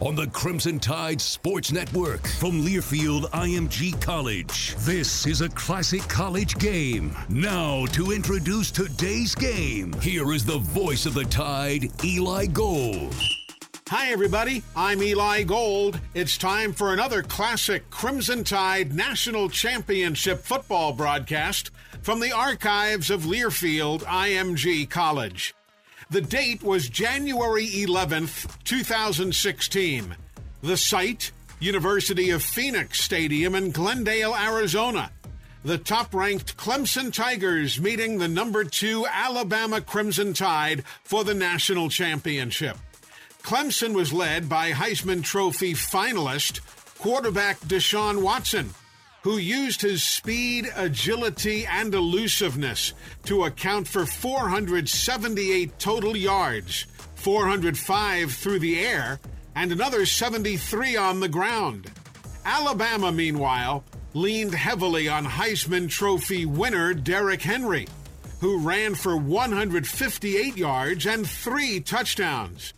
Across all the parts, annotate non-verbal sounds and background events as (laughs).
on the Crimson Tide Sports Network from Learfield IMG College. This is a classic college game. Now, to introduce today's game, here is the voice of the Tide, Eli Gold. Hi, everybody. I'm Eli Gold. It's time for another classic Crimson Tide National Championship football broadcast from the archives of Learfield IMG College. The date was January 11th, 2016. The site, University of Phoenix Stadium in Glendale, Arizona. The top ranked Clemson Tigers meeting the number two Alabama Crimson Tide for the national championship. Clemson was led by Heisman Trophy finalist quarterback Deshaun Watson who used his speed, agility, and elusiveness to account for 478 total yards, 405 through the air, and another 73 on the ground. Alabama, meanwhile, leaned heavily on Heisman Trophy winner Derrick Henry, who ran for 158 yards and three touchdowns.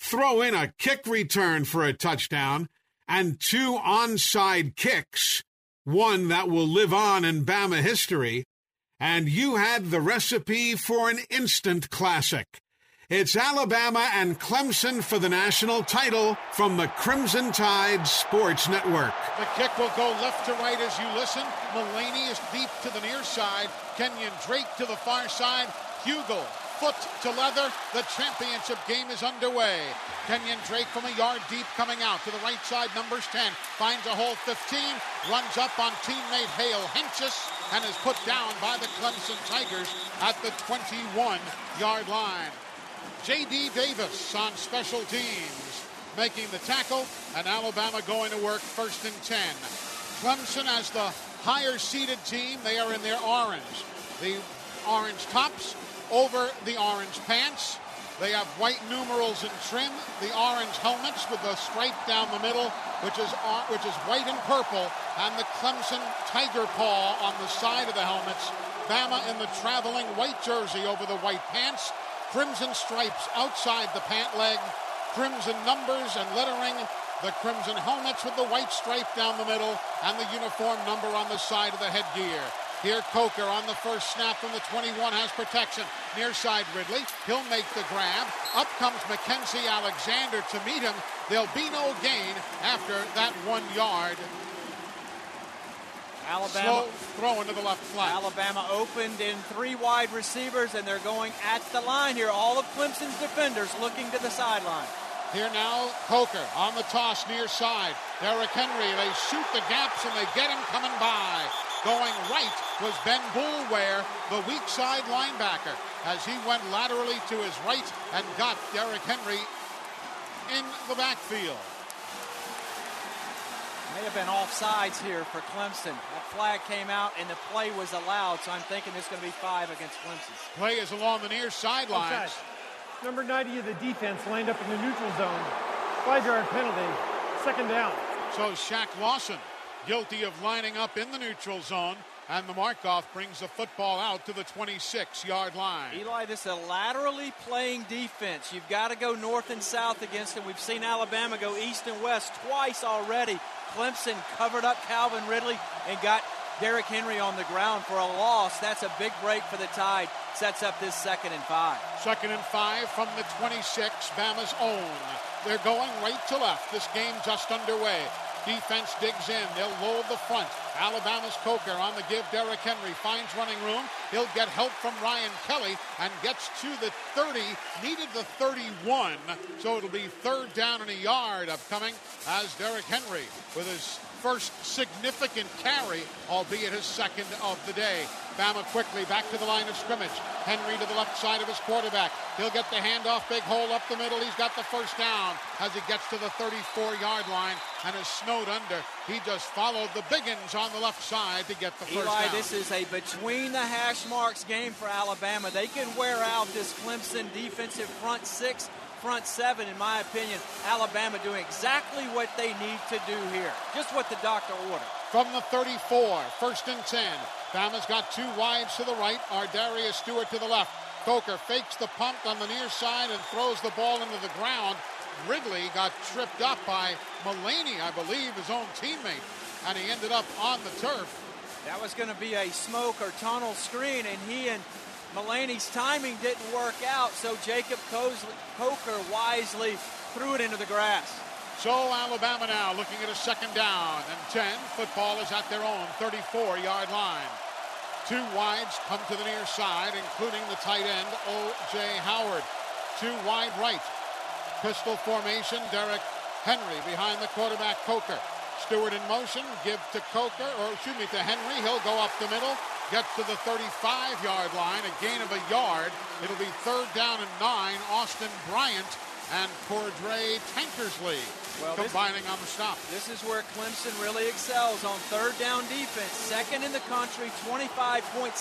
Throw in a kick return for a touchdown and two onside kicks, one that will live on in Bama history, and you had the recipe for an instant classic. It's Alabama and Clemson for the national title from the Crimson Tide Sports Network. The kick will go left to right as you listen. Mullaney is deep to the near side. Kenyon Drake to the far side. Huegel foot to leather. The championship game is underway. Kenyon Drake from a yard deep coming out to the right side, numbers 10. Finds a hole 15, runs up on teammate Hale Hentges, and is put down by the Clemson Tigers at the 21 yard line. J.D. Davis on special teams, making the tackle, and Alabama going to work first and 10. Clemson as the higher seeded team, they are in their orange. The orange tops, over the orange pants. They have white numerals and trim, the orange helmets with the stripe down the middle, which is uh, which is white and purple, and the Clemson tiger paw on the side of the helmets. Bama in the traveling white jersey over the white pants, crimson stripes outside the pant leg, crimson numbers and lettering, the crimson helmets with the white stripe down the middle, and the uniform number on the side of the headgear. Here, Coker on the first snap from the 21 has protection. Near side Ridley. He'll make the grab. Up comes Mackensie Alexander to meet him. There'll be no gain after that one yard. Alabama Slow throw into the left flat. Alabama opened in three wide receivers, and they're going at the line here. All of Clemson's defenders looking to the sideline. Here now, Coker on the toss near side. Derrick Henry, they shoot the gaps and they get him coming by. Going right was Ben Boulware, the weak side linebacker, as he went laterally to his right and got Derrick Henry in the backfield. May have been offsides here for Clemson. That flag came out and the play was allowed, so I'm thinking it's going to be five against Clemson. Play is along the near sidelines. Number 90 of the defense lined up in the neutral zone. Five yard penalty. Second down. So Shaq Lawson guilty of lining up in the neutral zone. And the mark-off brings the football out to the 26-yard line. Eli, this is a laterally playing defense. You've got to go north and south against them. We've seen Alabama go east and west twice already. Clemson covered up Calvin Ridley and got Derrick Henry on the ground for a loss. That's a big break for the Tide. Sets up this second and five. Second and five from the 26, Bama's own. They're going right to left. This game just underway. Defense digs in. They'll load the front. Alabama's Coker on the give. Derrick Henry finds running room. He'll get help from Ryan Kelly and gets to the 30. Needed the 31. So it'll be third down and a yard upcoming as Derrick Henry with his first significant carry, albeit his second of the day. Bama quickly back to the line of scrimmage. Henry to the left side of his quarterback. He'll get the handoff, big hole up the middle. He's got the first down as he gets to the 34 yard line and is snowed under. He just followed the Biggins on the left side to get the first Eli, down. this is a between the hash marks game for Alabama. They can wear out this Clemson defensive front six front seven, in my opinion, Alabama doing exactly what they need to do here. Just what the doctor ordered. From the 34, first and 10. Bama's got two wides to the right, Ardarius Stewart to the left. Coker fakes the punt on the near side and throws the ball into the ground. Ridley got tripped up by Mullaney, I believe, his own teammate, and he ended up on the turf. That was going to be a smoke or tunnel screen, and he and Mullaney's timing didn't work out, so Jacob Coker wisely threw it into the grass. So Alabama now looking at a second down and 10. Football is at their own 34-yard line. Two wides come to the near side, including the tight end, O.J. Howard. Two wide right. Pistol formation, Derrick Henry behind the quarterback, Coker. Stewart in motion, give to Coker, or excuse me, to Henry. He'll go up the middle, gets to the 35 yard line, a gain of a yard. It'll be third down and nine. Austin Bryant and Cordrea Tankersley well, combining this, on the stop. This is where Clemson really excels on third down defense. Second in the country, 25.7%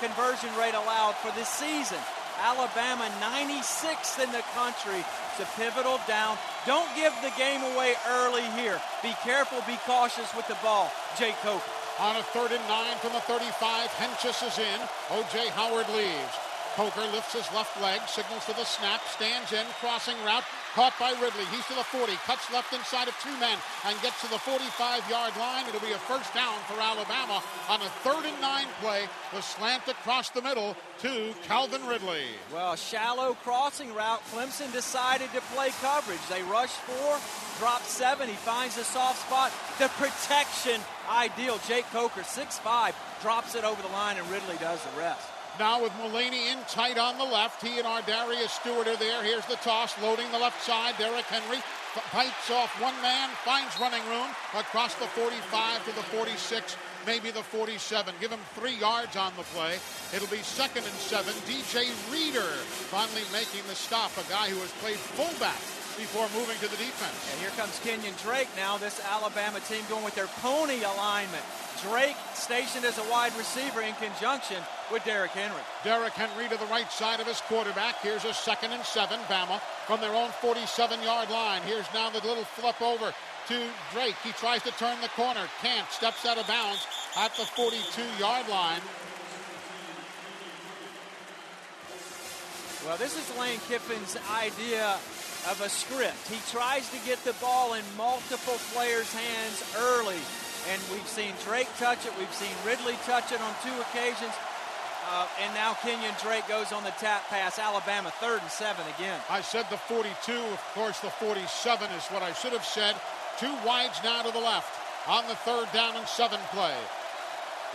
conversion rate allowed for this season. Alabama 96th in the country. It's a pivotal down. Don't give the game away early here. Be careful, be cautious with the ball. Jay Coker. On a third and nine from the 35, Hentges is in. O.J. Howard leaves. Coker lifts his left leg, signals for the snap, stands in, crossing route, caught by Ridley. He's to the 40, cuts left inside of two men, and gets to the 45-yard line. It'll be a first down for Alabama on a third and nine play. The slant across the middle to Calvin Ridley. Well, shallow crossing route. Clemson decided to play coverage. They rush four, drop seven. He finds a soft spot. The protection ideal. Jake Coker, 6'5", drops it over the line, and Ridley does the rest. Now with Mullaney in tight on the left. He and Ardarius Stewart are there. Here's the toss, loading the left side. Derrick Henry bites off one man, finds running room across the 45 to the 46, maybe the 47. Give him three yards on the play. It'll be second and seven. DJ Reader finally making the stop, a guy who has played fullback before moving to the defense. And here comes Kenyon Drake now, this Alabama team going with their pony alignment. Drake stationed as a wide receiver in conjunction with Derrick Henry. Derrick Henry to the right side of his quarterback. Here's a second and seven. Bama from their own 47 yard line. Here's now the little flip over to Drake. He tries to turn the corner. Can't. Steps out of bounds at the 42 yard line. Well, this is Lane Kiffin's idea of a script. He tries to get the ball in multiple players' hands early. And we've seen Drake touch it. We've seen Ridley touch it on two occasions. Uh, and now Kenyon Drake goes on the tap pass. Alabama third and seven again. I said the 42. Of course, the 47 is what I should have said. Two wides now to the left on the third down and seven play.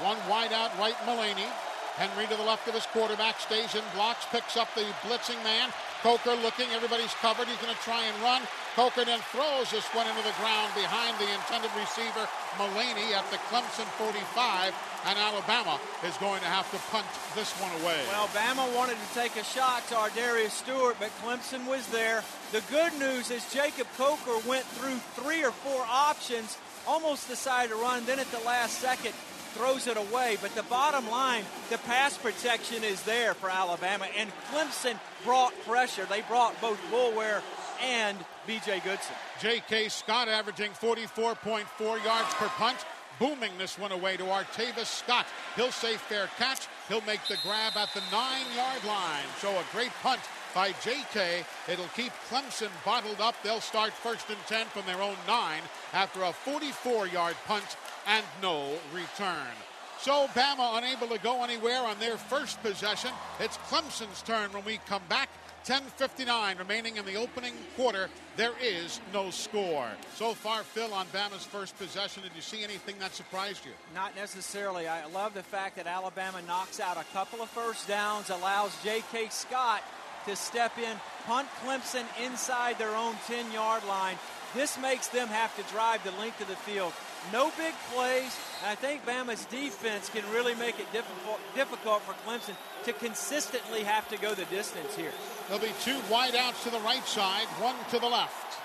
One wide out right, Mullaney. Henry to the left of his quarterback, stays in blocks, picks up the blitzing man. Coker looking, everybody's covered. He's going to try and run. Coker then throws this one into the ground behind the intended receiver, Mullaney, at the Clemson 45, and Alabama is going to have to punt this one away. Well, Bama wanted to take a shot to Ardarius Stewart, but Clemson was there. The good news is Jacob Coker went through three or four options, almost decided to run, then at the last second throws it away. But the bottom line, the pass protection is there for Alabama, and Clemson brought pressure. They brought both Boulware and B.J. Goodson. J.K. Scott averaging 44.4 yards per punt. Booming this one away to Artavis Scott. He'll say fair catch. He'll make the grab at the nine yard line. So a great punt by J.K. It'll keep Clemson bottled up. They'll start first and 10 from their own nine after a 44 yard punt and no return. So Bama unable to go anywhere on their first possession. It's Clemson's turn when we come back. 10.59 remaining in the opening quarter. There is no score. So far, Phil, on Bama's first possession, did you see anything that surprised you? Not necessarily. I love the fact that Alabama knocks out a couple of first downs, allows J.K. Scott to step in, punt Clemson inside their own 10 yard line. This makes them have to drive the length of the field. No big plays. I think Bama's defense can really make it difficult, difficult for Clemson to consistently have to go the distance here. There'll be two wideouts to the right side, one to the left.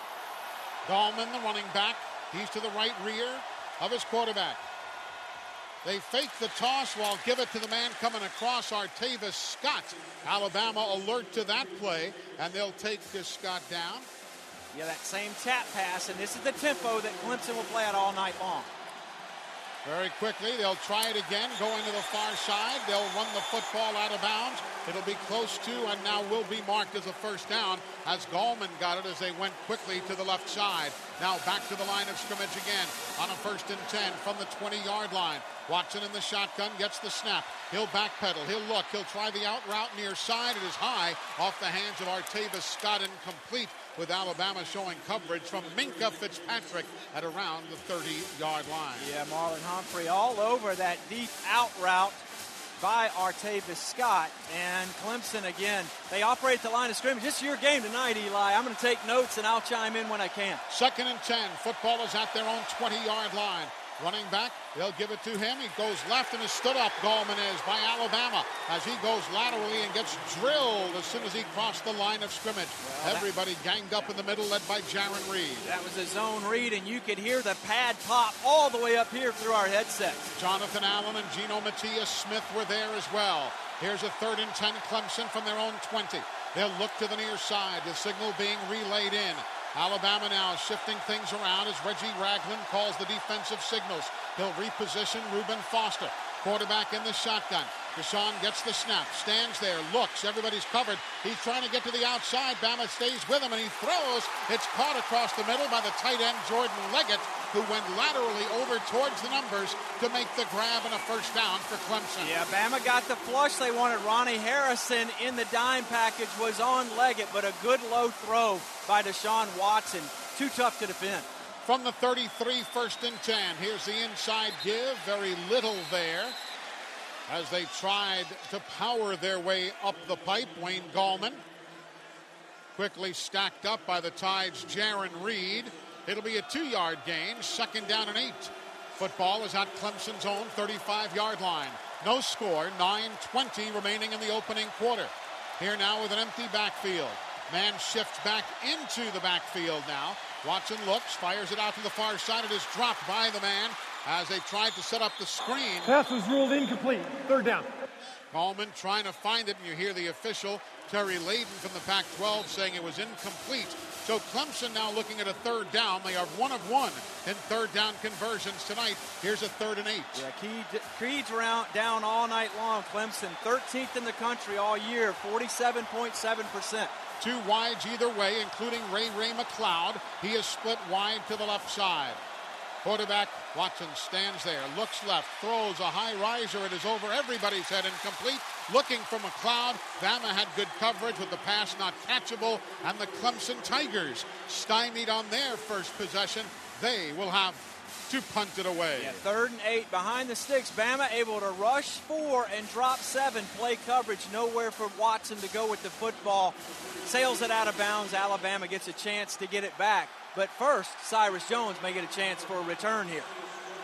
Gallman, the running back, he's to the right rear of his quarterback. They fake the toss while give it to the man coming across, Artavis Scott. Alabama alert to that play, and they'll take this Scott down. Yeah, that same tap pass, and this is the tempo that Clemson will play out all night long. Very quickly, they'll try it again, going to the far side. They'll run the football out of bounds. It'll be close to and now will be marked as a first down as Gallman got it as they went quickly to the left side. Now back to the line of scrimmage again on a first and 10 from the 20 yard line. Watson in the shotgun gets the snap. He'll backpedal. He'll look. He'll try the out route near side. It is high off the hands of Artavis Scott incomplete with Alabama showing coverage from Minkah Fitzpatrick at around the 30 yard line. Yeah, Marlon Humphrey all over that deep out route by Artavis Scott. And Clemson again, they operate the line of scrimmage. This is your game tonight, Eli. I'm going to take notes and I'll chime in when I can. Second and 10. Football is at their own 20 yard line. Running back, they'll give it to him. He goes left and is stood up, Gallman is, by Alabama as he goes laterally and gets drilled as soon as he crossed the line of scrimmage. Well, Everybody ganged up in the middle, led by Jarran Reed. That was a zone read, and you could hear the pad pop all the way up here through our headsets. Jonathan Allen and Geno Matias-Smith were there as well. Here's a third and 10 Clemson from their own 20. They'll look to the near side, the signal being relayed in. Alabama now is shifting things around as Reggie Ragland calls the defensive signals. He'll reposition Reuben Foster. Quarterback in the shotgun. Deshaun gets the snap, stands there, looks, everybody's covered. He's trying to get to the outside. Bama stays with him and he throws. It's caught across the middle by the tight end Jordan Leggett, who went laterally over towards the numbers to make the grab and a first down for Clemson. Yeah, Bama got the flush they wanted. Ronnie Harrison in the dime package was on Leggett, but a good low throw by Deshaun Watson. Too tough to defend from the 33, first and 10. Here's the inside give. Very little there as they tried to power their way up the pipe. Wayne Gallman quickly stacked up by the Tide's Jarran Reed. It'll be a two yard gain, second down and eight. Football is at Clemson's own 35 yard line. No score, 9.20 remaining in the opening quarter. Here now with an empty backfield. Man shifts back into the backfield now. Watson looks, fires it out to the far side. It is dropped by the man as they tried to set up the screen. Pass was ruled incomplete. Third down. Coleman trying to find it, and you hear the official, Terry Layden from the Pac 12, saying it was incomplete. So Clemson now looking at a third down. They are one of one in third down conversions tonight. Here's a third and eight. Yeah, Creed's, Creed's around, down all night long. Clemson, 13th in the country all year, 47.7%. Two wides either way, including Ray Ray McCloud. He is split wide to the left side. Quarterback Watson stands there, looks left, throws a high riser. It is over everybody's head, incomplete. Looking for McCloud. Bama had good coverage with the pass not catchable, and the Clemson Tigers stymied on their first possession. They will have to punt it away. Yeah, third and eight behind the sticks. Bama able to rush four and drop seven. Play coverage nowhere for Watson to go with the football. Sails it out of bounds. Alabama gets a chance to get it back. But first, Cyrus Jones may get a chance for a return here.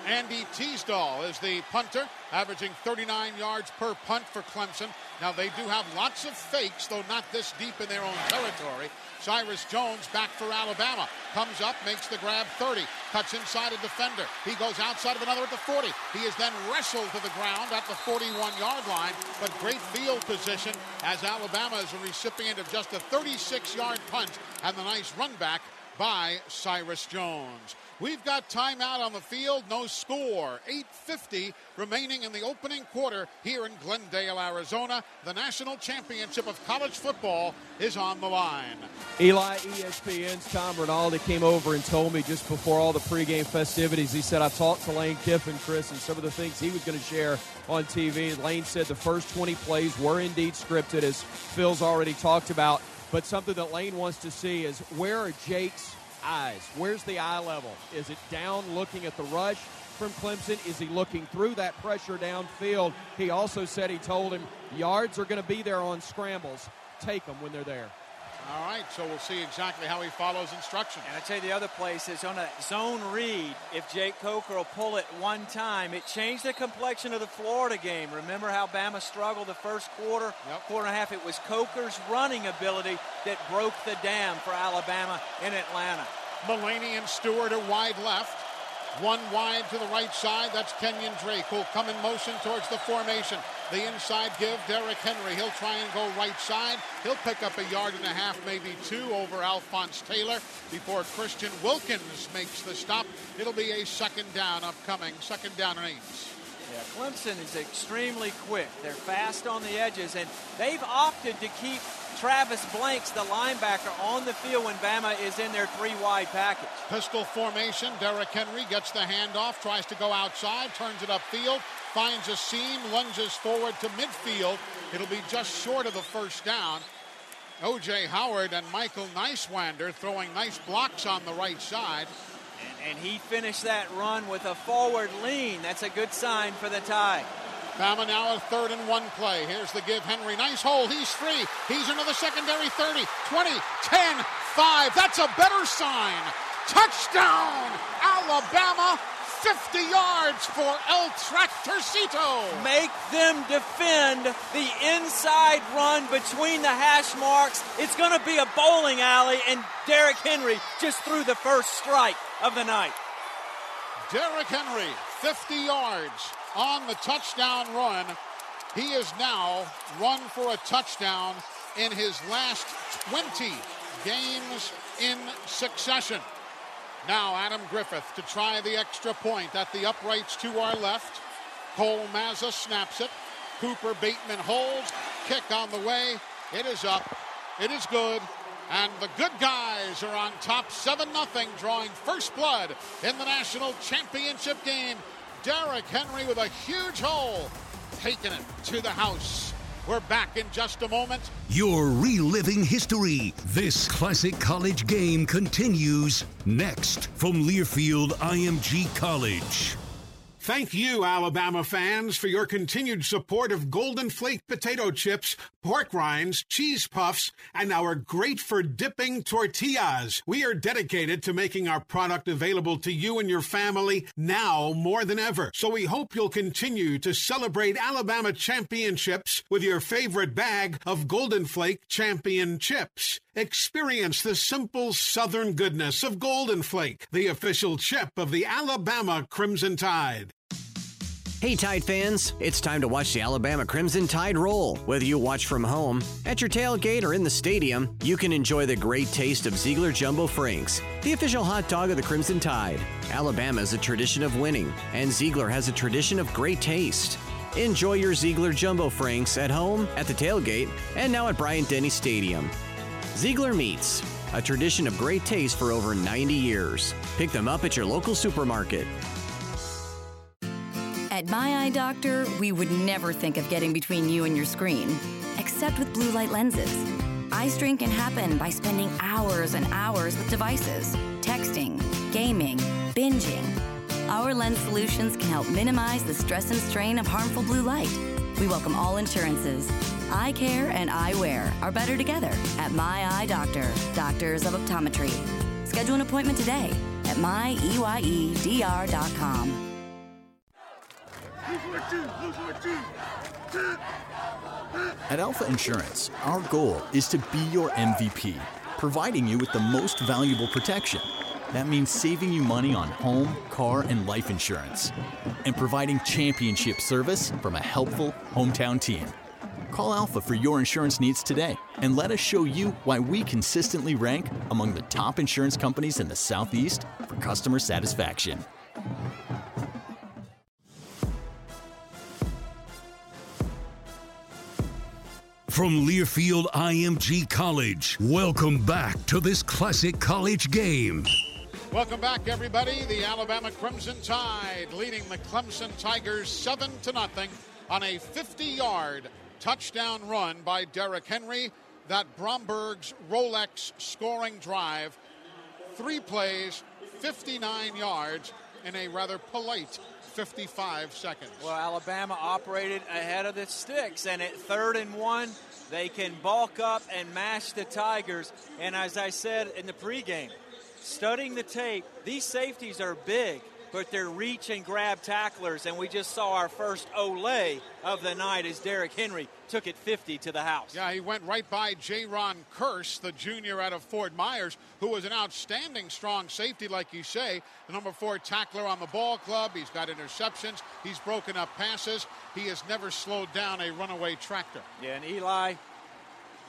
Andy Teasdall is the punter, averaging 39 yards per punt for Clemson. Now, they do have lots of fakes, though not this deep in their own territory. Cyrus Jones back for Alabama. Comes up, makes the grab 30. Cuts inside a defender. He goes outside of another at the 40. He is then wrestled to the ground at the 41 yard line. But great field position as Alabama is a recipient of just a 36 yard punt and the nice run back by Cyrus Jones. We've got timeout on the field, no score. 8.50 remaining in the opening quarter here in Glendale, Arizona. The national championship of college football is on the line. Eli, ESPN's Tom Rinaldi came over and told me just before all the pregame festivities, he said, I talked to Lane Kiffin, Chris, and some of the things he was going to share on TV. Lane said the first 20 plays were indeed scripted, as Phil's already talked about. But something that Lane wants to see is where are Jake's eyes? Where's the eye level? Is it down looking at the rush from Clemson? Is he looking through that pressure downfield? He also said he told him yards are going to be there on scrambles. Take them when they're there. All right, so we'll see exactly how he follows instructions. And I tell you, the other place is on a zone read. If Jake Coker will pull it one time, it changed the complexion of the Florida game. Remember how Bama struggled the first quarter, yep. quarter and a half? It was Coker's running ability that broke the dam for Alabama in Atlanta. Mullaney and Stewart are wide left. One wide to the right side. That's Kenyon Drake who'll come in motion towards the formation. The inside give, Derrick Henry. He'll try and go right side. He'll pick up a yard and a half, maybe two, over Alphonse Taylor before Christian Wilkins makes the stop. It'll be a second down upcoming, second down and eight. Yeah, Clemson is extremely quick. They're fast on the edges, and they've opted to keep Travis Blanks, the linebacker, on the field when Bama is in their three wide package. Pistol formation. Derrick Henry gets the handoff, tries to go outside, turns it upfield, finds a seam, lunges forward to midfield. It'll be just short of the first down. O.J. Howard and Michael Nysewander throwing nice blocks on the right side. And, he finished that run with a forward lean. That's a good sign for the tie. Bama now a third and one play. Here's the give. Henry, nice hole. He's free. He's into the secondary 30, 20, 10, 5. That's a better sign. Touchdown, Alabama. 50 yards for El Tractorcito. Make them defend the inside run between the hash marks. It's going to be a bowling alley, and Derrick Henry just threw the first strike of the night. Derrick Henry, 50 yards on the touchdown run. He is now run for a touchdown in his last 20 games in succession. Now Adam Griffith to try the extra point at the uprights to our left. Cole Mazza snaps it. Cooper Bateman holds. Kick on the way. It is up. It is good. And the good guys are on top 7 0, drawing first blood in the national championship game. Derrick Henry with a huge hole, taking it to the house. We're back in just a moment. You're reliving history. This classic college game continues next from Learfield IMG College. Thank you, Alabama fans, for your continued support of Golden Flake potato chips, pork rinds, cheese puffs, and our great for dipping tortillas. We are dedicated to making our product available to you and your family now more than ever. So we hope you'll continue to celebrate Alabama championships with your favorite bag of Golden Flake champion chips. Experience the simple southern goodness of Golden Flake, the official chip of the Alabama Crimson Tide. Hey, Tide fans, it's time to watch the Alabama Crimson Tide roll. Whether you watch from home, at your tailgate, or in the stadium, you can enjoy the great taste of Ziegler Jumbo Franks, the official hot dog of the Crimson Tide. Alabama is a tradition of winning, and Ziegler has a tradition of great taste. Enjoy your Ziegler Jumbo Franks at home, at the tailgate, and now at Bryant Denny Stadium. Ziegler Meats, a tradition of great taste for over 90 years. Pick them up at your local supermarket. At My Eye Doctor, we would never think of getting between you and your screen, except with blue light lenses. Eye strain can happen by spending hours and hours with devices, texting, gaming, binging. Our lens solutions can help minimize the stress and strain of harmful blue light. We welcome all insurances. Eye care and eyewear are better together at My Eye Doctor, Doctors of Optometry. Schedule an appointment today at myeyedr.com. At Alpha Insurance, our goal is to be your MVP, providing you with the most valuable protection. That means saving you money on home, car, and life insurance, and providing championship service from a helpful hometown team. Call Alpha for your insurance needs today and let us show you why we consistently rank among the top insurance companies in the Southeast for customer satisfaction. From Learfield IMG College, welcome back to this classic college game. Welcome back, everybody. The Alabama Crimson Tide leading the Clemson Tigers 7 to nothing on a 50 yard touchdown run by Derrick Henry. That Bromberg's Rolex scoring drive. Three plays, 59 yards in a rather polite 55 seconds. Well, Alabama operated ahead of the sticks, and at third and one, they can bulk up and mash the Tigers. And as I said in the pregame, studying the tape, these safeties are big, but they're reach and grab tacklers. And we just saw our first Olay of the night as Derrick Henry took it 50 to the house. Yeah, he went right by Jayron Kearse, the junior out of Fort Myers, who was an outstanding strong safety, like you say. The number four tackler on the ball club. He's got interceptions. He's broken up passes. He has never slowed down a runaway tractor. Yeah, and Eli,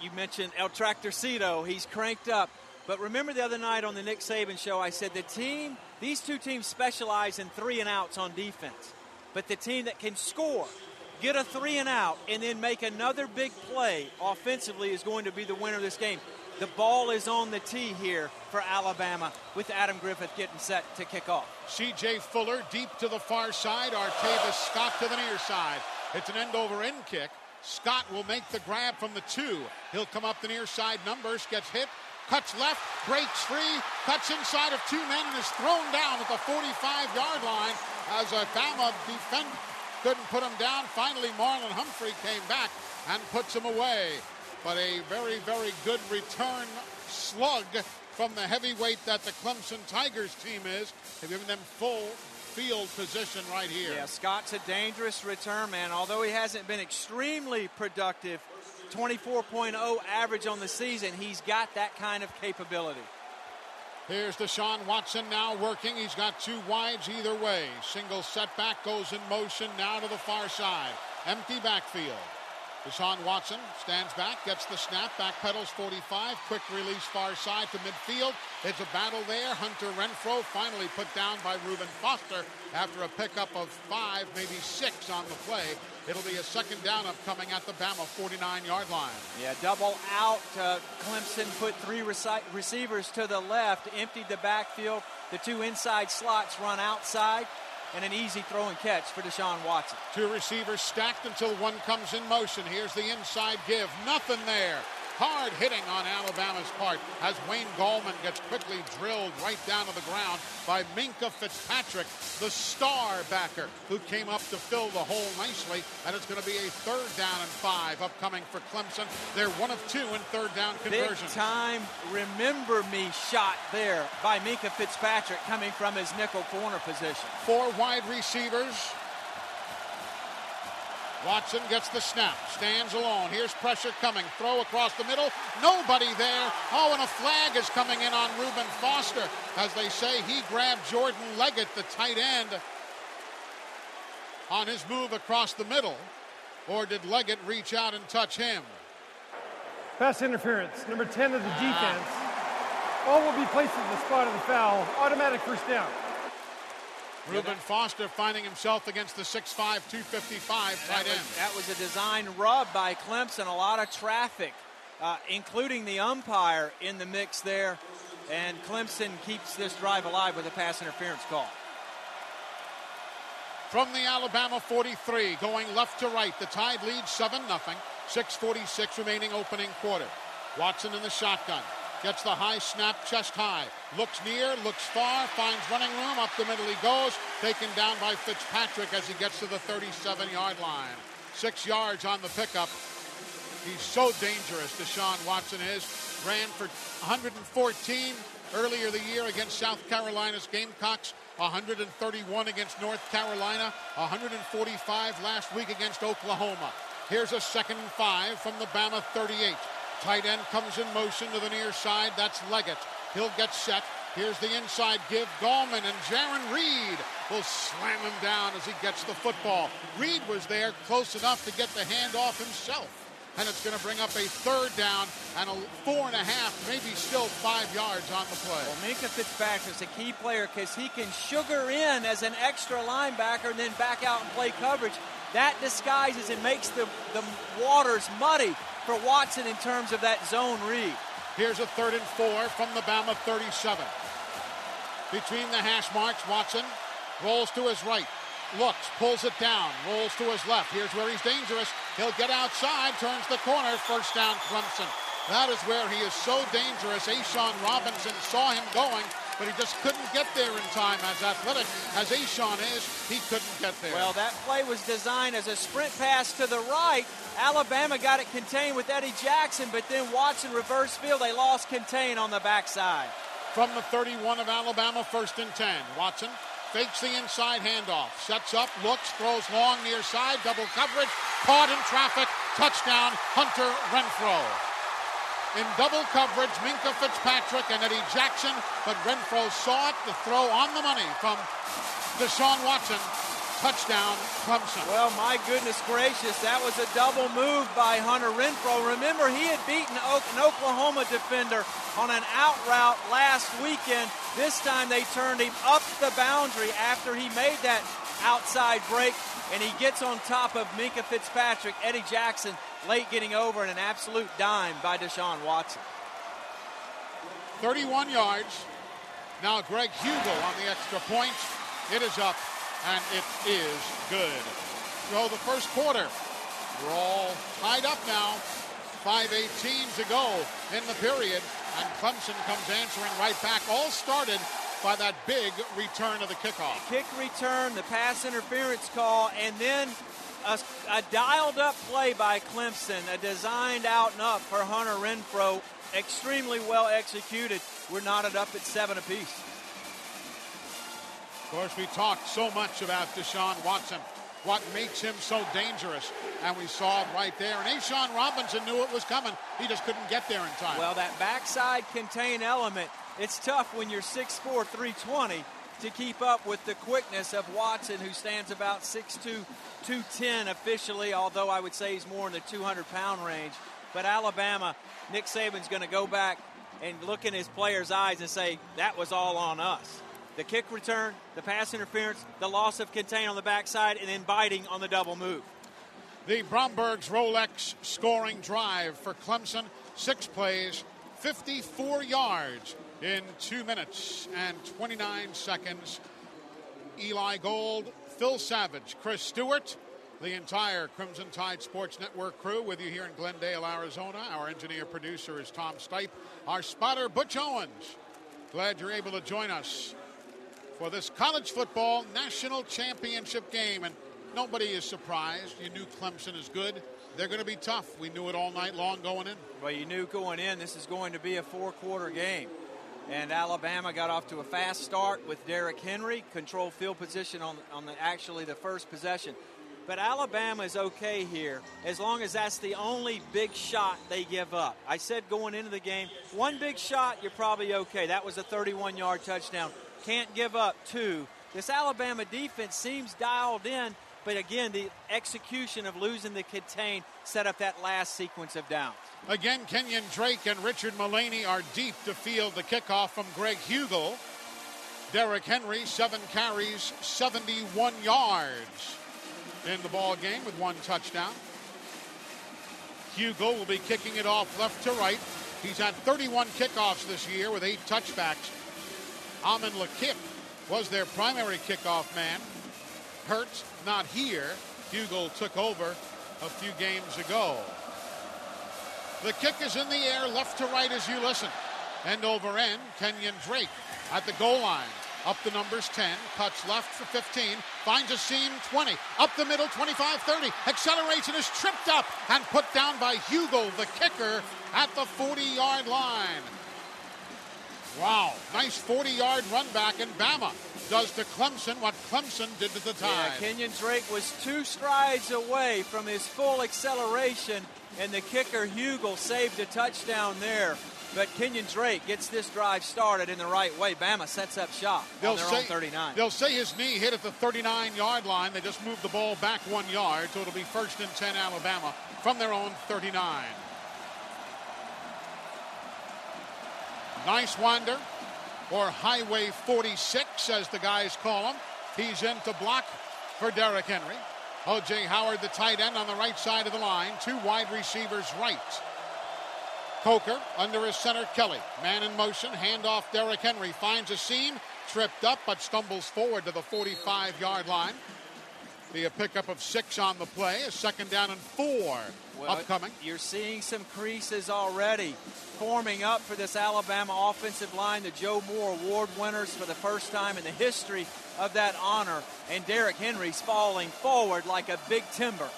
you mentioned El Tractorcito. He's cranked up. But remember the other night on the Nick Saban show, I said the team, these two teams specialize in three and outs on defense. But the team that can score, get a three and out, and then make another big play offensively is going to be the winner of this game. The ball is on the tee here for Alabama with Adam Griffith getting set to kick off. C.J. Fuller deep to the far side. Artavis Scott to the near side. It's an end over end kick. Scott will make the grab from the two. He'll come up the near side numbers, gets hit, cuts left, breaks free, cuts inside of two men, and is thrown down at the 45 yard line as a Bama defend couldn't put him down. Finally, Marlon Humphrey came back and puts him away. But a very, very good return slug from the heavyweight that the Clemson Tigers team is. They've given them full field position right here. Yeah, Scott's a dangerous return man. Although he hasn't been extremely productive, 24.0 average on the season, he's got that kind of capability. Here's Deshaun Watson now working. He's got two wides either way. Single setback goes in motion now to the far side. Empty backfield. Deshaun Watson stands back, gets the snap, back pedals 45, quick release far side to midfield. It's a battle there. Hunter Renfrow finally put down by Reuben Foster after a pickup of five, maybe six on the play. It'll be a second down upcoming at the Bama 49-yard line. Yeah, double out. Uh, Clemson put three receivers to the left, emptied the backfield. The two inside slots run outside and an easy throw and catch for Deshaun Watson. Two receivers stacked until one comes in motion. Here's the inside give. Nothing there. Hard hitting on Alabama's part as Wayne Gallman gets quickly drilled right down to the ground by Minkah Fitzpatrick, the star backer who came up to fill the hole nicely. And it's going to be a third down and five upcoming for Clemson. They're one of two in third down conversion. Big time remember me shot there by Minkah Fitzpatrick coming from his nickel corner position. Four wide receivers. Watson gets the snap, stands alone. Here's pressure coming. Throw across the middle. Nobody there. Oh, and a flag is coming in on Reuben Foster. As they say, he grabbed Jordan Leggett, the tight end, on his move across the middle. Or did Leggett reach out and touch him? Pass interference, number 10 of the defense. All will be placed at the spot of the foul. Automatic first down. Reuben Foster finding himself against the 6'5", 255 tight end. Was, that was a design rub by Clemson. A lot of traffic, uh, including the umpire in the mix there. And Clemson keeps this drive alive with a pass interference call. From the Alabama 43, going left to right, the Tide leads 7 0. 6.46 remaining opening quarter. Watson in the shotgun. Gets the high snap, chest high. Looks near, looks far, finds running room. Up the middle he goes. Taken down by Fitzpatrick as he gets to the 37 yard line. Six yards on the pickup. He's so dangerous, Deshaun Watson is. Ran for 114 earlier the year against South Carolina's Gamecocks. 131 against North Carolina, 145 last week against Oklahoma. Here's a second and five from the Bama 38. Tight end comes in motion to the near side. That's Leggett. He'll get set. Here's the inside give. Gallman and Jarran Reed will slam him down as he gets the football. Reed was there close enough to get the handoff himself. And it's going to bring up a third down and a four and a half, maybe still five yards on the play. Well, Minkah Fitzpatrick's a key player because he can sugar in as an extra linebacker and then back out and play coverage. That disguises and makes the, the waters muddy for Watson in terms of that zone read. Here's a third and four from the Bama 37. Between the hash marks, Watson rolls to his right, looks, pulls it down, rolls to his left. Here's where he's dangerous. He'll get outside, turns the corner, first down Clemson. That is where he is so dangerous. A'Shawn Robinson saw him going, but he just couldn't get there in time. As athletic as A'Shawn is, he couldn't get there. Well, that play was designed as a sprint pass to the right. Alabama got it contained with Eddie Jackson, but then Watson reverse field. They lost contain on the backside. From the 31 of Alabama, first and 10. Watson fakes the inside handoff, sets up, looks, throws long near side, double coverage, caught in traffic, touchdown, Hunter Renfrow. in double coverage, Minkah Fitzpatrick and Eddie Jackson, but Renfrow saw it, the throw on the money from Deshaun Watson. Touchdown, Clemson. Well, my goodness gracious, that was a double move by Hunter Renfrow. Remember, he had beaten an Oklahoma defender on an out route last weekend. This time they turned him up the boundary after he made that outside break, and he gets on top of Minkah Fitzpatrick. Eddie Jackson late getting over and an absolute dime by Deshaun Watson. 31 yards. Now Greg Huegel on the extra point. It is up, and it is good. So the first quarter, we're all tied up now. 5.18 to go in the period, and Clemson comes answering right back. All started by that big return of the kickoff. Kick return, the pass interference call, and then a, a dialed up play by Clemson, a designed out and up for Hunter Renfrow. extremely well executed. We're knotted up at seven apiece. Course, we talked so much about Deshaun Watson, what makes him so dangerous, and we saw it right there. And A'Shawn Robinson knew it was coming. He just couldn't get there in time. Well, that backside contain element, it's tough when you're 6'4", 320 to keep up with the quickness of Watson, who stands about 6'2", 210 officially, although I would say he's more in the 200-pound range. But Alabama, Nick Saban's going to go back and look in his players' eyes and say, that was all on us. The kick return, the pass interference, the loss of contain on the backside, and then biting on the double move. The Bromberg's Rolex scoring drive for Clemson, six plays, 54 yards in two minutes and 29 seconds. Eli Gold, Phil Savage, Chris Stewart, the entire Crimson Tide Sports Network crew with you here in Glendale, Arizona. Our engineer producer is Tom Stipe. Our spotter, Butch Owens. Glad you're able to join us for this college football national championship game. And nobody is surprised. You knew Clemson is good. They're going to be tough. We knew it all night long going in. Well, you knew going in this is going to be a four quarter game. And Alabama got off to a fast start with Derrick Henry, control field position on, on the, actually the first possession. But Alabama is okay here as long as that's the only big shot they give up. I said going into the game, one big shot, you're probably okay. That was a 31 yard touchdown. Can't give up two. This Alabama defense seems dialed in, but again, the execution of losing the contain set up that last sequence of downs. Again, Kenyon Drake and Richard Mullaney are deep to field the kickoff from Greg Huegel. Derrick Henry, seven carries, 71 yards in the ball game with one touchdown. Huegel will be kicking it off left to right. He's had 31 kickoffs this year with eight touchbacks. Ammon Lakip was their primary kickoff man. Hurt, not here. Huegel took over a few games ago. The kick is in the air, left to right as you listen. End over end, Kenyon Drake at the goal line. Up the numbers 10, cuts left for 15, finds a seam 20, up the middle 25 30, accelerates and is tripped up and put down by Huegel, the kicker, at the 40 yard line. Wow, nice 40 yard run back, and Bama does to Clemson what Clemson did to the Tide. Yeah, Kenyon Drake was two strides away from his full acceleration, and the kicker Huegel saved a touchdown there. But Kenyon Drake gets this drive started in the right way. Bama sets up shop they'll on their say, own 39. They'll say his knee hit at the 39-yard line. They just moved the ball back one yard, so it'll be first and 10 Alabama from their own 39. Nysewander, or Highway 46, as the guys call him. He's in to block for Derrick Henry. O.J. Howard, the tight end, on the right side of the line. Two wide receivers right. Coker under his center Kelly. Man in motion, handoff Derrick Henry finds a seam, tripped up but stumbles forward to the 45 yard line. Be a pickup of six on the play, a second down and four well, upcoming. You're seeing some creases already forming up for this Alabama offensive line. The Joe Moore Award winners for the first time in the history of that honor. And Derrick Henry's falling forward like a big timber.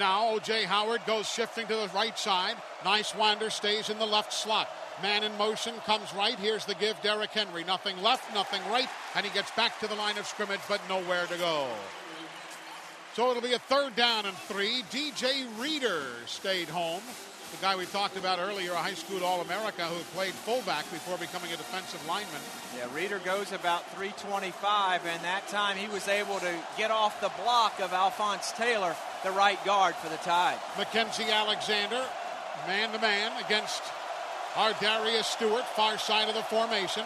Now O.J. Howard goes shifting to the right side. Nysewander stays in the left slot. Man in motion comes right. Here's the give, Derrick Henry. Nothing left, nothing right, and he gets back to the line of scrimmage, but nowhere to go. So it'll be a third down and three. DJ Reader stayed home. The guy we talked about earlier, a high school All America who played fullback before becoming a defensive lineman. Yeah, Reader goes about 325, and that time he was able to get off the block of Alphonse Taylor the right guard for the Tide. Mackensie Alexander, man to man against ArDarius Stewart, far side of the formation.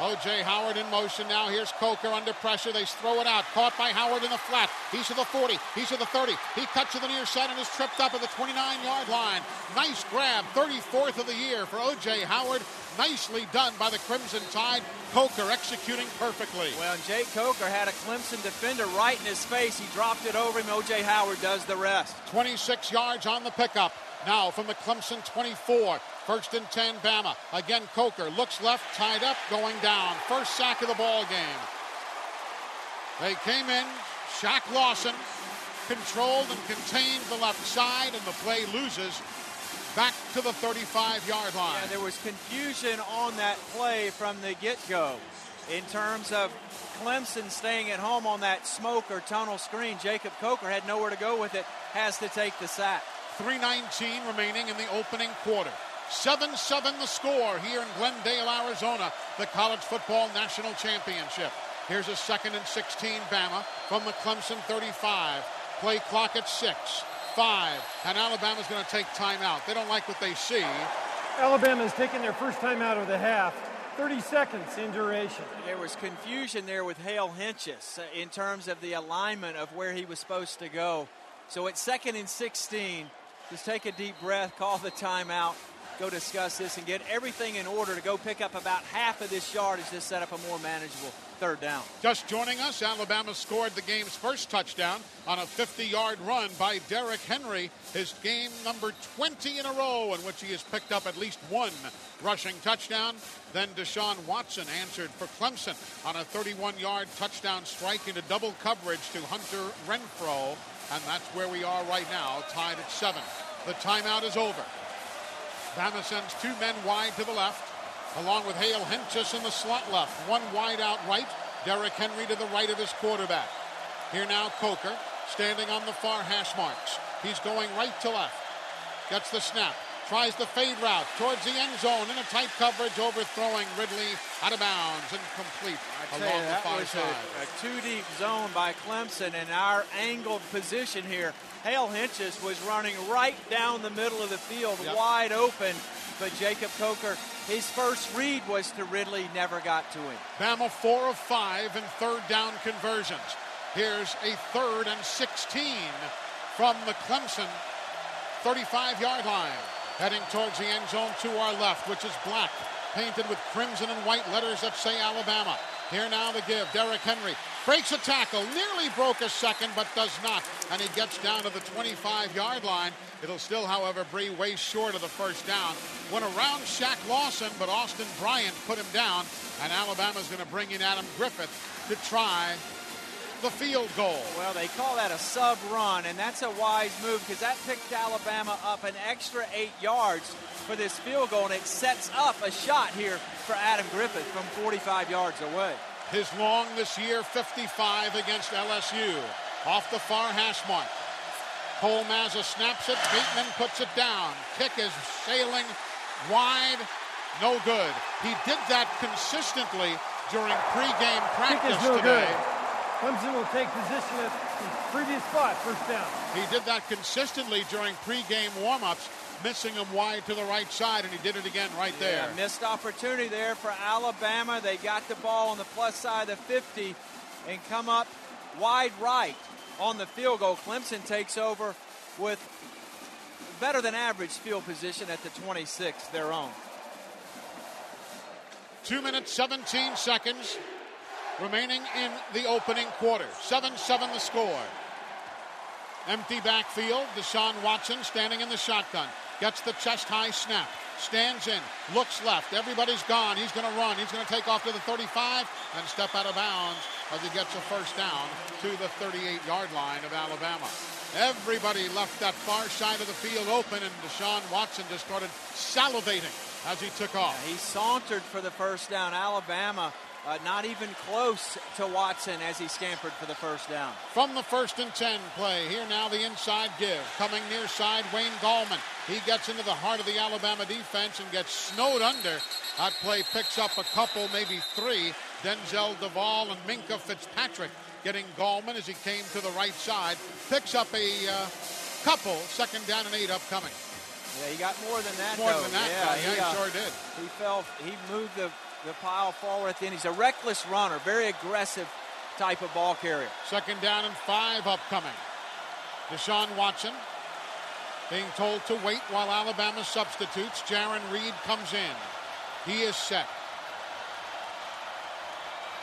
O.J. Howard in motion now. Here's Coker under pressure. They throw it out. Caught by Howard in the flat. He's to the 40. He's to the 30. He cuts to the near side and is tripped up at the 29-yard line. Nice grab. 34th of the year for O.J. Howard. Nicely done by the Crimson Tide. Coker executing perfectly. Well, Jake Coker had a Clemson defender right in his face. He dropped it over him. O.J. Howard does the rest. 26 yards on the pickup. Now from the Clemson 24. First and 10, Bama. Again, Coker looks left, tied up, going down. First sack of the ball game. They came in. Shaq Lawson controlled and contained the left side, and the play loses back to the 35 yard line. Yeah, there was confusion on that play from the get go in terms of Clemson staying at home on that smoke or tunnel screen. Jacob Coker had nowhere to go with it, has to take the sack. 3.19 remaining in the opening quarter. 7 7 the score here in Glendale, Arizona, the College Football National Championship. Here's a second and 16 Bama from the Clemson 35. Play clock at 6, 5, and Alabama's going to take timeout. They don't like what they see. Alabama's taking their first time out of the half. 30 seconds in duration. There was confusion there with Hale Hentges uh, in terms of the alignment of where he was supposed to go. So at second and 16, just take a deep breath, call the timeout, go discuss this and get everything in order to go pick up about half of this yardage to set up a more manageable third down. Just joining us, Alabama scored the game's first touchdown on a 50 yard run by Derrick Henry, his game number 20 in a row, in which he has picked up at least one rushing touchdown. Then Deshaun Watson answered for Clemson on a 31 yard touchdown strike into double coverage to Hunter Renfrow. And that's where we are right now, tied at seven. The timeout is over. Bama sends two men wide to the left, along with Hale Hentges in the slot left. One wide out right, Derrick Henry to the right of his quarterback. Here now Coker, standing on the far hash marks. He's going right to left. Gets the snap. Tries the fade route towards the end zone in a tight coverage, overthrowing Ridley out of bounds and complete along you, the far side. A, a two deep zone by Clemson, and our angled position here Hale Hentges was running right down the middle of the field, yep. wide open. But Jacob Coker, his first read was to Ridley, never got to him. Bama four of five in third down conversions. Here's a third and 16 from the Clemson 35 yard line. Heading towards the end zone to our left, which is black, painted with crimson and white letters that say Alabama. Here now the give. Derrick Henry breaks a tackle, nearly broke a second, but does not. And he gets down to the 25 yard line. It'll still, however, be way short of the first down. Went around Shaq Lawson, but Austin Bryant put him down. And Alabama's going to bring in Adam Griffith to try the field goal. Well, they call that a sub run, and that's a wise move because that picked Alabama up an extra eight yards for this field goal, and it sets up a shot here for Adam Griffith from 45 yards away. His long this year, 55 against LSU. Off the far hash mark. Cole Mazza snaps it. Bateman puts it down. Kick is sailing wide. No good. He did that consistently during pregame practice Kick is no today. good. Clemson will take position at the previous spot, first down. He did that consistently during pregame warm-ups, missing him wide to the right side, and he did it again right there. Missed opportunity there for Alabama. They got the ball on the plus side of 50 and come up wide right on the field goal. Clemson takes over with better than average field position at the 26, their own. Two minutes, 17 seconds remaining in the opening quarter. 7 7 the score. Empty backfield. Deshaun Watson standing in the shotgun. Gets the chest high snap. Stands in. Looks left. Everybody's gone. He's going to run. He's going to take off to the 35 and step out of bounds as he gets a first down to the 38 yard line of Alabama. Everybody left that far side of the field open, and Deshaun Watson just started salivating as he took off. He sauntered for the first down. Alabama uh, not even close to Watson as he scampered for the first down. From the first and 10 play, here now the inside give. Coming near side, Wayne Gallman. He gets into the heart of the Alabama defense and gets snowed under. That play picks up a couple, maybe three. Denzel Duval and Minkah Fitzpatrick getting Gallman as he came to the right side. Picks up a uh, couple, second down and eight upcoming. Yeah, he got more than that. More though. than that, yeah. Yeah, he uh, sure did. He fell. He moved the, the pile forward at the end. He's a reckless runner, very aggressive type of ball carrier. Second down and five upcoming. Deshaun Watson being told to wait while Alabama substitutes. Jarran Reed comes in. He is set.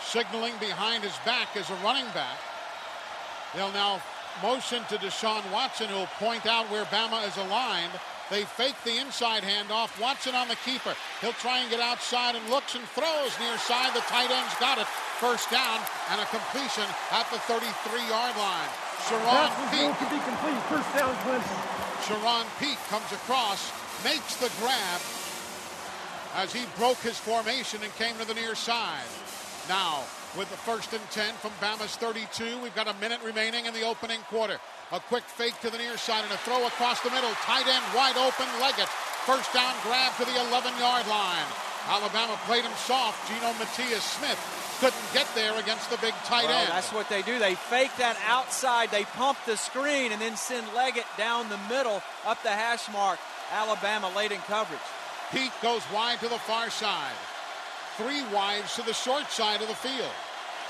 Signaling behind his back as a running back. They'll now motion to Deshaun Watson, who will point out where Bama is aligned. They fake the inside handoff. Watson on the keeper. He'll try and get outside and looks and throws near side. The tight end's got it. First down and a completion at the 33-yard line. Charone Peake. to be complete. First down, Clemson. Charone Peake comes across, makes the grab as he broke his formation and came to the near side. Now, with the first and 10 from Bama's 32, we've got a minute remaining in the opening quarter. A quick fake to the near side and a throw across the middle. Tight end wide open, Leggett. First down grab to the 11 yard line. Alabama played him soft. Geno Matias-Smith couldn't get there against the big tight Well, end. that's what they do. They fake that outside. They pump the screen and then send Leggett down the middle up the hash mark. Alabama late in coverage. Pete goes wide to the far side. Three wides to the short side of the field.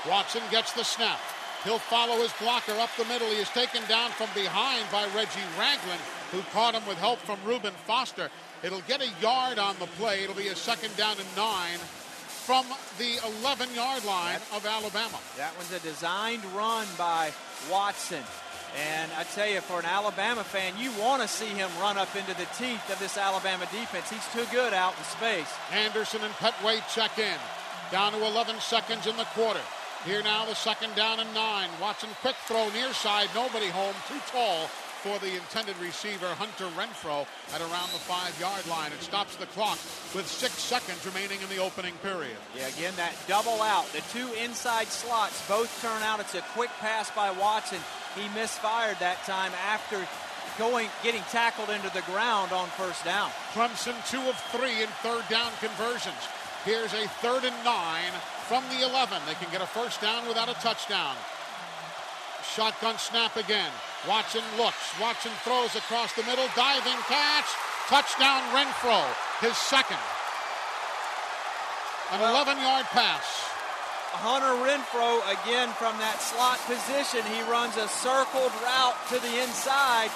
Watson gets the snap. He'll follow his blocker up the middle. He is taken down from behind by Reggie Ragland, who caught him with help from Reuben Foster. It'll get a yard on the play. It'll be a second down and nine from the 11 yard line of Alabama. That was a designed run by Watson. And I tell you, for an Alabama fan, you want to see him run up into the teeth of this Alabama defense. He's too good out in space. Anderson and Petway check in. Down to 11 seconds in the quarter. Here now, the second down and nine. Watson quick throw near side. Nobody home. Too tall for the intended receiver, Hunter Renfrow, at around the five yard line. It stops the clock with six seconds remaining in the opening period. Yeah, again, that double out. The two inside slots both turn out. It's a quick pass by Watson. He misfired that time after going getting tackled into the ground on first down. Clemson two of three in third down conversions. Here's a third and nine from the 11. They can get a first down without a touchdown. Shotgun snap again. Watson looks. Watson throws across the middle. Diving catch. Touchdown Renfrow. His second. An 11 yard pass. Hunter Renfrow again from that slot position. He runs a circled route to the inside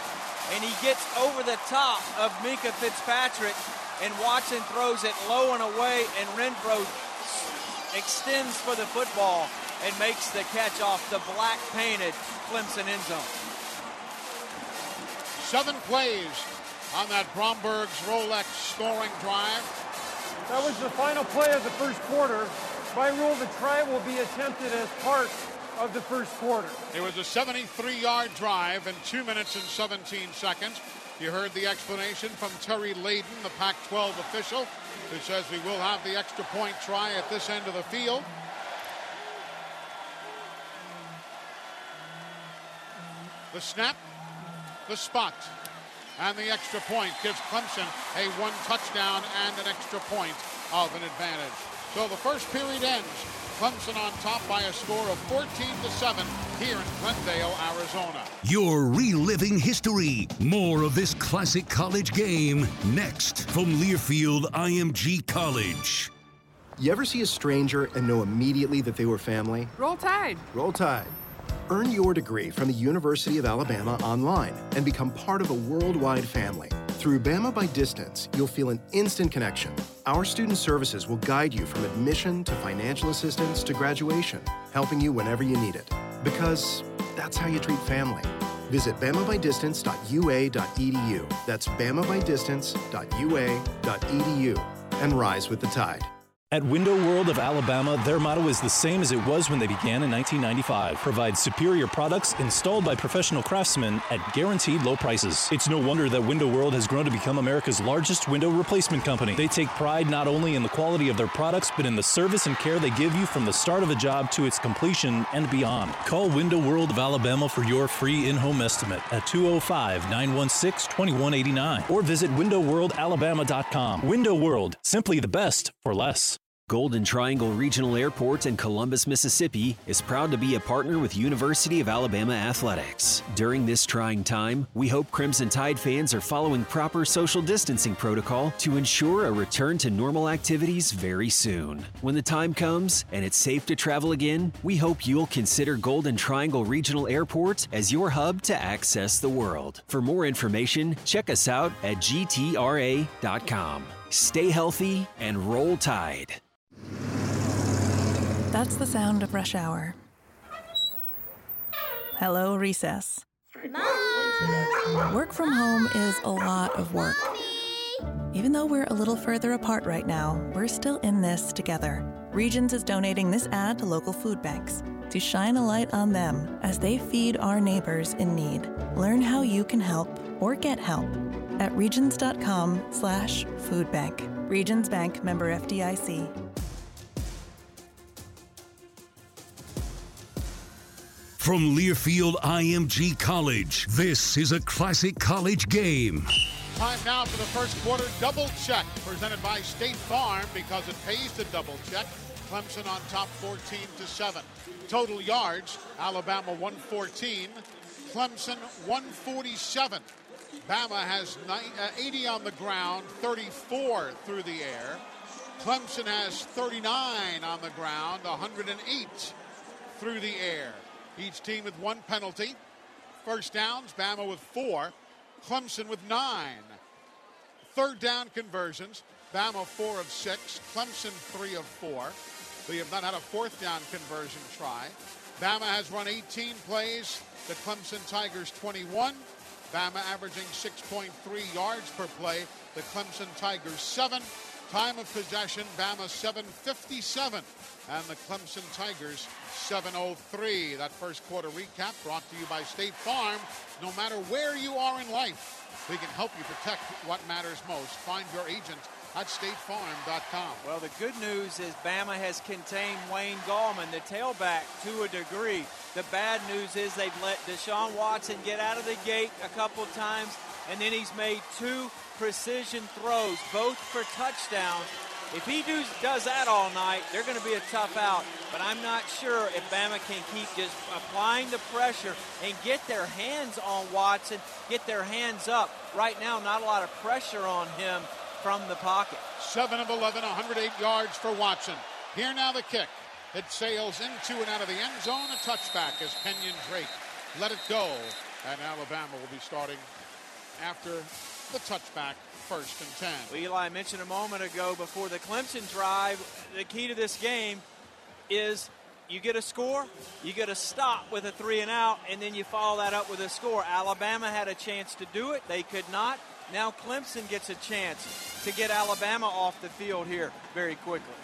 and he gets over the top of Minkah Fitzpatrick and Watson throws it low and away and Renfrow extends for the football and makes the catch off the black painted Clemson end zone. Seven plays on that Bromberg's Rolex scoring drive. That was the final play of the first quarter. By rule, the try will be attempted as part of the first quarter. It was a 73 yard drive in 2 minutes and 17 seconds. You heard the explanation from Terry Layden, the Pac 12 official, who says we will have the extra point try at this end of the field. The snap, the spot, and the extra point gives Clemson a one touchdown and an extra point of an advantage. So the first period ends. Clemson on top by a score of 14 to 7 here in Glendale, Arizona. You're reliving history. More of this classic college game next from Learfield IMG College. You ever see a stranger and know immediately that they were family? Roll Tide. Roll Tide. Earn your degree from the University of Alabama online and become part of a worldwide family. Through Bama by Distance, you'll feel an instant connection. Our student services will guide you from admission to financial assistance to graduation, helping you whenever you need it. Because that's how you treat family. Visit bamabydistance.ua.edu. That's bamabydistance.ua.edu and rise with the tide. At Window World of Alabama, their motto is the same as it was when they began in 1995 provide superior products installed by professional craftsmen at guaranteed low prices. It's no wonder that Window World has grown to become America's largest window replacement company. They take pride not only in the quality of their products, but in the service and care they give you from the start of a job to its completion and beyond. Call Window World of Alabama for your free in home estimate at 205 916 2189 or visit WindowWorldAlabama.com. Window World, simply the best for less. Golden Triangle Regional Airport in Columbus, Mississippi is proud to be a partner with University of Alabama Athletics. During this trying time, we hope Crimson Tide fans are following proper social distancing protocol to ensure a return to normal activities very soon. When the time comes and it's safe to travel again, we hope you'll consider Golden Triangle Regional Airport as your hub to access the world. For more information, check us out at gtra.com. Stay healthy and roll tide. That's the sound of rush hour. Hello, recess. Work from home is a lot of work. Even though we're a little further apart right now, we're still in this together. Regions is donating this ad to local food banks to shine a light on them as they feed our neighbors in need. Learn how you can help or get help at regions.com slash foodbank. Regions Bank member FDIC. From Learfield IMG College, this is a classic college game. Time now for the first quarter double check presented by State Farm because it pays to double check. Clemson on top 14 to 7. Total yards, Alabama 114, Clemson 147. Bama has uh, 80 on the ground, 34 through the air. Clemson has 39 on the ground, 108 through the air. Each team with one penalty. First downs, Bama with four, Clemson with nine. Third down conversions, Bama four of six, Clemson three of four. They have not had a fourth down conversion try. Bama has run 18 plays, the Clemson Tigers 21. Bama averaging 6.3 yards per play, the Clemson Tigers 7. Time of possession, Bama 757, and the Clemson Tigers 703. That first quarter recap brought to you by State Farm. No matter where you are in life, we can help you protect what matters most. Find your agent at statefarm.com. Well, the good news is Bama has contained Wayne Gallman, the tailback, to a degree. The bad news is they've let Deshaun Watson get out of the gate a couple times, and then he's made two precision throws, both for touchdowns. If he do, does that all night, they're going to be a tough out. But I'm not sure if Bama can keep just applying the pressure and get their hands on Watson, get their hands up. Right now, not a lot of pressure on him from the pocket. 7 of 11, 108 yards for Watson. Here now the kick. It sails into and out of the end zone. A touchback as Kenyon Drake let it go. And Alabama will be starting after the touchback first and 10. Well, Eli mentioned a moment ago before the Clemson drive, the key to this game is you get a score, you get a stop with a three and out, and then you follow that up with a score. Alabama had a chance to do it, they could not. Now Clemson gets a chance to get Alabama off the field here very quickly.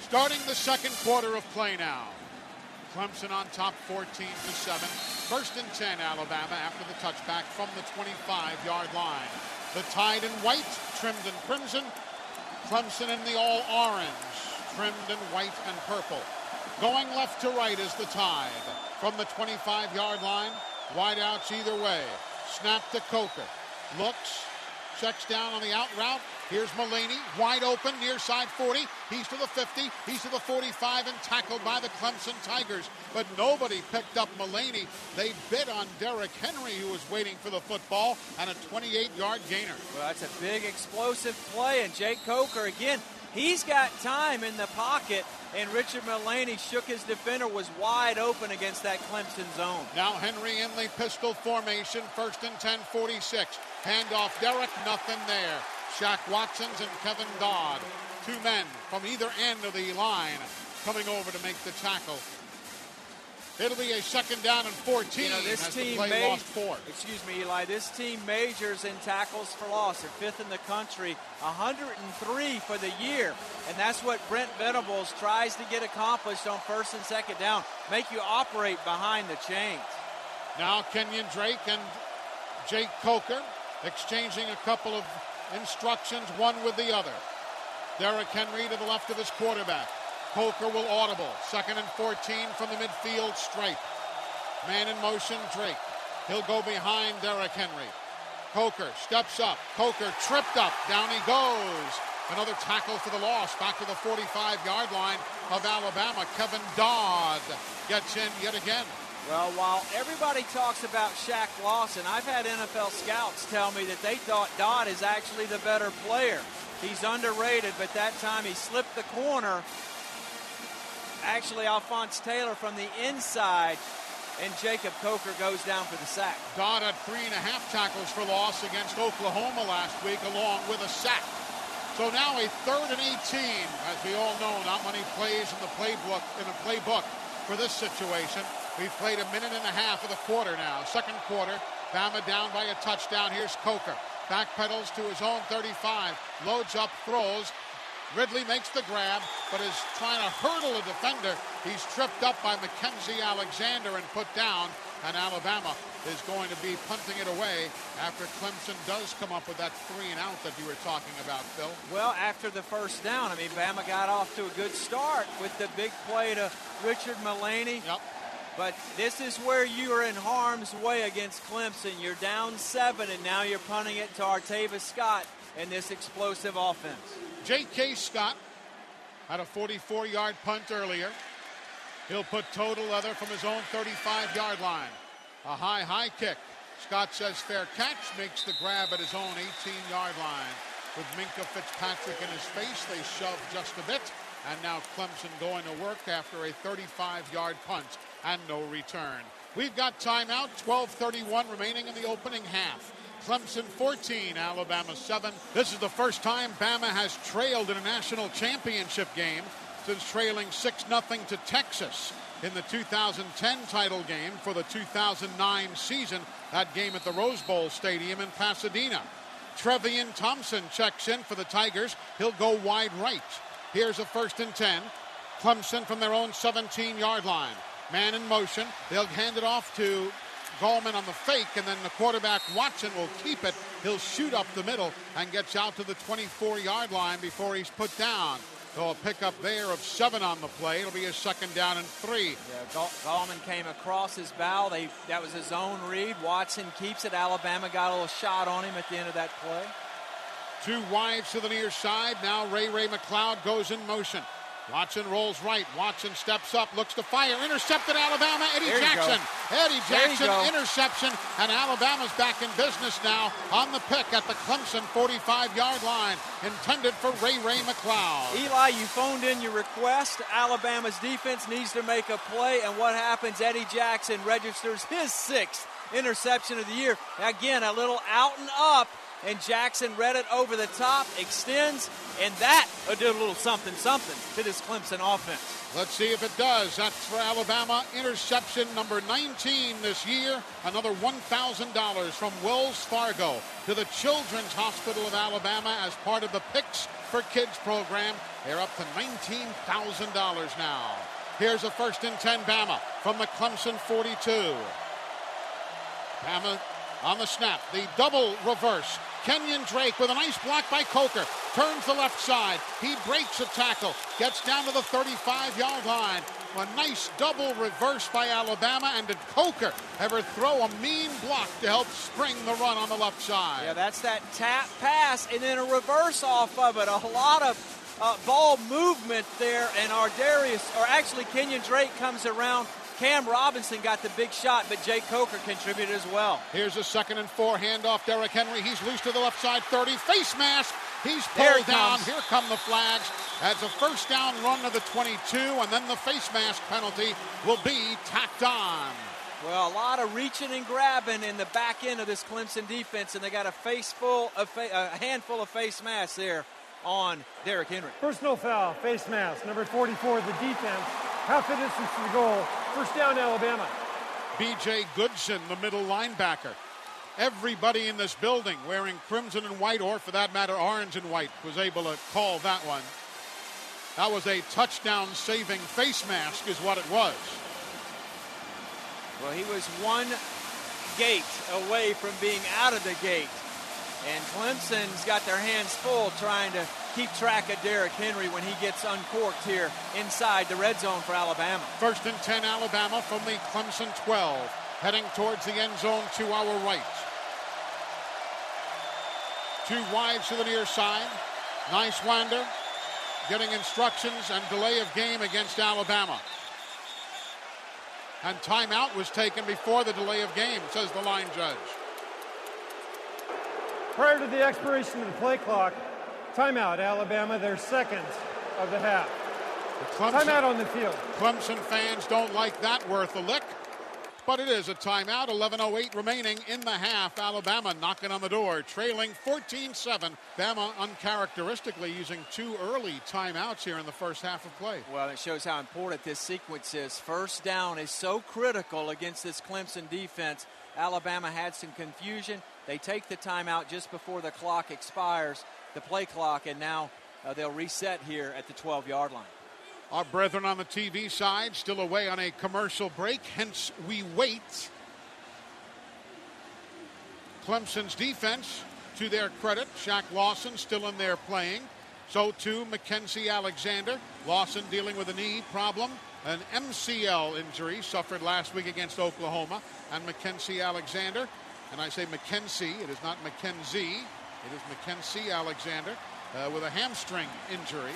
Starting the second quarter of play now. Clemson on top 14 to 7. First and 10 Alabama after the touchback from the 25-yard line. The tide in white, trimmed in crimson. Clemson in the all orange, trimmed in white and purple. Going left to right is the tide. From the 25-yard line, Wideouts either way. Snap to Coker. Looks. Checks down on the out route. Here's Mullaney, wide open, near side 40. He's to the 50, he's to the 45, and tackled by the Clemson Tigers. But nobody picked up Mullaney. They bit on Derrick Henry, who was waiting for the football, and a 28 yard gainer. Well, that's a big explosive play, and Jake Coker, again, he's got time in the pocket, and Richard Mullaney shook his defender, was wide open against that Clemson zone. Now Henry in the pistol formation, first and 10, 46. Handoff Derrick, nothing there. Shaq Watsons and Kevin Dodd, two men from either end of the line coming over to make the tackle. It'll be a second down and 14 you know, this team ma- lost four. Excuse me, Eli. This team majors in tackles for loss. They're fifth in the country, 103 for the year, and that's what Brent Venables tries to get accomplished on first and second down. Make you operate behind the chains. Now Kenyon Drake and Jake Coker exchanging a couple of instructions, one with the other. Derrick Henry to the left of his quarterback. Coker will audible. Second and 14 from the midfield stripe. Man in motion, Drake. He'll go behind Derrick Henry. Coker steps up. Coker tripped up. Down he goes. Another tackle for the loss. Back to the 45 yard line of Alabama. Kevin Dodd gets in yet again. Well, while everybody talks about Shaq Lawson, I've had NFL scouts tell me that they thought Dodd is actually the better player. He's underrated, but that time he slipped the corner. Actually, Alphonse Taylor from the inside, and Jacob Coker goes down for the sack. Dodd had three and a half tackles for loss against Oklahoma last week, along with a sack. So now a third and 18. As we all know, not many plays in the playbook in the playbook for this situation. We've played a minute and a half of the quarter now. Second quarter, Bama down by a touchdown. Here's Coker. Backpedals to his own 35. Loads up, throws. Ridley makes the grab, but is trying to hurdle a defender. He's tripped up by Mackensie Alexander and put down. And Alabama is going to be punting it away after Clemson does come up with that three and out that you were talking about, Phil. Well, after the first down, I mean, Bama got off to a good start with the big play to Richard Mullaney. Yep. But this is where you are in harm's way against Clemson. You're down seven, and now you're punting it to Artavis Scott in this explosive offense. J.K. Scott had a 44 yard punt earlier. He'll put total leather from his own 35 yard line. A high, high kick. Scott says fair catch, makes the grab at his own 18 yard line. With Minkah Fitzpatrick in his face, they shove just a bit. And now Clemson going to work after a 35 yard punt and no return. We've got timeout, 12:31 remaining in the opening half. Clemson 14, Alabama 7. This is the first time Bama has trailed in a national championship game since trailing 6 0 to Texas in the 2010 title game for the 2009 season. That game at the Rose Bowl Stadium in Pasadena. Trevion Thompson checks in for the Tigers. He'll go wide right. Here's a first and 10. Clemson from their own 17 yard line. Man in motion. They'll hand it off to Gallman on the fake, and then the quarterback Watson will keep it. He'll shoot up the middle and gets out to the 24 yard line before he's put down. So a pickup there of seven on the play. It'll be a second down and three. Yeah, Gallman came across his bow. They that was his own read. Watson keeps it. Alabama got a little shot on him at the end of that play. Two wides to the near side. Now Ray Ray McCloud goes in motion. Watson rolls right. Watson steps up, looks to fire. Intercepted Alabama. Eddie There Jackson. Eddie Jackson interception. And Alabama's back in business now on the pick at the Clemson 45 yard line. Intended for Ray Ray McCloud. Eli, you phoned in your request. Alabama's defense needs to make a play, and what happens? Eddie Jackson registers his sixth interception of the year. Again, a little out and up, and Jackson read it over the top, extends, and that did a little something something to this Clemson offense. Let's see if it does. That's for Alabama. Interception number 19 this year. Another $1,000 from Wells Fargo to the Children's Hospital of Alabama as part of the Picks for Kids program. They're up to $19,000 now. Here's a first and 10 Bama from the Clemson 42. Bama on the snap. The double reverse. Kenyon Drake with a nice block by Coker. Turns the left side. He breaks a tackle. Gets down to the 35 yard line. A nice double reverse by Alabama. And did Coker ever throw a mean block to help spring the run on the left side? Yeah, that's that tap pass and then a reverse off of it. A lot of uh, ball movement there. And our Darius, or actually Kenyon Drake comes around Cam Robinson got the big shot, but Jake Coker contributed as well. Here's a second and four handoff. Derrick Henry. He's loose to the left side. 30. Face mask. He's pulled down. Comes. Here come the flags. That's a first down run of the 22, and then the face mask penalty will be tacked on. Well, a lot of reaching and grabbing in the back end of this Clemson defense, and they got a face full of fa- a handful of face masks there on Derrick Henry. Personal foul, face mask, number 44, the defense. Half a distance to the goal. First down, Alabama. B.J. Goodson, the middle linebacker. Everybody in this building wearing crimson and white, or for that matter, orange and white, was able to call that one. That was a touchdown saving face mask, is what it was. Well, he was one gate away from being out of the gate. And Clemson's got their hands full trying to keep track of Derrick Henry when he gets uncorked here inside the red zone for Alabama. First and 10, Alabama from the Clemson 12, heading towards the end zone to our right. Two wides to the near side. Nysewander getting instructions and delay of game against Alabama. And timeout was taken before the delay of game, says the line judge. Prior to the expiration of the play clock, timeout, Alabama, their second of the half. The Clemson, Timeout on the field. Clemson fans don't like that worth a lick, but it is a timeout. 11.08 remaining in the half. Alabama knocking on the door, trailing 14-7. Bama uncharacteristically using two early timeouts here in the first half of play. Well, it shows how important this sequence is. First down is so critical against this Clemson defense. Alabama had some confusion. They take the timeout just before the clock expires, the play clock, and now uh, they'll reset here at the 12 yard line. Our brethren on the TV side still away on a commercial break, hence we wait. Clemson's defense, to their credit, Shaq Lawson still in there playing. So too Mackensie Alexander. Lawson dealing with a knee problem, an MCL injury suffered last week against Oklahoma. And Mackensie Alexander, and I say McKenzie. it is not McKenzie. it is McKenzie Alexander uh, with a hamstring injury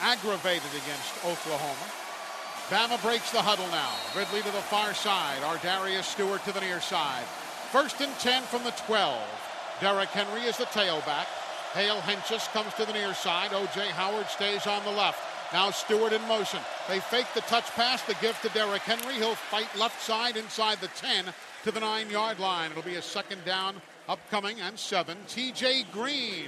aggravated against Oklahoma. Bama breaks the huddle now. Ridley to the far side. ArDarius Stewart to the near side. First and 10 from the 12. Derrick Henry is the tailback. Hale Hentges comes to the near side. O.J. Howard stays on the left. Now Stewart in motion. They fake the touch pass, the give to Derrick Henry. He'll fight left side inside the 10 to the 9 yard line. It'll be a second down upcoming and seven. TJ Green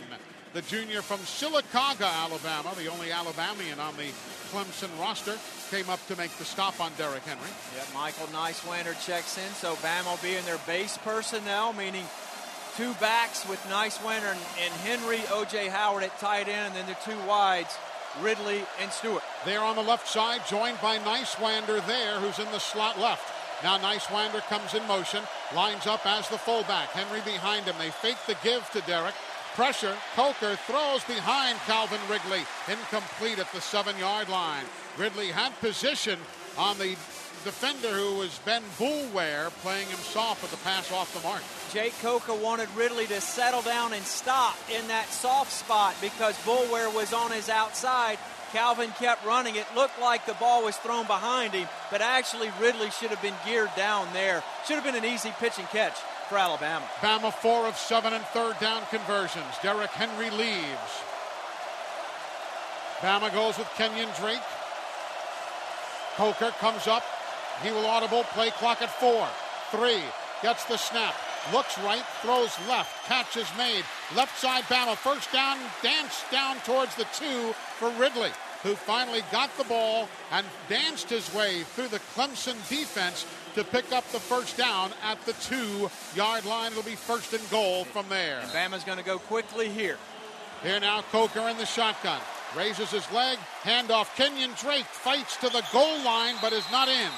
the junior from Sylacauga, Alabama, the only Alabamian on the Clemson roster, came up to make the stop on Derrick Henry. Yeah, Michael Nysewander checks in, so Bama will be in their base personnel, meaning two backs with Nysewander and, and Henry, O.J. Howard at tight end, and then the two wides, Ridley and Stewart. They're on the left side, joined by Nysewander there, who's in the slot left. Now Nysewander comes in motion, lines up as the fullback. Henry behind him. They fake the give to Derrick. Pressure. Coker throws behind Calvin Ridley. Incomplete at the seven yard line. Ridley had position on the defender who was Ben Boulware, playing him soft with the pass off the mark. Jake Coker wanted Ridley to settle down and stop in that soft spot because Boulware was on his outside. Calvin kept running. It looked like the ball was thrown behind him, but actually Ridley should have been geared down there. Should have been an easy pitch and catch for Alabama. Bama four of seven and third down conversions. Derrick Henry leaves. Bama goes with Kenyon Drake. Coker comes up. He will audible. Play clock at four. Three. Gets the snap. Looks right. Throws left. Catch is made. Left side Bama. First down. Dance down towards the two for Ridley, who finally got the ball and danced his way through the Clemson defense to pick up the first down at the two yard line. It'll be first and goal from there. And Bama's going to go quickly here. Here now, Coker in the shotgun. Raises his leg. Handoff. Kenyon Drake fights to the goal line, but is not in.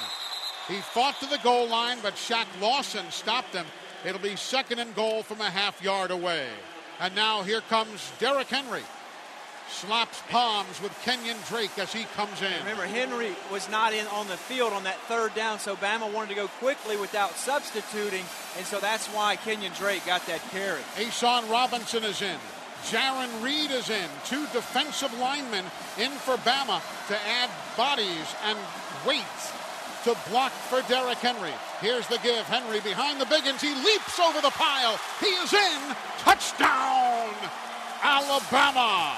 He fought to the goal line, but Shaq Lawson stopped him. It'll be second and goal from a half yard away. And now here comes Derrick Henry. slaps palms with Kenyon Drake as he comes in. Remember, Henry was not in on the field on that third down, so Bama wanted to go quickly without substituting, and so that's why Kenyon Drake got that carry. A'Shawn Robinson is in. Jarran Reed is in. Two defensive linemen in for Bama to add bodies and weight to block for Derrick Henry. Here's the give. Henry behind the Biggins. He leaps over the pile. He is in. Touchdown, Alabama.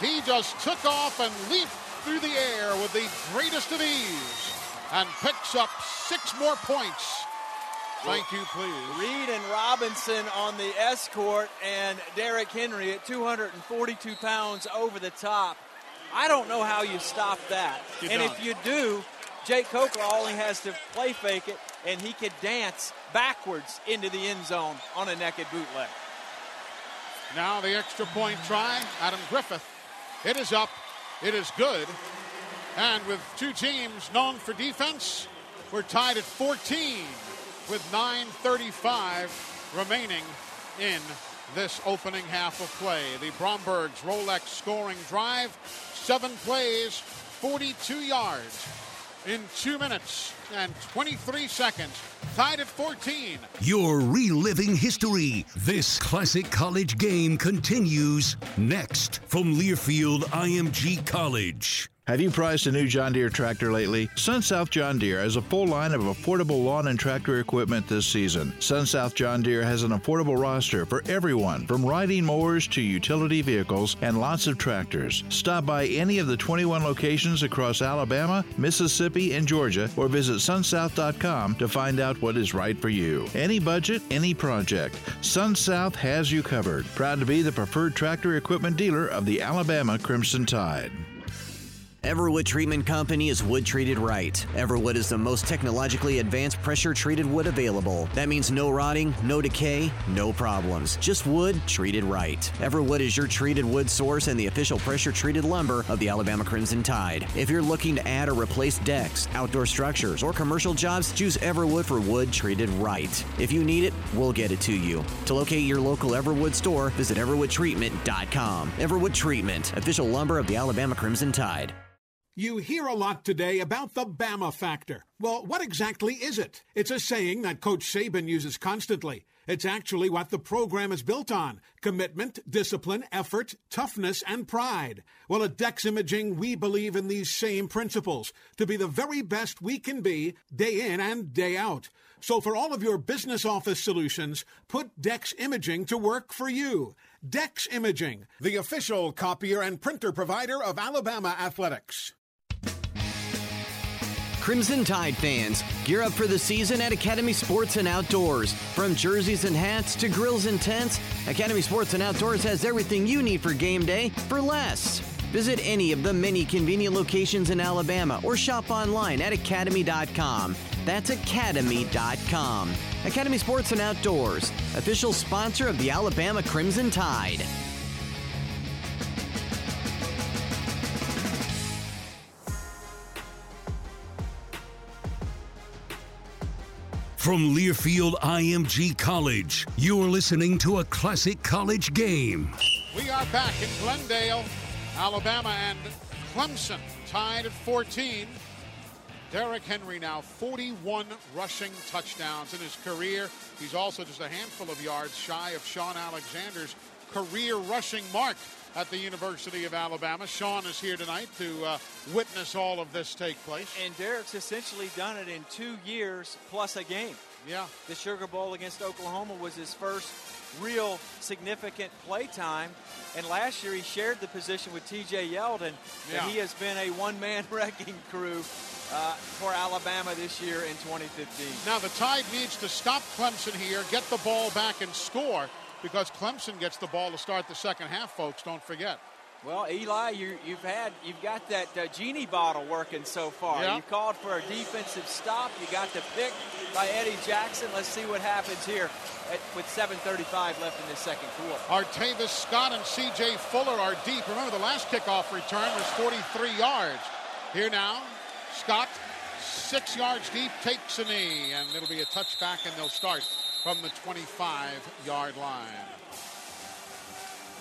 He just took off and leaped through the air with the greatest of ease and picks up six more points. Thank you, please. Reed and Robinson on the escort, and Derrick Henry at 242 pounds over the top. I don't know how you stop that. You and don't. if you do, Jake Coker only has to play fake it, and he could dance backwards into the end zone on a naked bootleg. Now the extra point try. Adam Griffith. It is up. It is good. And with two teams known for defense, we're tied at 14 with 9.35 remaining in this opening half of play. The Brombergs Rolex scoring drive, seven plays, 42 yards in two minutes and 23 seconds. Tied at 14. You're reliving history. This classic college game continues next from Learfield IMG College. Have you priced a new John Deere tractor lately? SunSouth John Deere has a full line of affordable lawn and tractor equipment this season. SunSouth John Deere has an affordable roster for everyone, from riding mowers to utility vehicles and lots of tractors. Stop by any of the 21 locations across Alabama, Mississippi, and Georgia, or visit sunsouth.com to find out what is right for you. Any budget, any project. SunSouth has you covered. Proud to be the preferred tractor equipment dealer of the Alabama Crimson Tide. Everwood Treatment Company is wood treated right. Everwood is the most technologically advanced pressure treated wood available. That means no rotting, no decay, no problems. Just wood treated right. Everwood is your treated wood source and the official pressure treated lumber of the Alabama Crimson Tide. If you're looking to add or replace decks, outdoor structures, or commercial jobs, choose Everwood for wood treated right. If you need it, we'll get it to you. To locate your local Everwood store, visit everwoodtreatment.com. Everwood Treatment, official lumber of the Alabama Crimson Tide. You hear a lot today about the Bama factor. Well, what exactly is it? It's a saying that Coach Saban uses constantly. It's actually what the program is built on commitment, discipline, effort, toughness, and pride. Well, at Dex Imaging, we believe in these same principles to be the very best we can be day in and day out. So, for all of your business office solutions, put Dex Imaging to work for you. Dex Imaging, the official copier and printer provider of Alabama Athletics. Crimson Tide fans, gear up for the season at Academy Sports and Outdoors. From jerseys and hats to grills and tents, Academy Sports and Outdoors has everything you need for game day for less. Visit any of the many convenient locations in Alabama or shop online at academy.com. That's academy.com. Academy Sports and Outdoors, official sponsor of the Alabama Crimson Tide. From Learfield IMG College, you're listening to a classic college game. We are back in Glendale, Alabama, and Clemson tied at 14. Derrick Henry now 41 rushing touchdowns in his career. He's also just a handful of yards shy of Shaun Alexander's career rushing mark at the University of Alabama. Shaun is here tonight to uh, witness all of this take place. And Derrick's essentially done it in two years plus a game. Yeah. The Sugar Bowl against Oklahoma was his first real significant play time. And last year he shared the position with TJ Yeldon. Yeah. And he has been a one man (laughs) wrecking crew uh, for Alabama this year in 2015. Now the Tide needs to stop Clemson here, get the ball back, and score because Clemson gets the ball to start the second half, folks. Don't forget. Well, Eli, you, you've had you've got that uh, genie bottle working so far. Yeah. You called for a defensive stop. You got the pick by Eddie Jackson. Let's see what happens here at, with 7:35 left in the second quarter. Artavis Scott and C.J. Fuller are deep. Remember, the last kickoff return was 43 yards. Here now, Scott, six yards deep, takes a knee, and it'll be a touchback, and they'll start from the 25-yard line.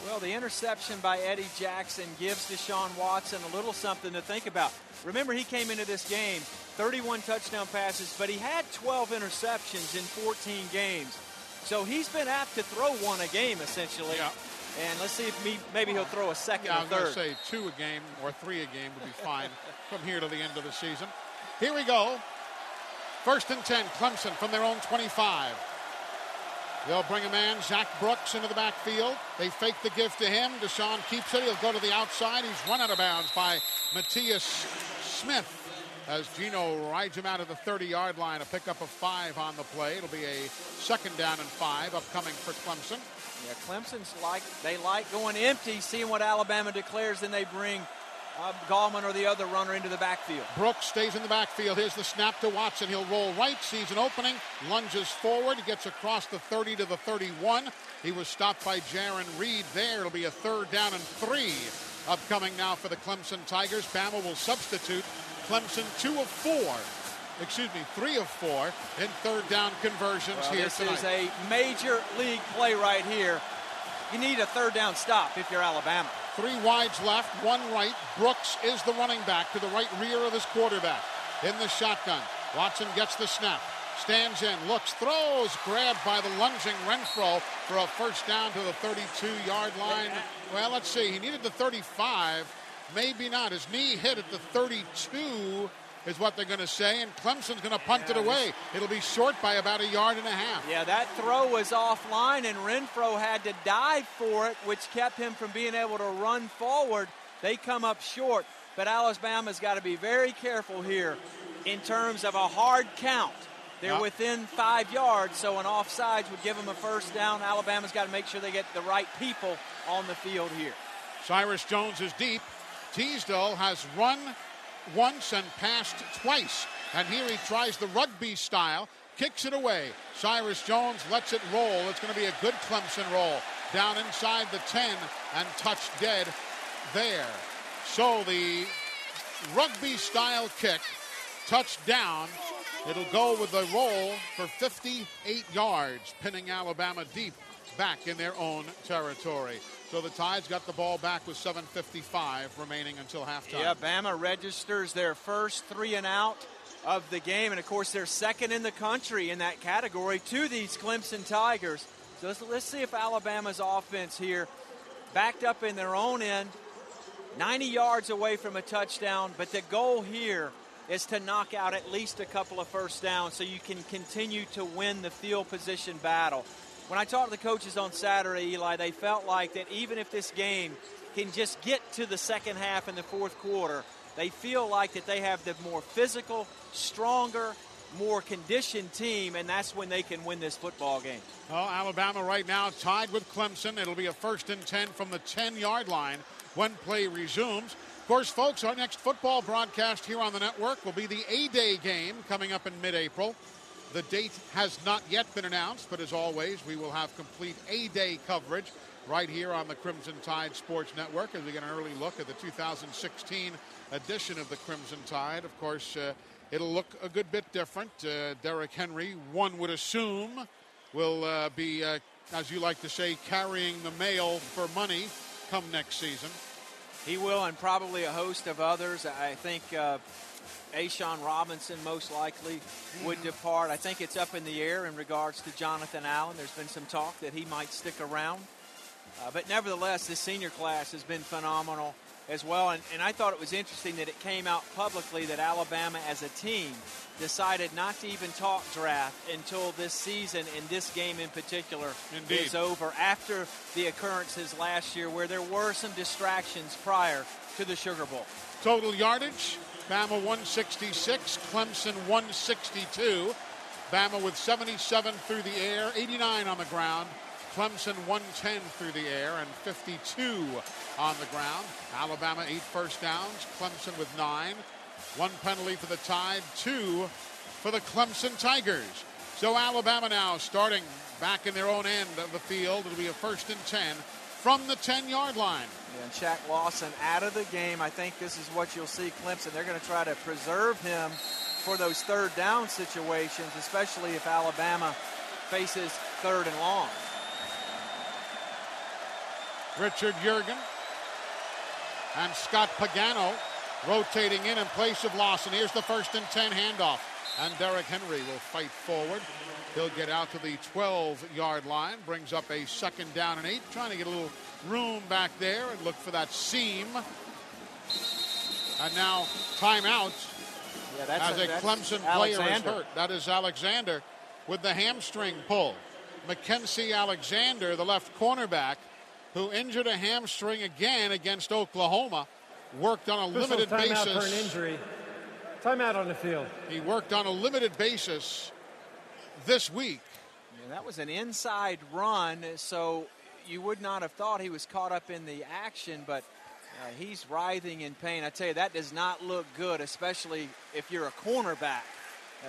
Well, the interception by Eddie Jackson gives Deshaun Watson a little something to think about. Remember, he came into this game 31 touchdown passes, but he had 12 interceptions in 14 games. So he's been apt to throw one a game, essentially. Yeah. And let's see if me, maybe he'll throw a second Yeah, I or was going to third. say two a game or three a game would be fine from here to the end of the season. Here we go. First and 10, Clemson from their own 25. They'll bring a man, Zac Brooks, into the backfield. They fake the gift to him. Deshaun keeps it. He'll go to the outside. He's run out of bounds by Matthias Smith as Geno rides him out of the 30 yard line. A pickup of five on the play. It'll be a second down and five upcoming for Clemson. Yeah, Clemson's like they like going empty, seeing what Alabama declares, then they bring uh, Gallman or the other runner into the backfield. Brooks stays in the backfield. Here's the snap to Watson. He'll roll right, sees an opening, lunges forward, gets across the 30 to the 31. He was stopped by Jarran Reed there. It'll be a third down and three. Upcoming now for the Clemson Tigers. Bama will substitute Clemson two of four. Excuse me, three of four in third down conversions Well, here this tonight. is a major league play right here. You need a third down stop if you're Alabama. Three wides left, one right. Brooks is the running back to the right rear of his quarterback. In the shotgun. Watson gets the snap. Stands in, looks, throws, grabbed by the lunging Renfrow for a first down to the 32 yard line. Well, let's see. He needed the 35. Maybe not. His knee hit at the 32 is what they're going to say, and Clemson's going to punt it away. It'll be short by about a yard and a half. Yeah, that throw was offline, and Renfrow had to dive for it, which kept him from being able to run forward. They come up short, but Alabama's got to be very careful here in terms of a hard count. They're Yeah. within five yards, so an offsides would give them a first down. Alabama's got to make sure they get the right people on the field here. Cyrus Jones is deep. Teasdall has run once and passed twice. And here he tries the rugby style, kicks it away. Cyrus Jones lets it roll. It's going to be a good Clemson roll. Down inside the 10 and touched dead there. So the rugby style kick, touchdown. It'll go with the roll for 58 yards, pinning Alabama deep back in their own territory. So the Tides got the ball back with 7.55 remaining until halftime. Yeah, Bama registers their first three and out of the game, and of course they're second in the country in that category to these Clemson Tigers. So let's, let's see if Alabama's offense here, backed up in their own end, 90 yards away from a touchdown, but the goal here is to knock out at least a couple of first downs so you can continue to win the field position battle. When I talked to the coaches on Saturday, Eli, they felt like that even if this game can just get to the second half in the fourth quarter, they feel like that they have the more physical, stronger, more conditioned team, and that's when they can win this football game. Well, Alabama right now tied with Clemson. It'll be a first and 10 from the 10 yard line when play resumes. Of course, folks, our next football broadcast here on the network will be the A Day game coming up in mid April. The date has not yet been announced, but as always, we will have complete A Day coverage right here on the Crimson Tide Sports Network as we get an early look at the 2016 edition of the Crimson Tide. Of course, uh, it'll look a good bit different. Uh, Derrick Henry, one would assume, will uh, be, uh, as you like to say, carrying the mail for money come next season. He will, and probably a host of others. I think uh, A'Shawn Robinson most likely would depart. I think it's up in the air in regards to Jonathan Allen. There's been some talk that he might stick around. Uh, but nevertheless, this senior class has been phenomenal as well. And, and I thought it was interesting that it came out publicly that Alabama as a team decided not to even talk draft until this season and this game in particular Indeed. is over after the occurrences last year where there were some distractions prior to the Sugar Bowl. Total yardage Bama 166, Clemson 162. Bama with 77 through the air, 89 on the ground. Clemson 110 through the air and 52 on the ground. Alabama eight first downs, Clemson with nine. One penalty for the Tide, two for the Clemson Tigers. So Alabama now starting back in their own end of the field. It'll be a first and 10 from the 10 yard line. And Shaq Lawson out of the game. I think this is what you'll see Clemson. They're going to try to preserve him for those third down situations, especially if Alabama faces third and long. Richard Yeargin and Scott Pagano rotating in in place of Lawson. Here's the first and 10 handoff. And Derrick Henry will fight forward. He'll get out to the 12 yard line, brings up a second down and eight, trying to get a little room back there and look for that seam. And now timeout yeah, that's as a, a that's Clemson player is hurt. That is Alexander with the hamstring pull. Mackensie Alexander, the left cornerback, who injured a hamstring again against Oklahoma, worked on a limited timeout basis. for an injury. Timeout on the field. He worked on a limited basis this week. Yeah, that was an inside run, so you would not have thought he was caught up in the action, but uh, he's writhing in pain. I tell you, that does not look good, especially if you're a cornerback.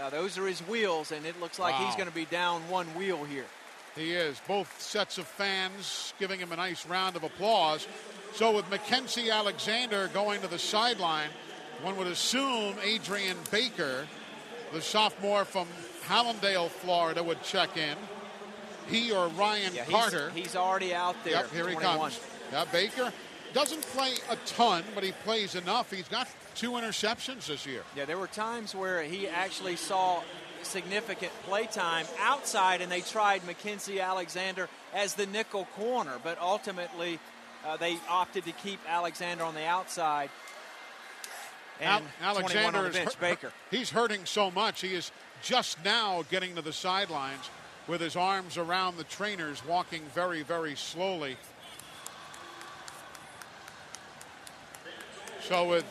Uh, those are his wheels, and it looks like Wow. he's going to be down one wheel here. He is. Both sets of fans giving him a nice round of applause. So with Mackensie Alexander going to the sideline, one would assume Adrian Baker, the sophomore from Hallandale, Florida, would check in. He or Ryan Yeah, Carter. He's, already out there. Yep, here he comes. Yeah, Baker doesn't play a ton, but he plays enough. He's got two interceptions this year. Yeah, there were times where he actually saw significant play time outside, and they tried Mackensie Alexander as the nickel corner, but ultimately uh, they opted to keep Alexander on the outside. And Al- Alexander the is hurt- Baker. (laughs) He's hurting so much. He is just now getting to the sidelines with his arms around the trainers, walking very, very slowly. So with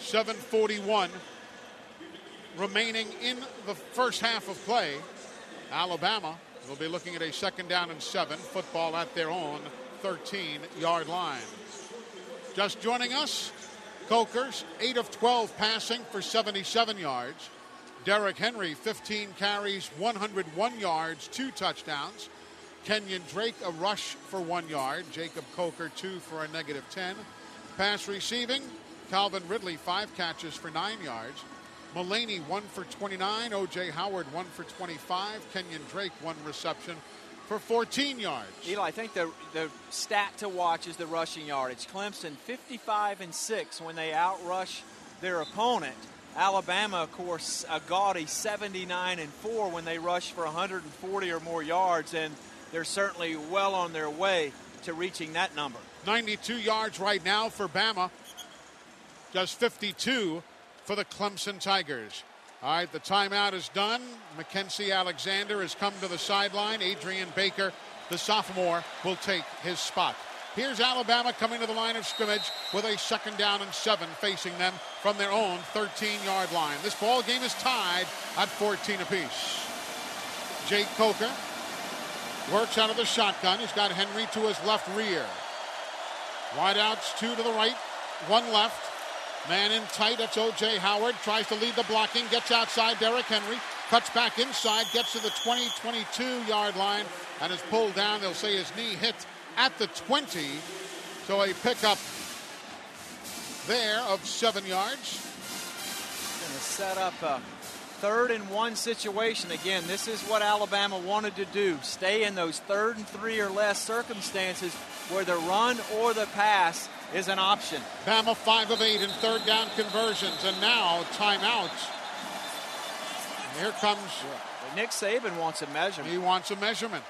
741 remaining in the first half of play, Alabama will be looking at a second down and seven, football at their own 13 yard line. Just joining us, Cokers, 8 of 12 passing for 77 yards. Derrick Henry, 15 carries, 101 yards, two touchdowns. Kenyon Drake, a rush for one yard. Jacob Coker, two for a negative 10. Pass receiving, Calvin Ridley, five catches for nine yards. Mullaney, one for 29. O.J. Howard, one for 25. Kenyon Drake, one reception for 14 yards. Eli, I think the the stat to watch is the rushing yardage. Clemson 55 and 6 when they outrush their opponent. Alabama, of course, a gaudy 79 and 4 when they rush for 140 or more yards, and they're certainly well on their way to reaching that number. 92 yards right now for Bama. Just 52 for the Clemson Tigers. All right, the timeout is done. Mackensie Alexander has come to the sideline. Adrian Baker, the sophomore, will take his spot. Here's Alabama coming to the line of scrimmage with a second down and seven facing them from their own 13 yard line. This ball game is tied at 14 apiece. Jake Coker works out of the shotgun. He's got Henry to his left rear. Wideouts, two to the right, one left. Man in tight, that's O.J. Howard. Tries to lead the blocking, gets outside Derrick Henry. Cuts back inside, gets to the 20, 22 yard line, and is pulled down. They'll say his knee hit at the 20. So a pickup there of seven yards. Going to set up a third and one situation. Again, this is what Alabama wanted to do stay in those third and three or less circumstances where the run or the pass is an option. Bama five of eight in third down conversions, and now timeout. Here comes. Nick Saban wants a measurement. He wants a measurement.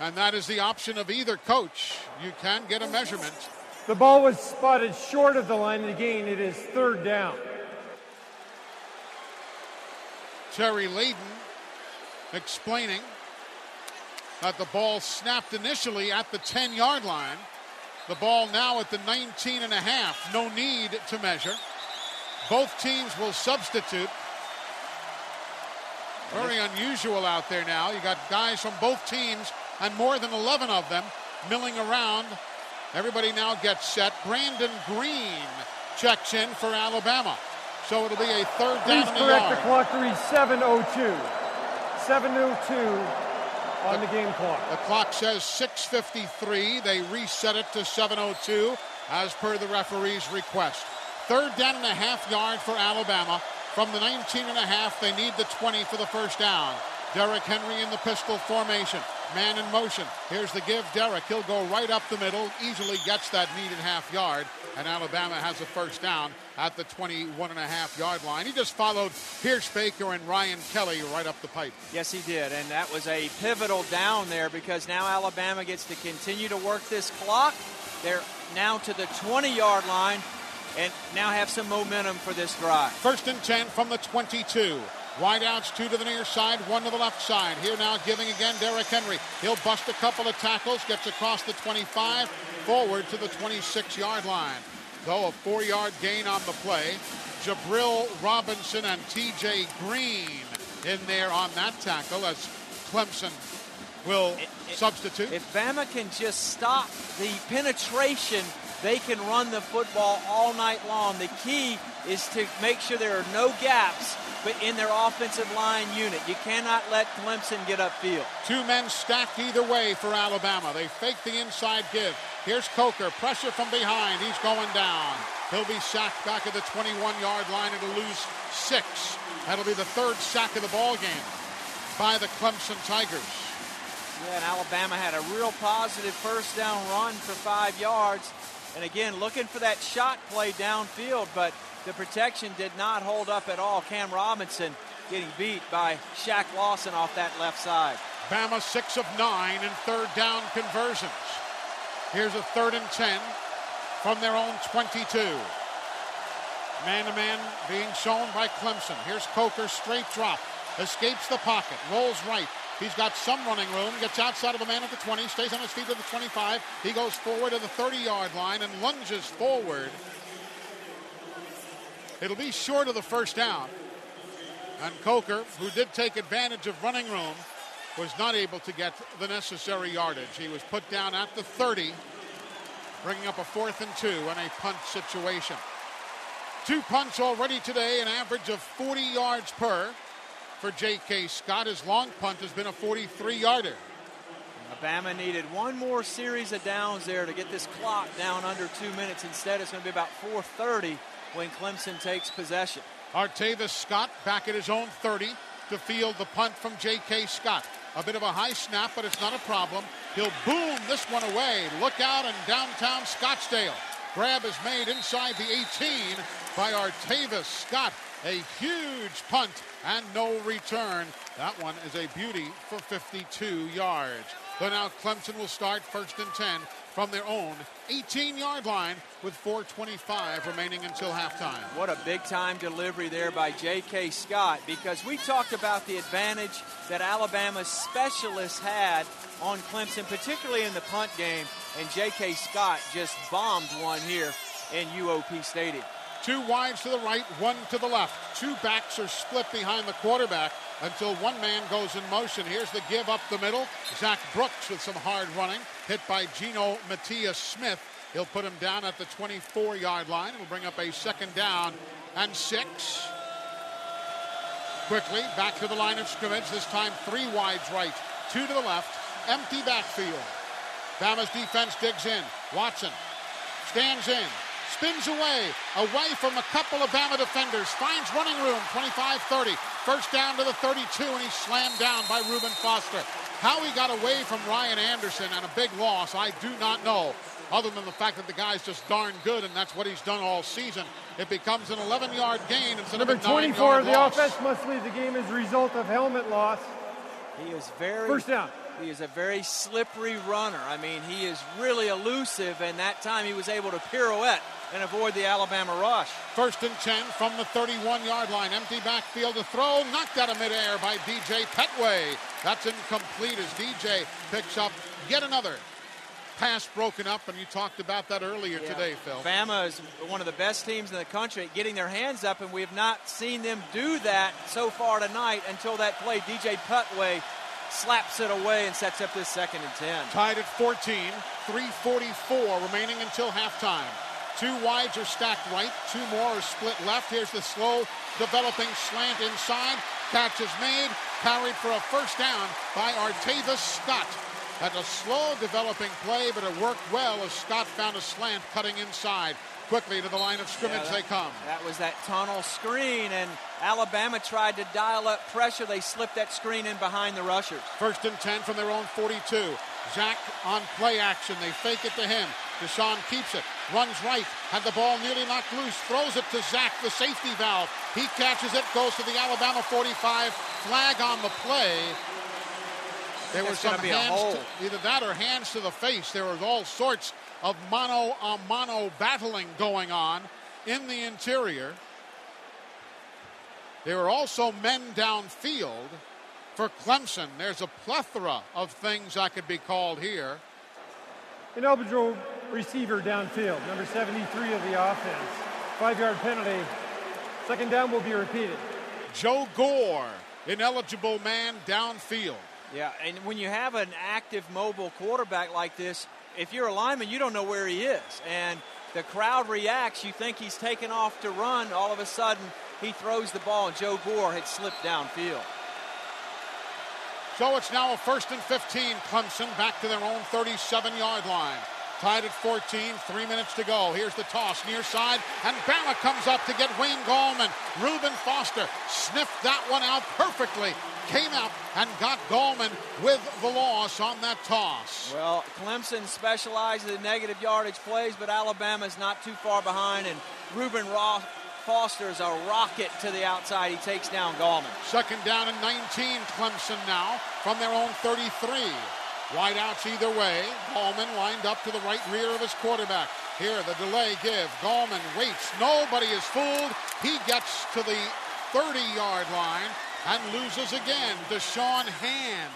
And that is the option of either coach. You can get a measurement. The ball was spotted short of the line of the gain. It is third down. Terry Layden explaining that the ball snapped initially at the 10 yard line. The ball now at the 19 and a half. No need to measure. Both teams will substitute. Very unusual out there now. You got guys from both teams and more than 11 of them milling around. Everybody now gets set. Brandon Green checks in for Alabama. So it'll be a third down Please correct the clock to read 7.02. 7.02 on the game clock. The clock says 6.53. They reset it to 7.02 as per the referee's request. Third down and a half yard for Alabama. From the 19 and a half, they need the 20 for the first down. Derrick Henry in the pistol formation. Man in motion. Here's the give. Derrick. He'll go right up the middle. Easily gets that needed half yard. And Alabama has a first down at the 21 and a half yard line. He just followed Pierschbacher and Ryan Kelly right up the pipe. Yes, he did. And that was a pivotal down there because now Alabama gets to continue to work this clock. They're now to the 20 yard line and now have some momentum for this drive. First and 10 from the 22. Wideouts, two to the near side, one to the left side. Here now giving again Derrick Henry. He'll bust a couple of tackles, gets across the 25, forward to the 26 yard line. Though a four yard gain on the play. Jabril Robinson and TJ Green in there on that tackle as Clemson will it, it, substitute. If Bama can just stop the penetration, they can run the football all night long. The key is to make sure there are no gaps in their offensive line unit. You cannot let Clemson get upfield. Two men stacked either way for Alabama. They fake the inside give. Here's Coker. Pressure from behind. He's going down. He'll be sacked back at the 21 yard line. It'll lose six. That'll be the third sack of the ball game by the Clemson Tigers. Yeah, and Alabama had a real positive first down run for five yards. And again, looking for that shot play downfield, but the protection did not hold up at all. Cam Robinson getting beat by Shaq Lawson off that left side. Bama six of nine in third down conversions. Here's a third and 10 from their own 22. Man to man being shown by Clemson. Here's Coker, straight drop, escapes the pocket, rolls right. He's got some running room, gets outside of the man at the 20, stays on his feet to the 25. He goes forward to the 30 yard line and lunges forward It'll be short of the first down. And Coker, who did take advantage of running room, was not able to get the necessary yardage. He was put down at the 30, bringing up a fourth and two in a punt situation. Two punts already today, an average of 40 yards per for J.K. Scott. His long punt has been a 43 yarder. Alabama needed one more series of downs there to get this clock down under two minutes. Instead, it's going to be about 430 when Clemson takes possession. Artavis Scott back at his own 30 to field the punt from J.K. Scott. A bit of a high snap, but it's not a problem. He'll boom this one away. Look out in downtown Scottsdale. Grab is made inside the 18 by Artavis Scott. A huge punt and no return. That one is a beauty for 52 yards. So now Clemson will start first and 10 from their own 18 yard line with 4.25 remaining until halftime. What a big time delivery there by J.K. Scott because we talked about the advantage that Alabama's specialists had on Clemson, particularly in the punt game, and J.K. Scott just bombed one here in UOP Stadium. Two wides to the right, one to the left. Two backs are split behind the quarterback until one man goes in motion. Here's the give up the middle. Zac Brooks with some hard running, hit by Geno Matias-Smith. He'll put him down at the 24 yard line. It'll bring up a second down and six. Quickly back to the line of scrimmage. This time three wides right, two to the left, empty backfield. Bama's defense digs in. Watson stands in, spins away, away from a couple of Bama defenders, finds running room, 25-30. First down to the 32, and he's slammed down by Reuben Foster. How he got away from Ryan Anderson and a big loss, I do not know. Other than the fact that the guy's just darn good, and that's what he's done all season. It becomes an 11-yard gain instead Number of a 24 of the loss. offense must leave the game as a result of helmet loss. He is very first down. He is a very slippery runner. I mean, he is really elusive, and that time he was able to pirouette and avoid the Alabama rush. First and 10 from the 31 yard line. Empty backfield to throw. Knocked out of midair by DJ Petway. That's incomplete as DJ picks up yet another pass broken up, and you talked about that earlier Yeah. today, Phil. Bama is one of the best teams in the country at getting their hands up, and we have not seen them do that so far tonight until that play. DJ Petway slaps it away and sets up this second and 10. Tied at 14, 344 remaining until halftime. Two wides are stacked right, two more are split left. Here's the slow developing slant inside. Catch is made, carried for a first down by Artavis Scott. That's a slow developing play, but it worked well as Scott found a slant cutting inside. Quickly to the line of scrimmage Yeah, that- they come. That was that tunnel screen, and Alabama tried to dial up pressure. They slipped that screen in behind the rushers. First and 10 from their own 42. Zac on play action. They fake it to him. Deshaun keeps it. Runs right. Had the ball nearly knocked loose. Throws it to Zac, the safety valve. He catches it. Goes to the Alabama 45. Flag on the play. There was some hands, to, either that or hands to the face. There was all sorts of mano a mano battling going on in the interior. There were also men downfield for Clemson. There's a plethora of things I could be called here. An Ineligible receiver downfield, number 73 of the offense. Five yard penalty. Second down will be repeated. Joe Gore, ineligible man downfield. Yeah, and when you have an active mobile quarterback like this, if you're a lineman, you don't know where he is. And the crowd reacts. You think he's taken off to run. All of a sudden, he throws the ball, and Joe Gore had slipped downfield. So it's now a first and 15. Clemson back to their own 37 yard line. Tied at 14, three minutes to go. Here's the toss near side, and Bama comes up to get Wayne Gallman. Reuben Foster sniffed that one out perfectly. Came out and got Gallman with the loss on that toss. Well, Clemson specializes in negative yardage plays, but Alabama's not too far behind, and Reuben Ross Foster is a rocket to the outside. He takes down Gallman. Second down and 19, Clemson now from their own 33. Wide outs either way. Gallman lined up to the right rear of his quarterback. Here, the delay give. Gallman waits. Nobody is fooled. He gets to the 30 yard line and loses again. Da'Shawn Hand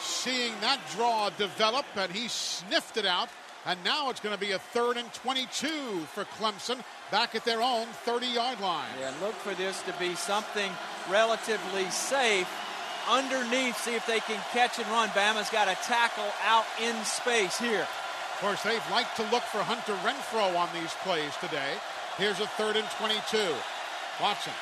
seeing that draw develop, and he sniffed it out. And now it's going to be a third and 22 for Clemson back at their own 30 yard line. Yeah, look for this to be something relatively safe. Underneath, see if they can catch and run. Bama's got a tackle out in space here. Of course, they've liked to look for Hunter Renfrow on these plays today. Here's a third and 22. Watson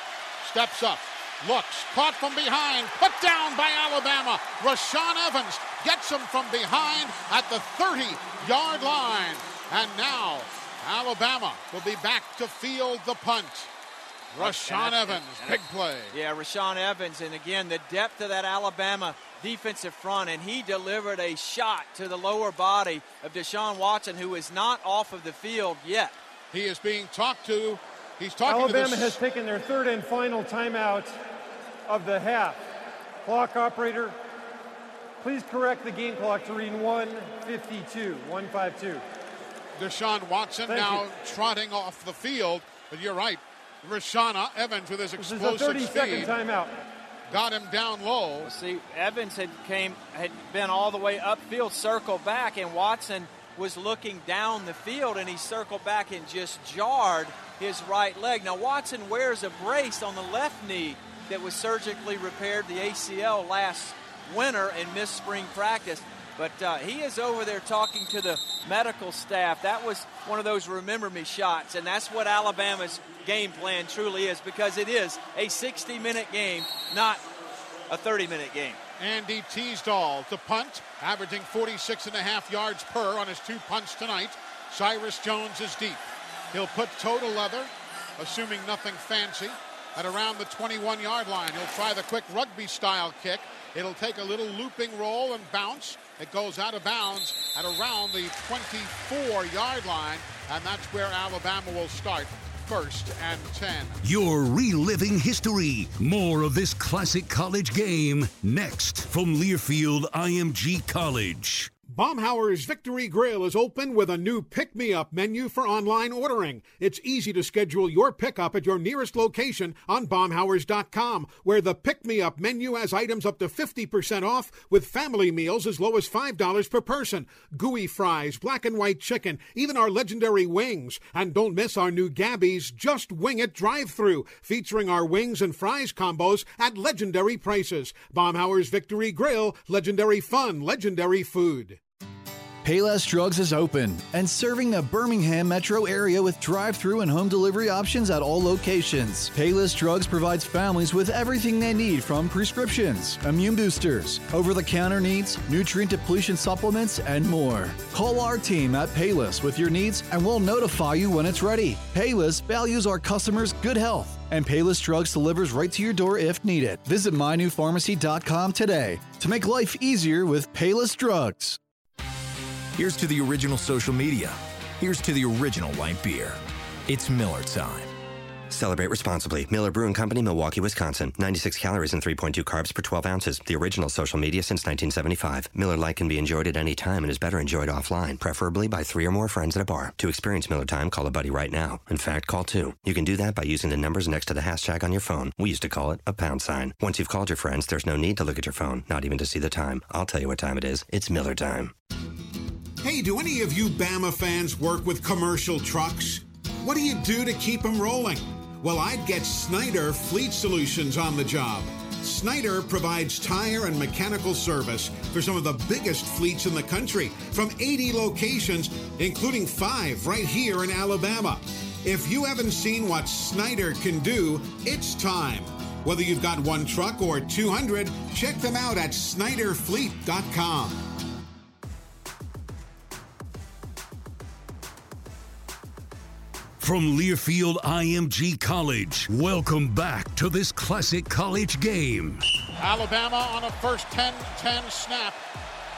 steps up, looks, caught from behind, put down by Alabama. Rashaan Evans gets him from behind at the 30 yard line. And now Alabama will be back to field the punt. Rashaan Evans, big play. Yeah, Rashaan Evans, and again, the depth of that Alabama defensive front, and he delivered a shot to the lower body of Deshaun Watson, who is not off of the field yet. He is being talked to. He's talking Alabama to the has taken their third and final timeout of the half. Clock operator, please correct the game clock to read 152. 152. Deshaun Watson Thank now you. trotting off the field. But you're right. Rashaan Evans with his This is a explosive 30 second speed timeout. got him down low. See, Evans had came had been all the way upfield, circled back, and Watson was looking down the field, and he circled back and just jarred his right leg. Now Watson wears a brace on the left knee that was surgically repaired, the ACL last winter, and missed spring practice. But uh, he is over there talking to the medical staff. That was one of those remember me shots, and that's what Alabama's game plan truly is because it is a 60 minute game, not a 30 minute game. Andy Teasdall to punt, averaging 46 and a half yards per on his two punts tonight. Cyrus Jones is deep. He'll put toe to leather, assuming nothing fancy, at around the 21 yard line. He'll try the quick rugby style kick. It'll take a little looping roll and bounce. It goes out of bounds at around the 24 yard line, and that's where Alabama will start. First and 10. You're reliving history. More of this classic college game next from Learfield IMG College. Baumhower's Victory Grill is open with a new pick me up menu for online ordering. It's easy to schedule your pickup at your nearest location on Baumhowers.com, where the pick me up menu has items up to 50% off with family meals as low as $5 per person, gooey fries, black and white chicken, even our legendary wings. And don't miss our new Gabby's Just Wing It drive through, featuring our wings and fries combos at legendary prices. Baumhower's Victory Grill, legendary fun, legendary food. Payless Drugs is open and serving the Birmingham metro area with drive through and home delivery options at all locations. Payless Drugs provides families with everything they need from prescriptions, immune boosters, over the counter needs, nutrient depletion supplements, and more. Call our team at Payless with your needs and we'll notify you when it's ready. Payless values our customers' good health and Payless Drugs delivers right to your door if needed. Visit mynewpharmacy.com today to make life easier with Payless Drugs. Here's to the original social media. Here's to the original light beer. It's Miller time. Celebrate responsibly. Miller Brewing Company, Milwaukee, Wisconsin. 96 calories and 3.2 carbs per 12 ounces. The original social media since 1975. Miller Lite can be enjoyed at any time and is better enjoyed offline, preferably by three or more friends at a bar. To experience Miller time, call a buddy right now. In fact, call two. You can do that by using the numbers next to the hashtag on your phone. We used to call it a pound sign. Once you've called your friends, there's no need to look at your phone, not even to see the time. I'll tell you what time it is. It's Miller time. Hey, do any of you Bama fans work with commercial trucks? What do you do to keep them rolling? Well, I'd get Snyder Fleet Solutions on the job. Snyder provides tire and mechanical service for some of the biggest fleets in the country from 80 locations, including five right here in Alabama. If you haven't seen what Snyder can do, it's time. Whether you've got one truck or 200, check them out at SnyderFleet.com. From Learfield IMG College, welcome back to this classic college game. Alabama on a first 10 10 snap.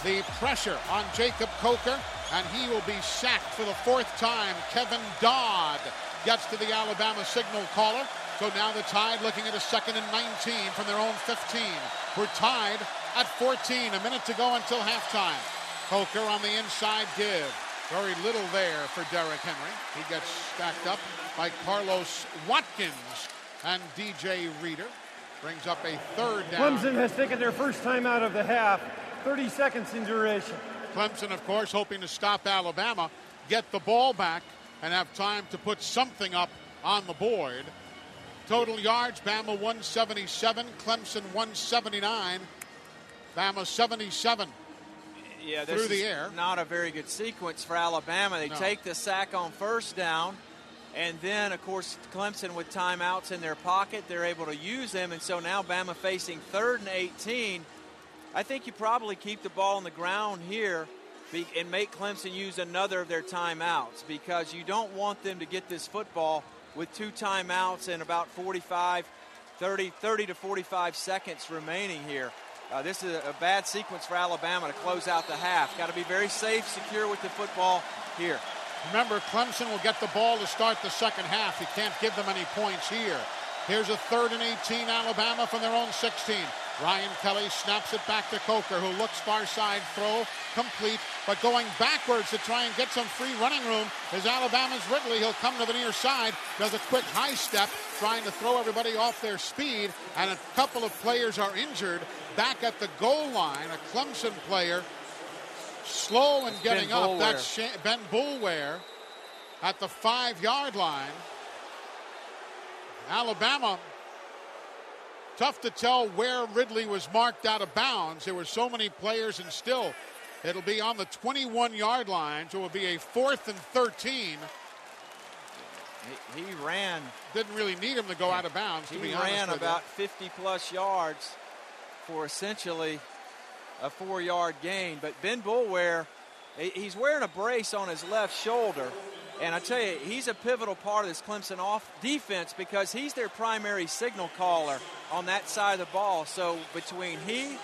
The pressure on Jacob Coker, and he will be sacked for the fourth time. Kevin Dodd gets to the Alabama signal caller. So now the Tide looking at a second and 19 from their own 15. We're tied at 14. A minute to go until halftime. Coker on the inside give. Very little there for Derrick Henry. He gets stacked up by Carlos Watkins and DJ Reader. Brings up a third down. Clemson has taken their first time out of the half. 30 seconds in duration. Clemson, of course, hoping to stop Alabama, get the ball back, and have time to put something up on the board. Total yards, Bama 177, Clemson 179, Bama 77 yeah, through the air. Not a very good sequence for Alabama. They No. take the sack on first down, and then, of course, Clemson with timeouts in their pocket, they're able to use them, and so now Bama facing third and 18. I think you probably keep the ball on the ground here and make Clemson use another of their timeouts because you don't want them to get this football with two timeouts and about 45, 30, 30 to 45 seconds remaining here. Uh, this is a bad sequence for Alabama to close out the half. Got to be very safe, secure with the football here. Remember, Clemson will get the ball to start the second half. You can't give them any points here. Here's a third and 18, Alabama from their own 16. Ryan Kelly snaps it back to Coker, who looks far side throw, complete, but going backwards to try and get some free running room is Alabama's Ridley. He'll come to the near side, does a quick high step, trying to throw everybody off their speed, and a couple of players are injured. Back at the goal line, a Clemson player slow in getting Ben up. Boulware. That's Ben Boulware at the five yard line. Alabama, tough to tell where Ridley was marked out of bounds. There were so many players, and still, it'll be on the 21 yard line, so it'll be a fourth and 13. He, he ran. Didn't really need him to go out of bounds, to He be ran about 50 plus yards for essentially a four yard gain. But Ben Boulware, he's wearing a brace on his left shoulder. And I tell you, he's a pivotal part of this Clemson off defense because he's their primary signal caller on that side of the ball. So between he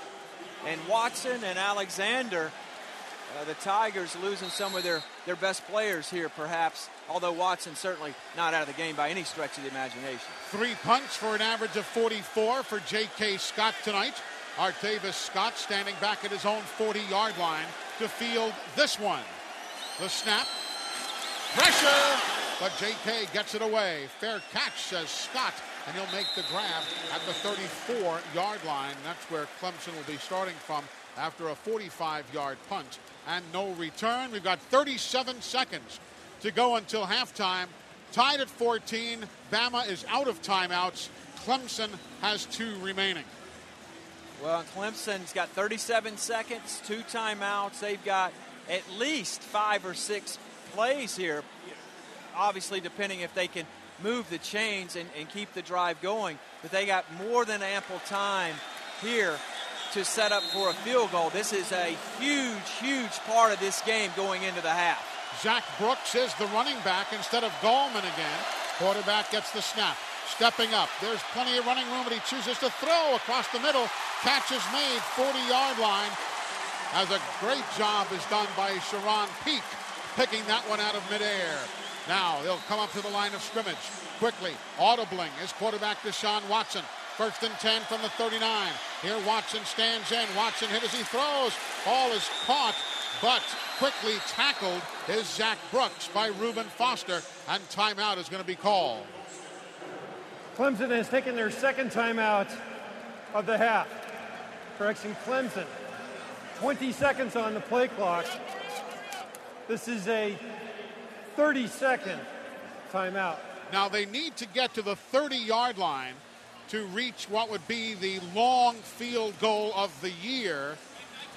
and Watson and Alexander, uh, the Tigers losing some of their, their best players here, perhaps. Although Watson certainly not out of the game by any stretch of the imagination. Three punts for an average of 44 for J.K. Scott tonight. Artavis Scott standing back at his own 40 yard line to field this one. The snap. Pressure! But J.K. gets it away. Fair catch, says Scott, and he'll make the grab at the 34 yard line. That's where Clemson will be starting from after a 45 yard punt and no return. We've got 37 seconds to go until halftime. Tied at 14. Bama is out of timeouts. Clemson has two remaining. Well, Clemson's got 37 seconds, two timeouts. They've got at least five or six plays here. Obviously, depending if they can move the chains and, and keep the drive going. But they got more than ample time here to set up for a field goal. This is a huge, huge part of this game going into the half. Zac Brooks is the running back instead of Gallman again. Quarterback gets the snap. Stepping up. There's plenty of running room, but he chooses to throw across the middle. Catch is made, 40 yard line. As a great job is done by Charone Peake, picking that one out of midair. Now they'll come up to the line of scrimmage quickly. Audibling is quarterback Deshaun Watson. First and 10 from the 39. Here Watson stands in. Watson hit as he throws. Ball is caught, but quickly tackled is Zac Brooks by Reuben Foster, and timeout is going to be called. Clemson has taken their second timeout of the half. Correction, Clemson. 20 seconds on the play clock. This is a 30 second timeout. Now they need to get to the 30 yard line to reach what would be the long field goal of the year.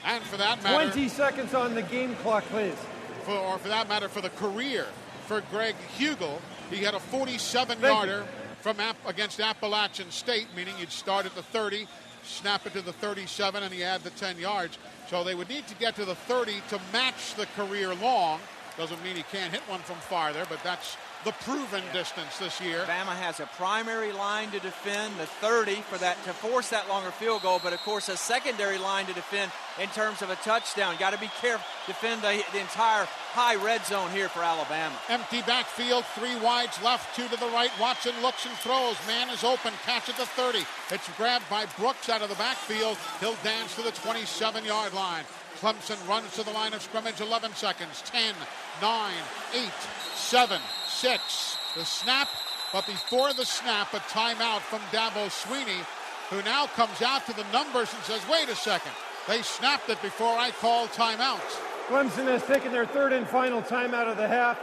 And for that matter, 20 seconds on the game clock, please. For, or for that matter, for the career for Greg Huegel, he had a 47 yarder from App, against Appalachian State, meaning you'd start at the 30, snap it to the 37, and he had the 10 yards. So they would need to get to the 30 to match the career long. Doesn't mean he can't hit one from farther, but that's the proven distance this year. Bama has a primary line to defend, the 30 for that to force that longer field goal, but of course a secondary line to defend in terms of a touchdown. Got to be careful, defend the, the entire high red zone here for Alabama. Empty backfield, three wides left, two to the right. Watson looks and throws. Man is open, catch at the 30. It's grabbed by Brooks out of the backfield. He'll dance to the 27 yard line. Clemson runs to the line of scrimmage, 11 seconds. 10, 9, 8, 7, 6. The snap, but before the snap, a timeout from Dabo Swinney, who now comes out to the numbers and says, wait a second. They snapped it before I called timeout. Clemson has taken their third and final timeout of the half.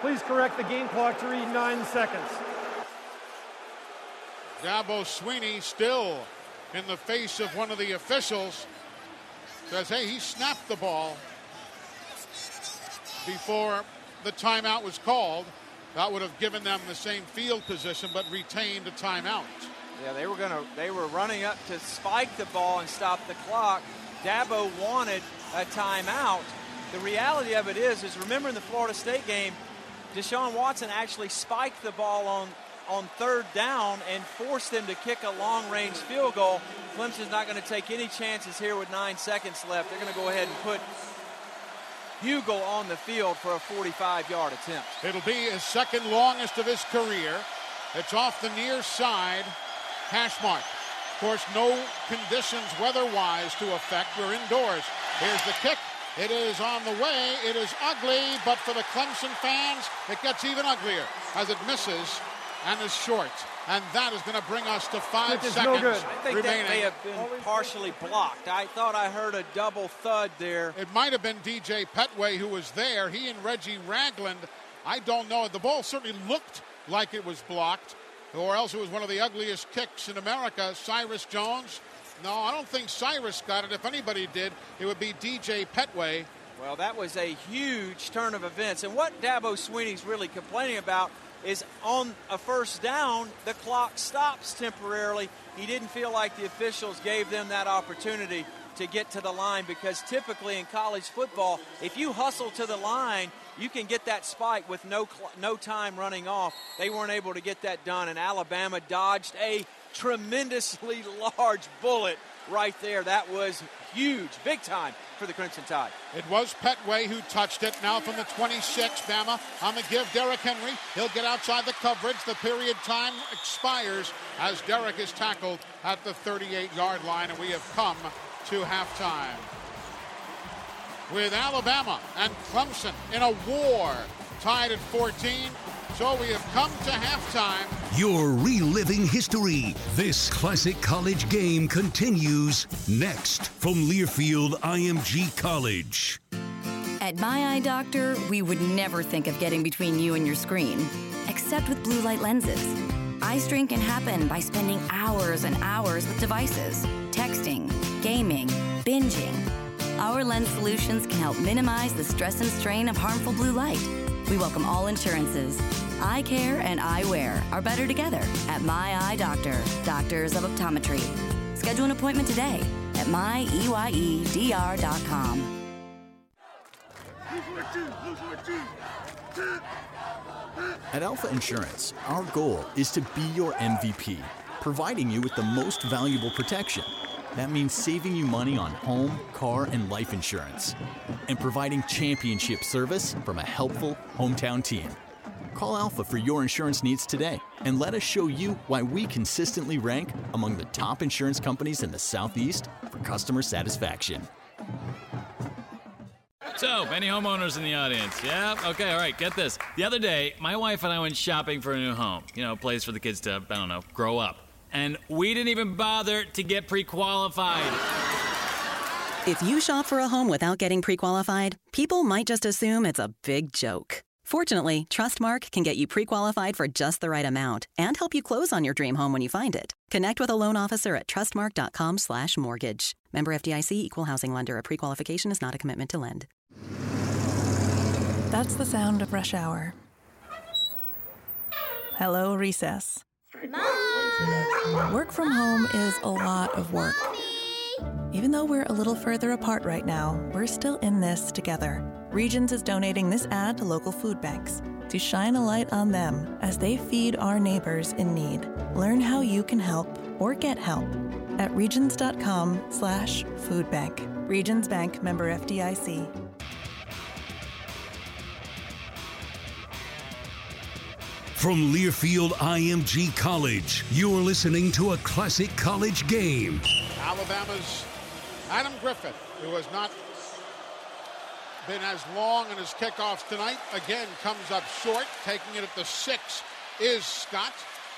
Please correct the game clock to read nine seconds. Dabo Swinney still in the face of one of the officials says, hey, he snapped the ball before the timeout was called. That would have given them the same field position, but retained a timeout. Yeah, they were gonna. They were running up to spike the ball and stop the clock. Dabo wanted a timeout. The reality of it is, is remember in the Florida State game, Deshaun Watson actually spiked the ball on on third down and forced them to kick a long-range field goal. Clemson's not going to take any chances here with nine seconds left. They're going to go ahead and put Huegel on the field for a 45-yard attempt. It'll be his second longest of his career. It's off the near side hash mark. Of course, no conditions weather-wise to affect. We're indoors. Here's the kick. It is on the way. It is ugly, but for the Clemson fans, it gets even uglier as it misses and is short. And that is going to bring us to five This is seconds no good. I think remaining. that may have been partially blocked. I thought I heard a double thud there. It might have been DJ Petway who was there. He and Reggie Ragland. I don't know. The ball certainly looked like it was blocked, or else it was one of the ugliest kicks in America. Cyrus Jones. No, I don't think Cyrus got it. If anybody did, it would be DJ Petway. Well, that was a huge turn of events. And what Dabo Swinney's really complaining about is on a first down, the clock stops temporarily. He didn't feel like the officials gave them that opportunity to get to the line because typically in college football, if you hustle to the line, you can get that spike with no no time running off. They weren't able to get that done, and Alabama dodged a tremendously (laughs) large bullet right there. That was huge, big time for the Crimson Tide. It was Petway who touched it. Now from the 26, Bama on the give. Derrick Henry. He'll get outside the coverage. The period time expires as Derrick is tackled at the 38 yard line, and we have come to halftime. With Alabama and Clemson in a war, tied at 14. So we have come to halftime. You're reliving history. This classic college game continues next from Learfield IMG College. At My Eye Doctor, we would never think of getting between you and your screen, except with blue light lenses. Eye strain can happen by spending hours and hours with devices, texting, gaming, binging. Our lens solutions can help minimize the stress and strain of harmful blue light. We welcome all insurances. Eye care and eyewear are better together at My Eye Doctor, Doctors of Optometry. Schedule an appointment today at myeyedr.com. At Alpha Insurance, our goal is to be your MVP, providing you with the most valuable protection. That means saving you money on home, car, and life insurance, and providing championship service from a helpful hometown team. Call Alpha for your insurance needs today and let us show you why we consistently rank among the top insurance companies in the Southeast for customer satisfaction. So, any homeowners in the audience? Yeah? Okay, all right, get this. The other day, my wife and I went shopping for a new home. You know, a place for the kids to, I don't know, grow up. And we didn't even bother to get pre qualified. If you shop for a home without getting pre qualified, people might just assume it's a big joke. Fortunately, Trustmark can get you pre qualified for just the right amount and help you close on your dream home when you find it. Connect with a loan officer at trustmark.com slash mortgage. Member FDIC equal housing lender. A pre qualification is not a commitment to lend. That's the sound of rush hour. Hello, recess. Work from home is a lot of work. Even though we're a little further apart right now, we're still in this together. Regions is donating this ad to local food banks to shine a light on them as they feed our neighbors in need. Learn how you can help or get help at regions.com slash foodbank. Regions Bank member FDIC. From Learfield IMG College, you're listening to a classic college game. Alabama's Adam Griffith, who has not been as long in his kickoffs tonight, again comes up short. Taking it at the six is Scott.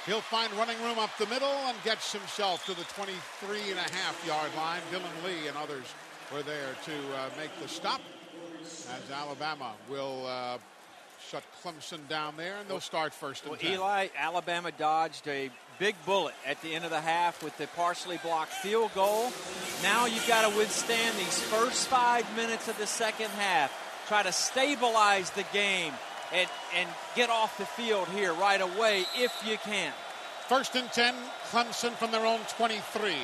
He'll find running room up the middle and gets himself to the 23 and a half yard line. Dylan Lee and others were there to uh, make the stop as Alabama will uh, shut Clemson down there and they'll start first and Well, 10. Eli, Alabama dodged a big bullet at the end of the half with the partially blocked field goal. Now you've got to withstand these first five minutes of the second half. Try to stabilize the game and, and get off the field here right away if you can. First and 10, Clemson from their own 23.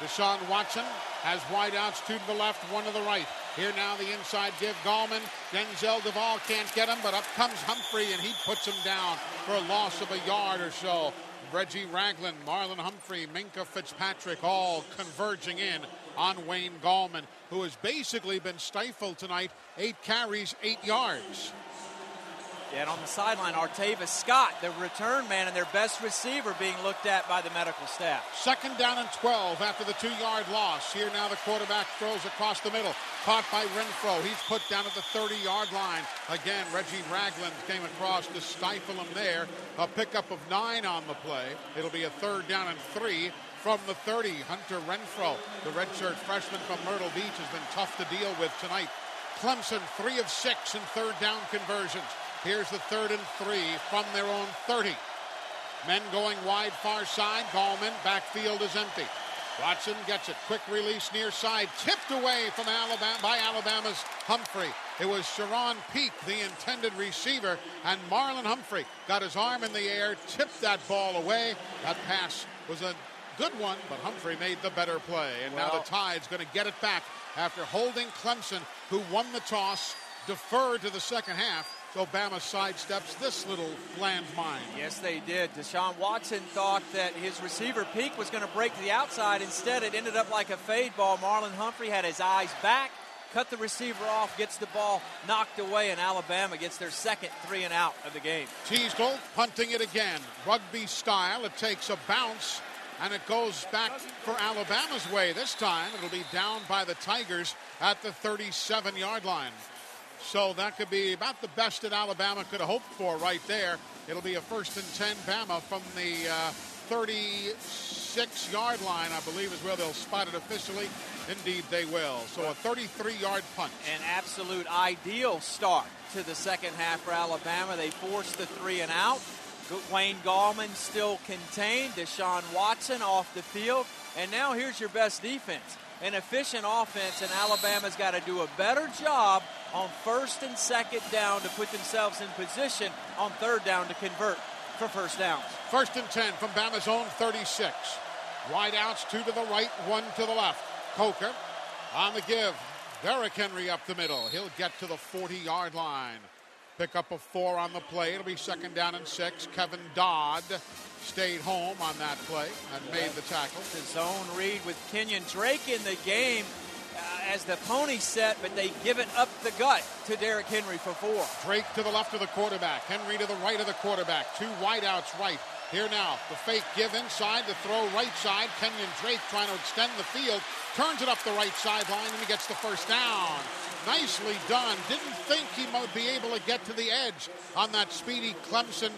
Deshaun Watson has wideouts, two to the left, one to the right. Here now the inside give Gallman. Denzel Devall can't get him, but up comes Humphrey and he puts him down for a loss of a yard or so. Reggie Ragland, Marlon Humphrey, Minkah Fitzpatrick all converging in on Wayne Gallman, who has basically been stifled tonight. Eight carries, eight yards. And on the sideline, Artavis Scott, the return man and their best receiver, being looked at by the medical staff. Second down and 12 after the two yard loss. Here now the quarterback throws across the middle. Caught by Renfrow. He's put down at the 30 yard line. Again, Reggie Ragland came across to stifle him there. A pickup of nine on the play. It'll be a third down and three from the 30. Hunter Renfrow, the redshirt freshman from Myrtle Beach, has been tough to deal with tonight. Clemson, three of six in third down conversions. Here's the third and three from their own 30. Men going wide far side. Gallman, backfield is empty. Watson gets it. Quick release near side. Tipped away from Alabama by Alabama's Humphrey. It was Charone Peake, the intended receiver, and Marlon Humphrey got his arm in the air, tipped that ball away. That pass was a good one, but Humphrey made the better play. And now the Tide's going to get it back after holding Clemson, who won the toss, deferred to the second half. So Bama sidesteps this little landmine. Yes, they did. Deshaun Watson thought that his receiver Peake was going to break to the outside. Instead, it ended up like a fade ball. Marlon Humphrey had his eyes back, cut the receiver off, gets the ball knocked away, and Alabama gets their second three and out of the game. Teasdall punting it again. Rugby style. It takes a bounce and it goes back for Alabama's way. This time it'll be down by the Tigers at the 37 yard line. So that could be about the best that Alabama could have hoped for right there. It'll be a first and 10 Bama from the uh, 36 yard line, I believe, is where they'll spot it officially. Indeed, they will. So a 33 yard punt. An absolute ideal start to the second half for Alabama. They forced the three and out. Wayne Gallman still contained. Deshaun Watson off the field. And now here's your best defense. an efficient offense, and Alabama's got to do a better job on first and second down to put themselves in position on third down to convert for first downs. First and 10 from Bama's own 36. Wide outs, two to the right, one to the left. Coker on the give. Derrick Henry up the middle. He'll get to the 40 yard line. Pick up a four on the play. It'll be second down and six. Kevin Dodd stayed home on that play and made the tackle. The zone read with Kenyon Drake in the game as the pony set, but they give it up the gut to Derrick Henry for four. Drake to the left of the quarterback. Henry to the right of the quarterback. Two wideouts right. Here now, the fake give inside, the throw right side. Kenyon Drake trying to extend the field, turns it up the right sideline, and he gets the first down. Nicely done. Didn't think he might be able to get to the edge on that speedy Clemson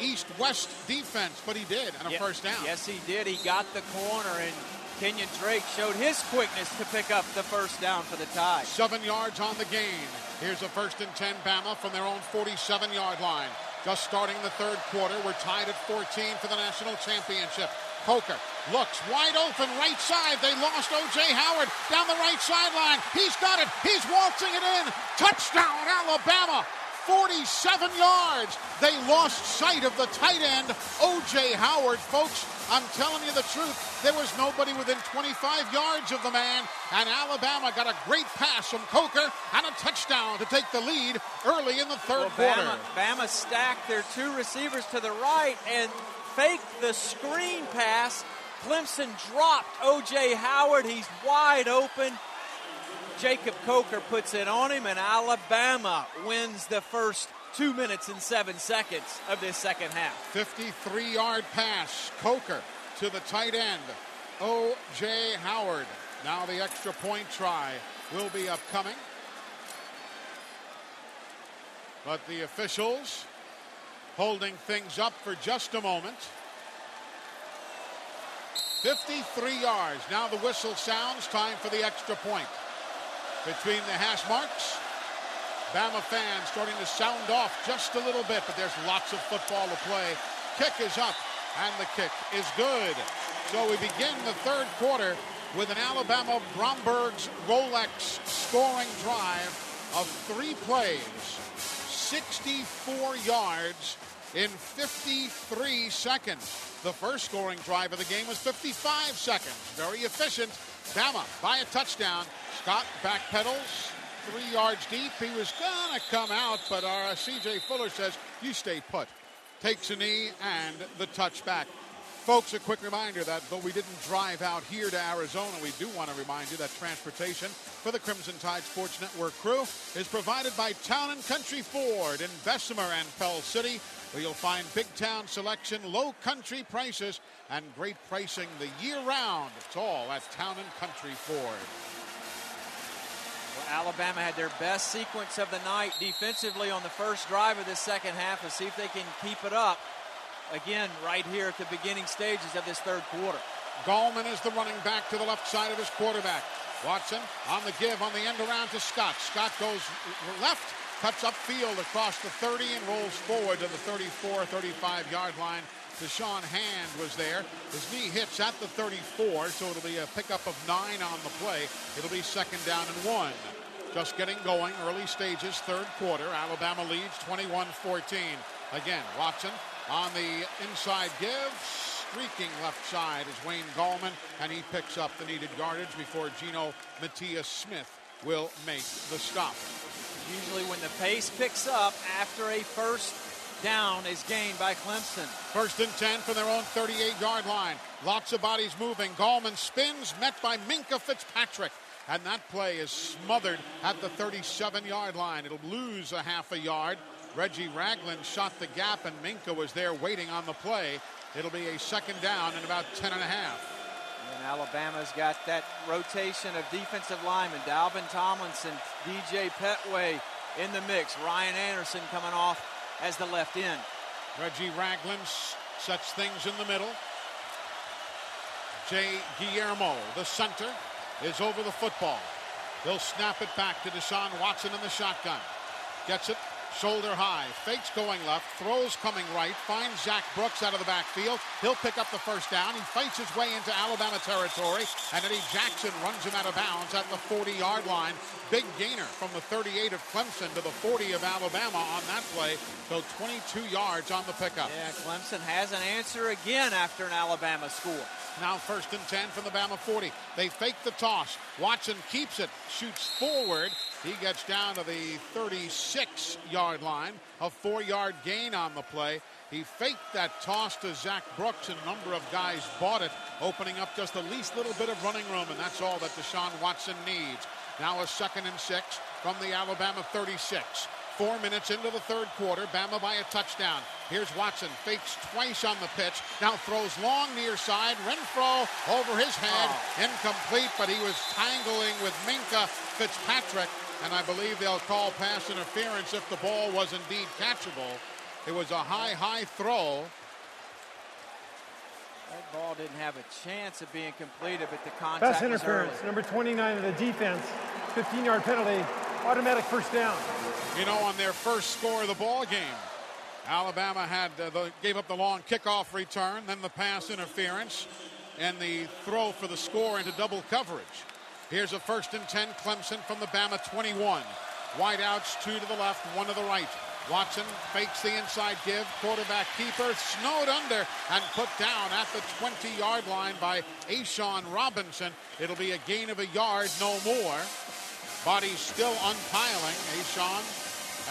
east-west defense, but he did, and a first down. Yes, he did. He got the corner, and Kenyon Drake showed his quickness to pick up the first down for the tie. Seven yards on the gain. Here's a first and 10 Bama from their own 47-yard line. Just starting the third quarter, we're tied at 14 for the national championship. Coker looks wide open right side. They lost O.J. Howard down the right sideline. He's got it. He's waltzing it in. Touchdown, Alabama. 47 yards. They lost sight of the tight end, O.J. Howard. Folks, I'm telling you the truth. There was nobody within 25 yards of the man, and Alabama got a great pass from Coker and a touchdown to take the lead early in the third well, quarter. Bama, Bama stacked their two receivers to the right and faked the screen pass. Clemson dropped O.J. Howard. He's wide open. Jacob Coker puts it on him, and Alabama wins the first two minutes and seven seconds of this second half. 53 yard pass. Coker to the tight end. O.J. Howard. Now the extra point try will be upcoming. But the officials holding things up for just a moment. 53 yards. Now the whistle sounds. Time for the extra point between the hash marks. Bama fans starting to sound off just a little bit, but there's lots of football to play. Kick is up, and the kick is good. So we begin the third quarter with an Alabama Bromberg's Rolex scoring drive of three plays, 64 yards in 53 seconds. The first scoring drive of the game was 55 seconds. Very efficient. Bama by a touchdown. Scott backpedals three yards deep. He was going to come out, but our uh, C.J. Fuller says, you stay put. Takes a knee and the touchback. Folks, a quick reminder that though we didn't drive out here to Arizona, we do want to remind you that transportation for the Crimson Tide Sports Network crew is provided by Town and Country Ford in Bessemer and Pell City, where you'll find big town selection, low country prices, and great pricing the year round. It's all at Town and Country Ford. Alabama had their best sequence of the night defensively on the first drive of this second half. Let's see if they can keep it up again right here at the beginning stages of this third quarter. Gallman is the running back to the left side of his quarterback. Watson on the give on the end around to Scott. Scott goes left, cuts upfield across the 30 and rolls forward to the 34, 35 yard line. Da'Shawn Hand was there. His knee hits at the 34, so it'll be a pickup of nine on the play. It'll be second down and one. Just getting going, early stages, third quarter. Alabama leads 21 14. Again, Watson on the inside give. Streaking left side is Wayne Gallman, and he picks up the needed yardage before Gino Matias Smith will make the stop. Usually, when the pace picks up after a first down is gained by Clemson. First and 10 from their own 38 yard line. Lots of bodies moving. Gallman spins, met by Minkah Fitzpatrick. And that play is smothered at the 37 yard line. It'll lose a half a yard. Reggie Ragland shot the gap, and Minkah was there waiting on the play. It'll be a second down and about 10 and a half. And Alabama's got that rotation of defensive linemen. Dalvin Tomlinson, DJ Petway in the mix. Ryan Anderson coming off as the left end. Reggie Ragland sets things in the middle. Jay Guillermo, the center, is over the football. He'll snap it back to Deshaun Watson in the shotgun. Gets it shoulder high, fakes going left, throws coming right, finds Zac Brooks out of the backfield. He'll pick up the first down. He fights his way into Alabama territory, and Eddie Jackson runs him out of bounds at the 40-yard line. Big gainer from the 38 of Clemson to the 40 of Alabama on that play. So 22 yards on the pickup. Yeah, Clemson has an answer again after an Alabama score. Now first and 10 from the Bama 40. They fake the toss. Watson keeps it, shoots forward. He gets down to the 36 yard line. A four yard gain on the play. He faked that toss to Zac Brooks, and a number of guys bought it, opening up just the least little bit of running room, and that's all that Deshaun Watson needs. Now a second and six from the Alabama 36. Four minutes into the third quarter, Bama by a touchdown. Here's Watson, fakes twice on the pitch, now throws long near side. Renfrow over his head, oh. incomplete, but he was tangling with Minkah Fitzpatrick, and I believe they'll call pass interference if the ball was indeed catchable. It was a high, high throw. That ball didn't have a chance of being completed, but the contact Pass interference, number 29 of the defense, 15-yard penalty, automatic first down. You know, on their first score of the ball game, Alabama had uh, the, gave up the long kickoff return, then the pass interference, and the throw for the score into double coverage. Here's a first and 10 Clemson from the Bama 21. Wideouts, two to the left, one to the right. Watson fakes the inside give. Quarterback keeper snowed under and put down at the 20 yard line by A'Shawn Robinson. It'll be a gain of a yard, no more. Bodies still unpiling. A'Shawn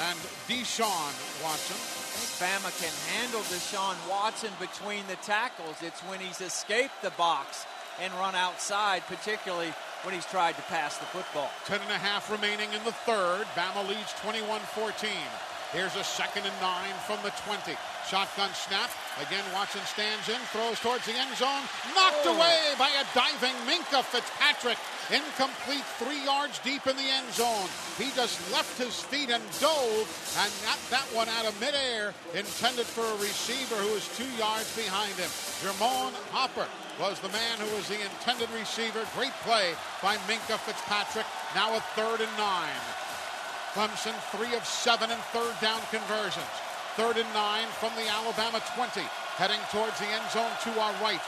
and Deshaun Watson. I think Bama can handle Deshaun Watson between the tackles. It's when he's escaped the box and run outside, particularly when he's tried to pass the football. Ten and a half remaining in the third. Bama leads 21-14. Here's a second and nine from the 20. Shotgun snap. Again, Watson stands in, throws towards the end zone. Knocked oh. away by a diving Minkah Fitzpatrick. Incomplete three yards deep in the end zone. He just left his feet and dove and got that one out of midair, intended for a receiver who was two yards behind him. Germone Hopper was the man who was the intended receiver. Great play by Minkah Fitzpatrick. Now a third and nine. Clemson, three of seven in third down conversions. Third and nine from the Alabama 20, heading towards the end zone to our right.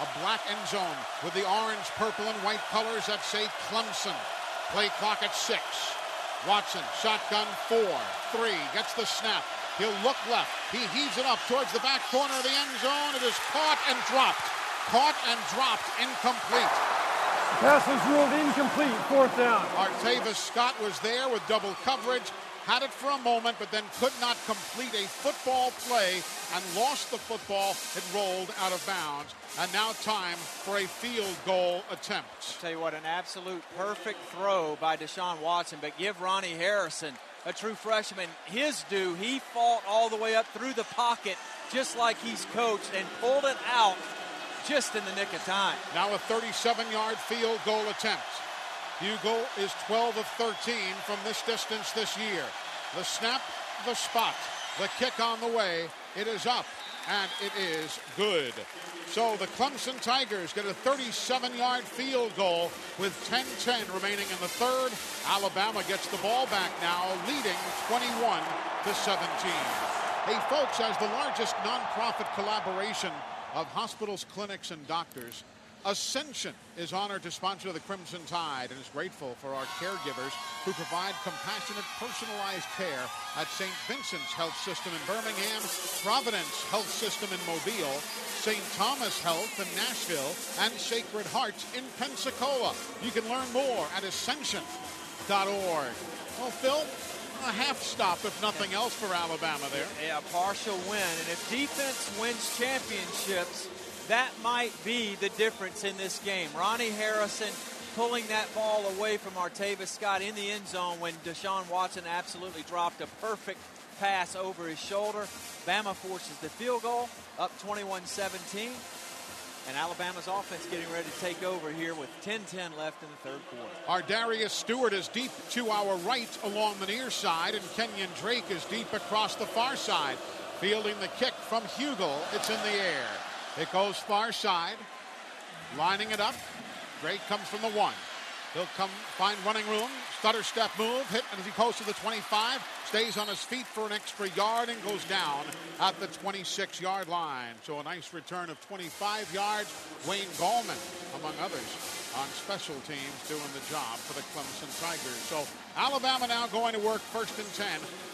A black end zone with the orange, purple, and white colors that say Clemson. Play clock at six. Watson, shotgun four, three, gets the snap. He'll look left. He heaves it up towards the back corner of the end zone. It is caught and dropped. Caught and dropped, incomplete. Pass was ruled incomplete, fourth down. Artavis Scott was there with double coverage, had it for a moment, but then could not complete a football play and lost the football. It rolled out of bounds. And now time for a field goal attempt. I'll tell you what, an absolute perfect throw by Deshaun Watson, but give Ronnie Harrison, a true freshman, his due. He fought all the way up through the pocket, just like he's coached, and pulled it out just in the nick of time. Now a 37-yard field goal attempt. Huegel is 12 of 13 from this distance this year. The snap, the spot, the kick on the way. It is up, and it is good. So the Clemson Tigers get a 37-yard field goal with 10-10 remaining in the third. Alabama gets the ball back now, leading 21 to 17. Hey, folks, as the largest nonprofit collaboration of hospitals, clinics, and doctors. Ascension is honored to sponsor the Crimson Tide and is grateful for our caregivers who provide compassionate, personalized care at St. Vincent's Health System in Birmingham, Providence Health System in Mobile, St. Thomas Health in Nashville, and Sacred Heart in Pensacola. You can learn more at ascension.org. Well, Phil, a half stop, if nothing else, for Alabama there. Yeah, partial win. And if defense wins championships, that might be the difference in this game. Ronnie Harrison pulling that ball away from Artavis Scott in the end zone when Deshaun Watson absolutely dropped a perfect pass over his shoulder. Bama forces the field goal, up 21 17. And Alabama's offense getting ready to take over here with 10-10 left in the third quarter. ArDarius Stewart is deep to our right along the near side, and Kenyon Drake is deep across the far side. Fielding the kick from Huegel. It's in the air. It goes far side. Lining it up. Drake comes from the one. He'll come find running room, stutter step move, hit as he goes to the 25, stays on his feet for an extra yard and goes down at the 26 yard line. So a nice return of 25 yards. Wayne Gallman, among others, on special teams doing the job for the Clemson Tigers. So Alabama now going to work first and 10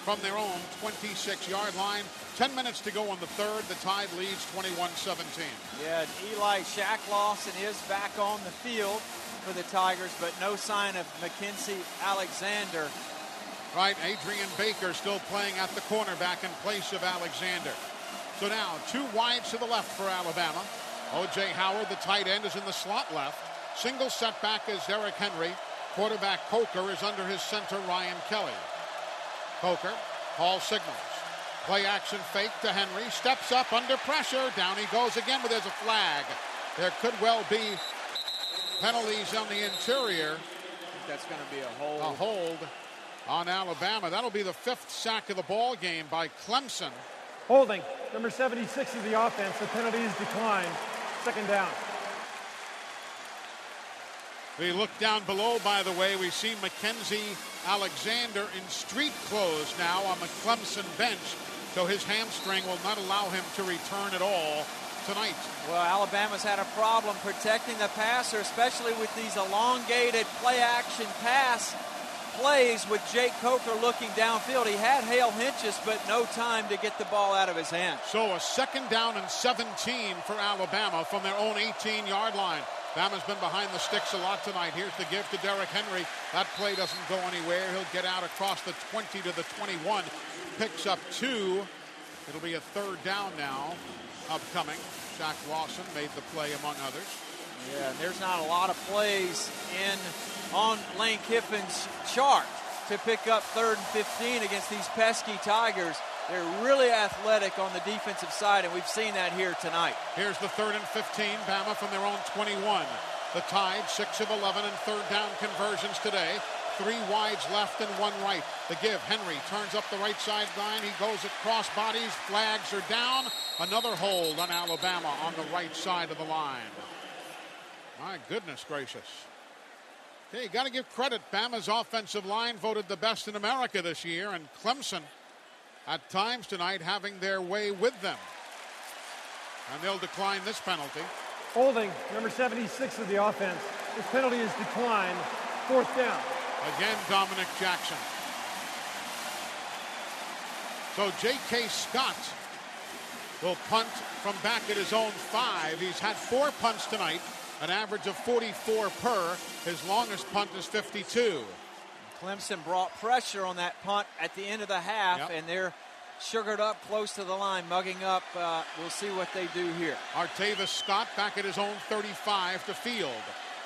from their own 26 yard line. 10 minutes to go on the third. The Tide leads 21 17. Yeah, Eli Shaq Lawson is back on the field for the Tigers, but no sign of Mackensie Alexander. Right, Adrian Baker still playing at the cornerback in place of Alexander. So now, two wides to the left for Alabama. O.J. Howard, the tight end, is in the slot left. Single setback is Derrick Henry. Quarterback Coker is under his center, Ryan Kelly. Coker, Hall signals. Play action fake to Henry. Steps up under pressure. Down he goes again, but there's a flag. There could well be penalties on the interior. that's going to be a hold. A hold on Alabama. That'll be the fifth sack of the ball game by Clemson. Holding. Number 76 of the offense. The penalty is declined. Second down. We look down below, by the way, we see Mackensie Alexander in street clothes now on the Clemson bench, so his hamstring will not allow him to return at all tonight. Well, Alabama's had a problem protecting the passer, especially with these elongated play action pass plays with Jake Coker looking downfield. He had Hale Hentges, but no time to get the ball out of his hands. So a second down and 17 for Alabama from their own 18 yard line. Bama's been behind the sticks a lot tonight. Here's the give to Derrick Henry. That play doesn't go anywhere. He'll get out across the 20 to the 21. Picks up two. It'll be a third down now upcoming. Shaq Lawson made the play among others. Yeah, and there's not a lot of plays in on Lane Kiffin's chart to pick up third and 15 against these pesky Tigers. They're really athletic on the defensive side, and we've seen that here tonight. Here's the third and 15. Bama from their own 21. The Tide, 6 of 11 and third down conversions today. Three wides left and one right. The give. Henry turns up the right sideline. He goes across bodies. Flags are down. Another hold on Alabama on the right side of the line. My goodness gracious. Okay, you got to give credit. Bama's offensive line voted the best in America this year, and Clemson at times tonight having their way with them. And they'll decline this penalty. Holding, number 76 of the offense. This penalty is declined. Fourth down. Again, Dominic Jackson. So J.K. Scott will punt from back at his own five. He's had four punts tonight, an average of 44 per. His longest punt is 52. Clemson brought pressure on that punt at the end of the half, Yep. and they're sugared up close to the line, mugging up. Uh, we'll see what they do here. Artavis Scott back at his own 35 to field.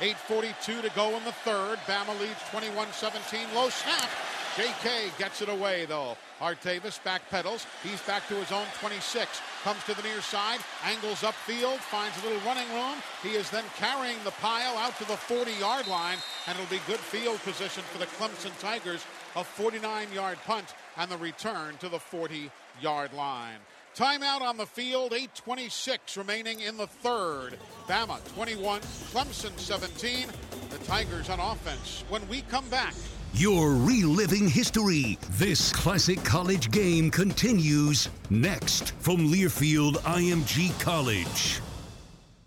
8.42 to go in the third. Bama leads 21-17. Low snap. J.K. gets it away, though. Artavis back pedals. He's back to his own 26. Comes to the near side. Angles upfield. Finds a little running room. He is then carrying the pile out to the 40-yard line. And it'll be good field position for the Clemson Tigers. A 49-yard punt and the return to the 40-yard line. Timeout on the field, 8.26 remaining in the third. Bama 21, Clemson 17. The Tigers on offense. When we come back, You're reliving history. This classic college game continues next from Learfield IMG College.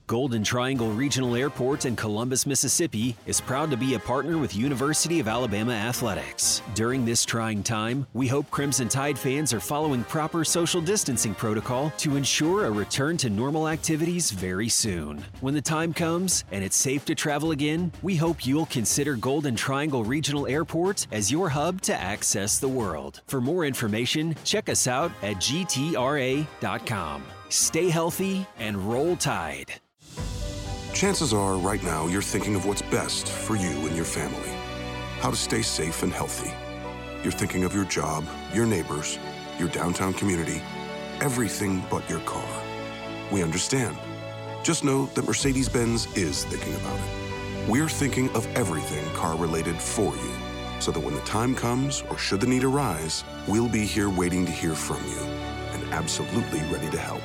Golden Triangle Regional Airport in Columbus, Mississippi is proud to be a partner with University of Alabama Athletics. During this trying time, we hope Crimson Tide fans are following proper social distancing protocol to ensure a return to normal activities very soon. When the time comes and it's safe to travel again, we hope you'll consider Golden Triangle Regional Airport as your hub to access the world. For more information, check us out at gtra.com. Stay healthy and roll tide. Chances are, right now, you're thinking of what's best for you and your family. How to stay safe and healthy. You're thinking of your job, your neighbors, your downtown community, everything but your car. We understand. Just know that Mercedes Benz is thinking about it. We're thinking of everything car related for you, so that when the time comes, or should the need arise, we'll be here waiting to hear from you and absolutely ready to help.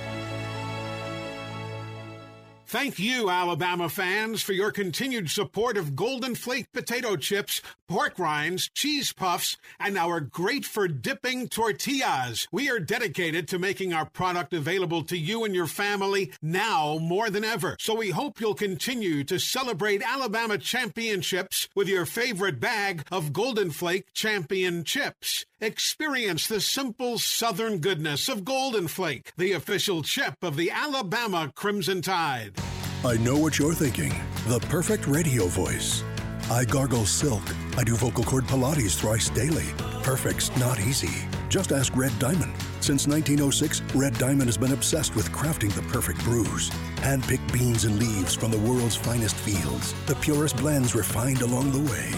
Thank you, Alabama fans, for your continued support of Golden Flake potato chips, pork rinds, cheese puffs, and our great for dipping tortillas. We are dedicated to making our product available to you and your family now more than ever. So we hope you'll continue to celebrate Alabama championships with your favorite bag of Golden Flake champion chips. Experience the simple southern goodness of Golden Flake, the official chip of the Alabama Crimson Tide. I know what you're thinking. The perfect radio voice. I gargle silk. I do vocal cord Pilates thrice daily. Perfect's not easy. Just ask Red Diamond. Since 1906, Red Diamond has been obsessed with crafting the perfect brews. Hand-picked beans and leaves from the world's finest fields. The purest blends refined along the way.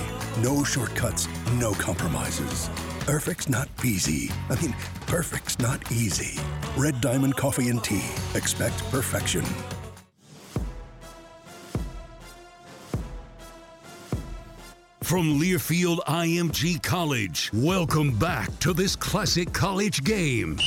No shortcuts, no compromises. Perfect's not easy. I mean, perfect's not easy. Red Diamond Coffee and Tea. Expect perfection. From Learfield IMG College, welcome back to this classic college game.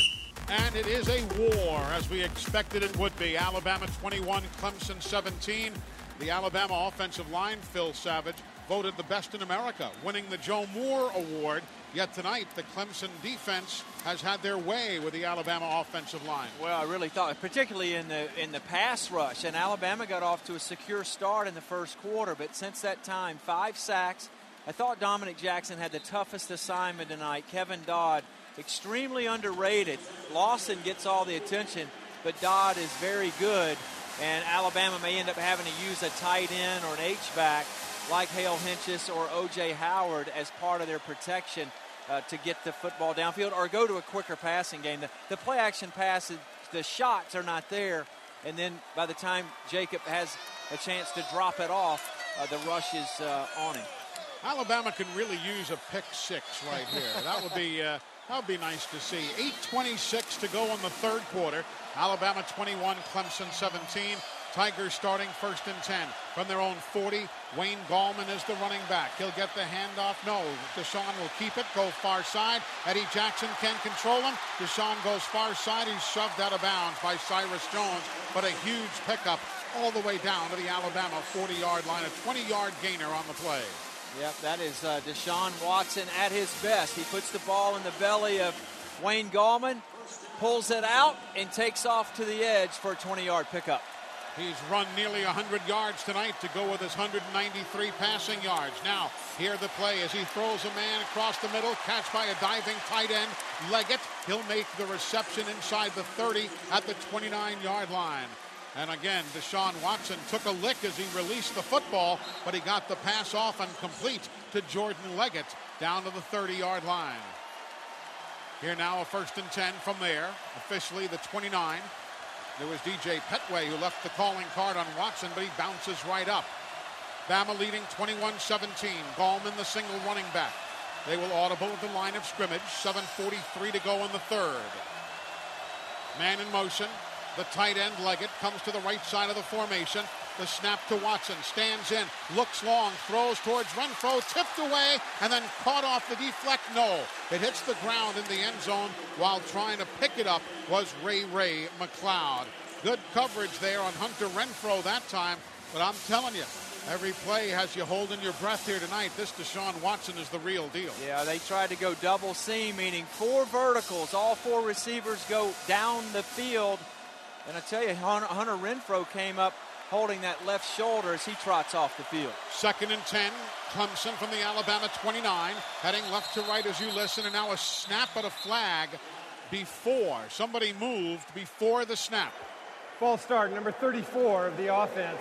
And it is a war, as we expected it would be. Alabama 21, Clemson 17. The Alabama offensive line, Phil Savage, voted the best in America, winning the Joe Moore Award. Yet tonight, the Clemson defense has had their way with the Alabama offensive line. Well, I really thought, particularly in the in the pass rush, and Alabama got off to a secure start in the first quarter. But since that time, five sacks. I thought Dominic Jackson had the toughest assignment tonight. Kevin Dodd, extremely underrated. Lawson gets all the attention, but Dodd is very good. And Alabama may end up having to use a tight end or an H back like Hale Hentges or O.J. Howard as part of their protection uh, to get the football downfield or go to a quicker passing game. The, the play action passes, the shots are not there. And then by the time Jacob has a chance to drop it off, uh, the rush is uh, on him. Alabama can really use a pick six right here. (laughs) that would be uh, that would be nice to see. 8:26 to go in the third quarter. Alabama 21, Clemson 17. Tigers starting first and 10 from their own 40. Wayne Gallman is the running back. He'll get the handoff. No, Deshaun will keep it, go far side. Eddie Jackson can control him. Deshaun goes far side. He's shoved out of bounds by Cyrus Jones, but a huge pickup all the way down to the Alabama 40-yard line. A 20-yard gainer on the play. Yep, that is uh, Deshaun Watson at his best. He puts the ball in the belly of Wayne Gallman, pulls it out, and takes off to the edge for a 20-yard pickup. He's run nearly 100 yards tonight to go with his 193 passing yards. Now, here the play as he throws a man across the middle, catch by a diving tight end, Leggett. He'll make the reception inside the 30 at the 29-yard line. And again, Deshaun Watson took a lick as he released the football, but he got the pass off and complete to Jordan Leggett down to the 30-yard line. Here now a first and 10 from there, officially the 29. There was DJ Petway who left the calling card on Watson, but he bounces right up. Bama leading 21-17. Gallman the single running back. They will audible at the line of scrimmage. 7.43 to go in the third. Man in motion. The tight end Leggett comes to the right side of the formation. The snap to Watson. Stands in. Looks long. Throws towards Renfrow. Tipped away and then caught off the deflect. No. It hits the ground in the end zone while trying to pick it up was Ray Ray McCloud. Good coverage there on Hunter Renfrow that time. But I'm telling you, Every play has you holding your breath here tonight. This Deshaun Watson is the real deal. Yeah, they tried to go double seam, meaning four verticals. All four receivers go down the field. And I tell you, Hunter Renfrow came up holding that left shoulder as he trots off the field. Second and 10. Clemson from the Alabama 29, heading left to right as you listen. And now a snap at a flag before. Somebody moved before the snap. False start, number 34 of the offense.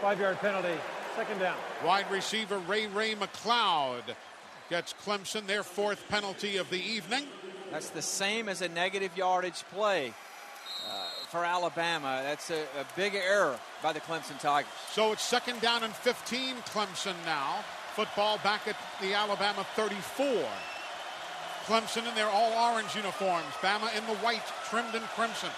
Five yard penalty. Second down. Wide receiver Ray Ray McCloud gets Clemson their fourth penalty of the evening. That's the same as a negative yardage play for Alabama. That's a, a big error by the Clemson Tigers. So it's second down and 15 Clemson now. Football back at the Alabama 34. Clemson in their all orange uniforms. Bama in the white, trimmed in crimson.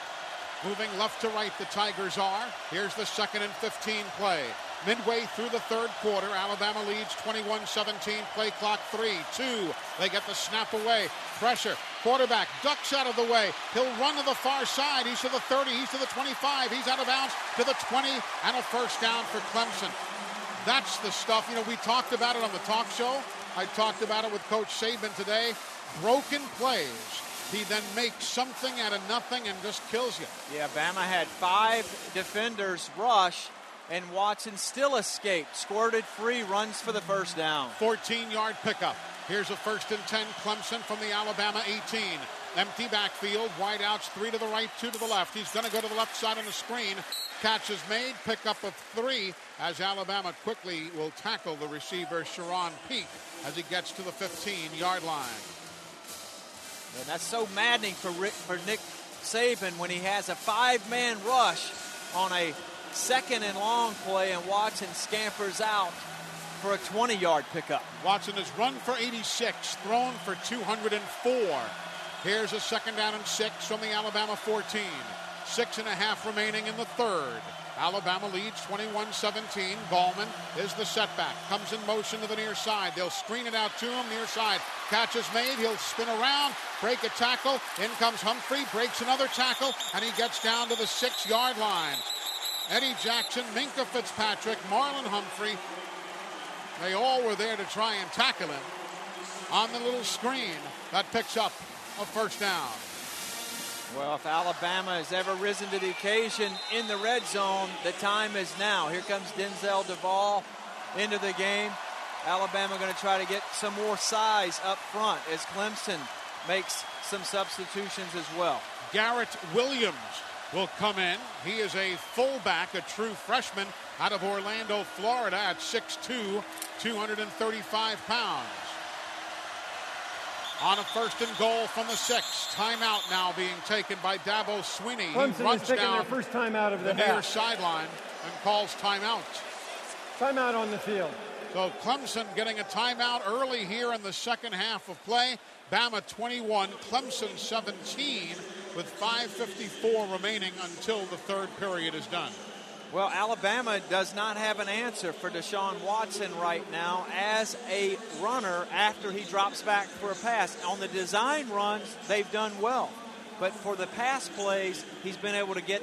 Moving left to right, the Tigers are. Here's the second and 15 play. Midway through the third quarter, Alabama leads 21-17. Play clock three, two. They get the snap away. Pressure. Quarterback ducks out of the way. He'll run to the far side. He's to the 30. He's to the 25. He's out of bounds to the 20 and a first down for Clemson. That's the stuff. You know, we talked about it on the talk show. I talked about it with Coach Saban today. Broken plays. He then makes something out of nothing and just kills you. Yeah, Bama had five defenders rush and Watson still escaped. Squirted free, runs for the first down. 14 yard pickup. Here's a first and 10 Clemson from the Alabama 18. Empty backfield, wide outs, three to the right, two to the left. He's going to go to the left side on the screen. Catch is made, pickup of three as Alabama quickly will tackle the receiver Charone Peake as he gets to the 15 yard line. And that's so maddening for, Rick, for Nick Saban when he has a five man rush on a second and long play, and Watson scampers out for a 20 yard pickup. Watson has run for 86, thrown for 204. Here's a second down and six from the Alabama 14. Six and a half remaining in the third. Alabama leads 21-17. Gallman is the setback. Comes in motion to the near side. They'll screen it out to him near side. Catch is made. He'll spin around, break a tackle. In comes Humphrey, breaks another tackle, and he gets down to the six-yard line. Eddie Jackson, Minkah Fitzpatrick, Marlon Humphrey. They all were there to try and tackle him on the little screen that picks up a first down. Well, if Alabama has ever risen to the occasion in the red zone, the time is now. Here comes Denzel Devall into the game. Alabama going to try to get some more size up front as Clemson makes some substitutions as well. Garrett Williams will come in. He is a fullback, a true freshman out of Orlando, Florida at 6'2", 235 pounds. On a first and goal from the six. Timeout now being taken by Dabo Swinney. Clemson he runs taking down their first timeout of the, the near sideline and calls timeout. Timeout on the field. So Clemson getting a timeout early here in the second half of play. Bama 21, Clemson 17 with 5.54 remaining until the third period is done. Well, Alabama does not have an answer for Deshaun Watson right now as a runner after he drops back for a pass. On the design runs, they've done well. But for the pass plays, he's been able to get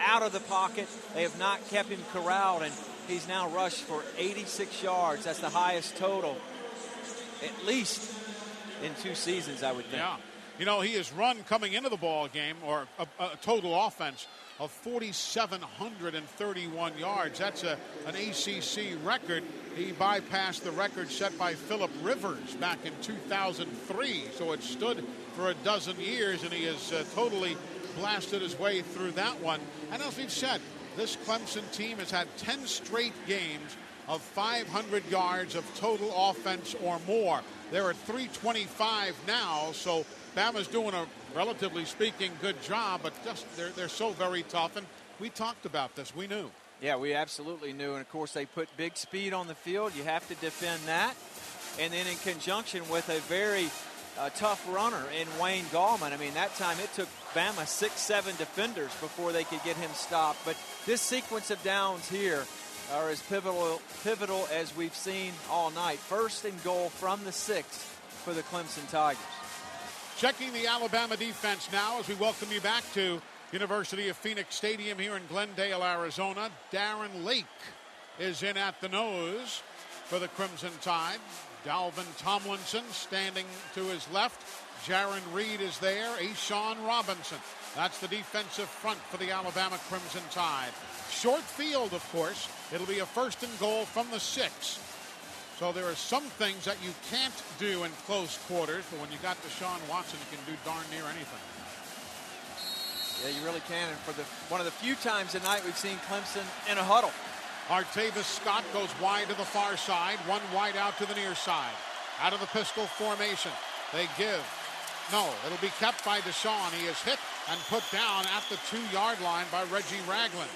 out of the pocket. They have not kept him corralled, and he's now rushed for 86 yards. That's the highest total, at least in two seasons, I would think. Yeah. You know, he has run coming into the ball game, or a, a total offense of 4,731 yards. That's a, an ACC record. He bypassed the record set by Philip Rivers back in 2003. So it stood for a dozen years, and he has uh, totally blasted his way through that one. And as we've said, this Clemson team has had 10 straight games of 500 yards of total offense or more. They're at 325 now, so Bama's doing a relatively speaking good job, but just they're they're so very tough. And we talked about this. We knew. Yeah, we absolutely knew. And of course, they put big speed on the field. You have to defend that. And then in conjunction with a very uh, tough runner in Wayne Gallman. I mean, that time it took Bama six, seven defenders before they could get him stopped. But this sequence of downs here are as pivotal, pivotal as we've seen all night. First and goal from the six for the Clemson Tigers. Checking the Alabama defense now as we welcome you back to University of Phoenix Stadium here in Glendale, Arizona. Darren Lake is in at the nose for the Crimson Tide. Dalvin Tomlinson standing to his left. Jarran Reed is there. A'Shawn Robinson. That's the defensive front for the Alabama Crimson Tide. Short field, of course. It'll be a first and goal from the six. So there are some things that you can't do in close quarters, but when you got Deshaun Watson, you can do darn near anything. Yeah, you really can. And for the one of the few times tonight we've seen Clemson in a huddle. Artavis Scott goes wide to the far side, one wide out to the near side. Out of the pistol formation. They give. No, it'll be kept by Deshaun. He is hit and put down at the two-yard line by Reggie Ragland.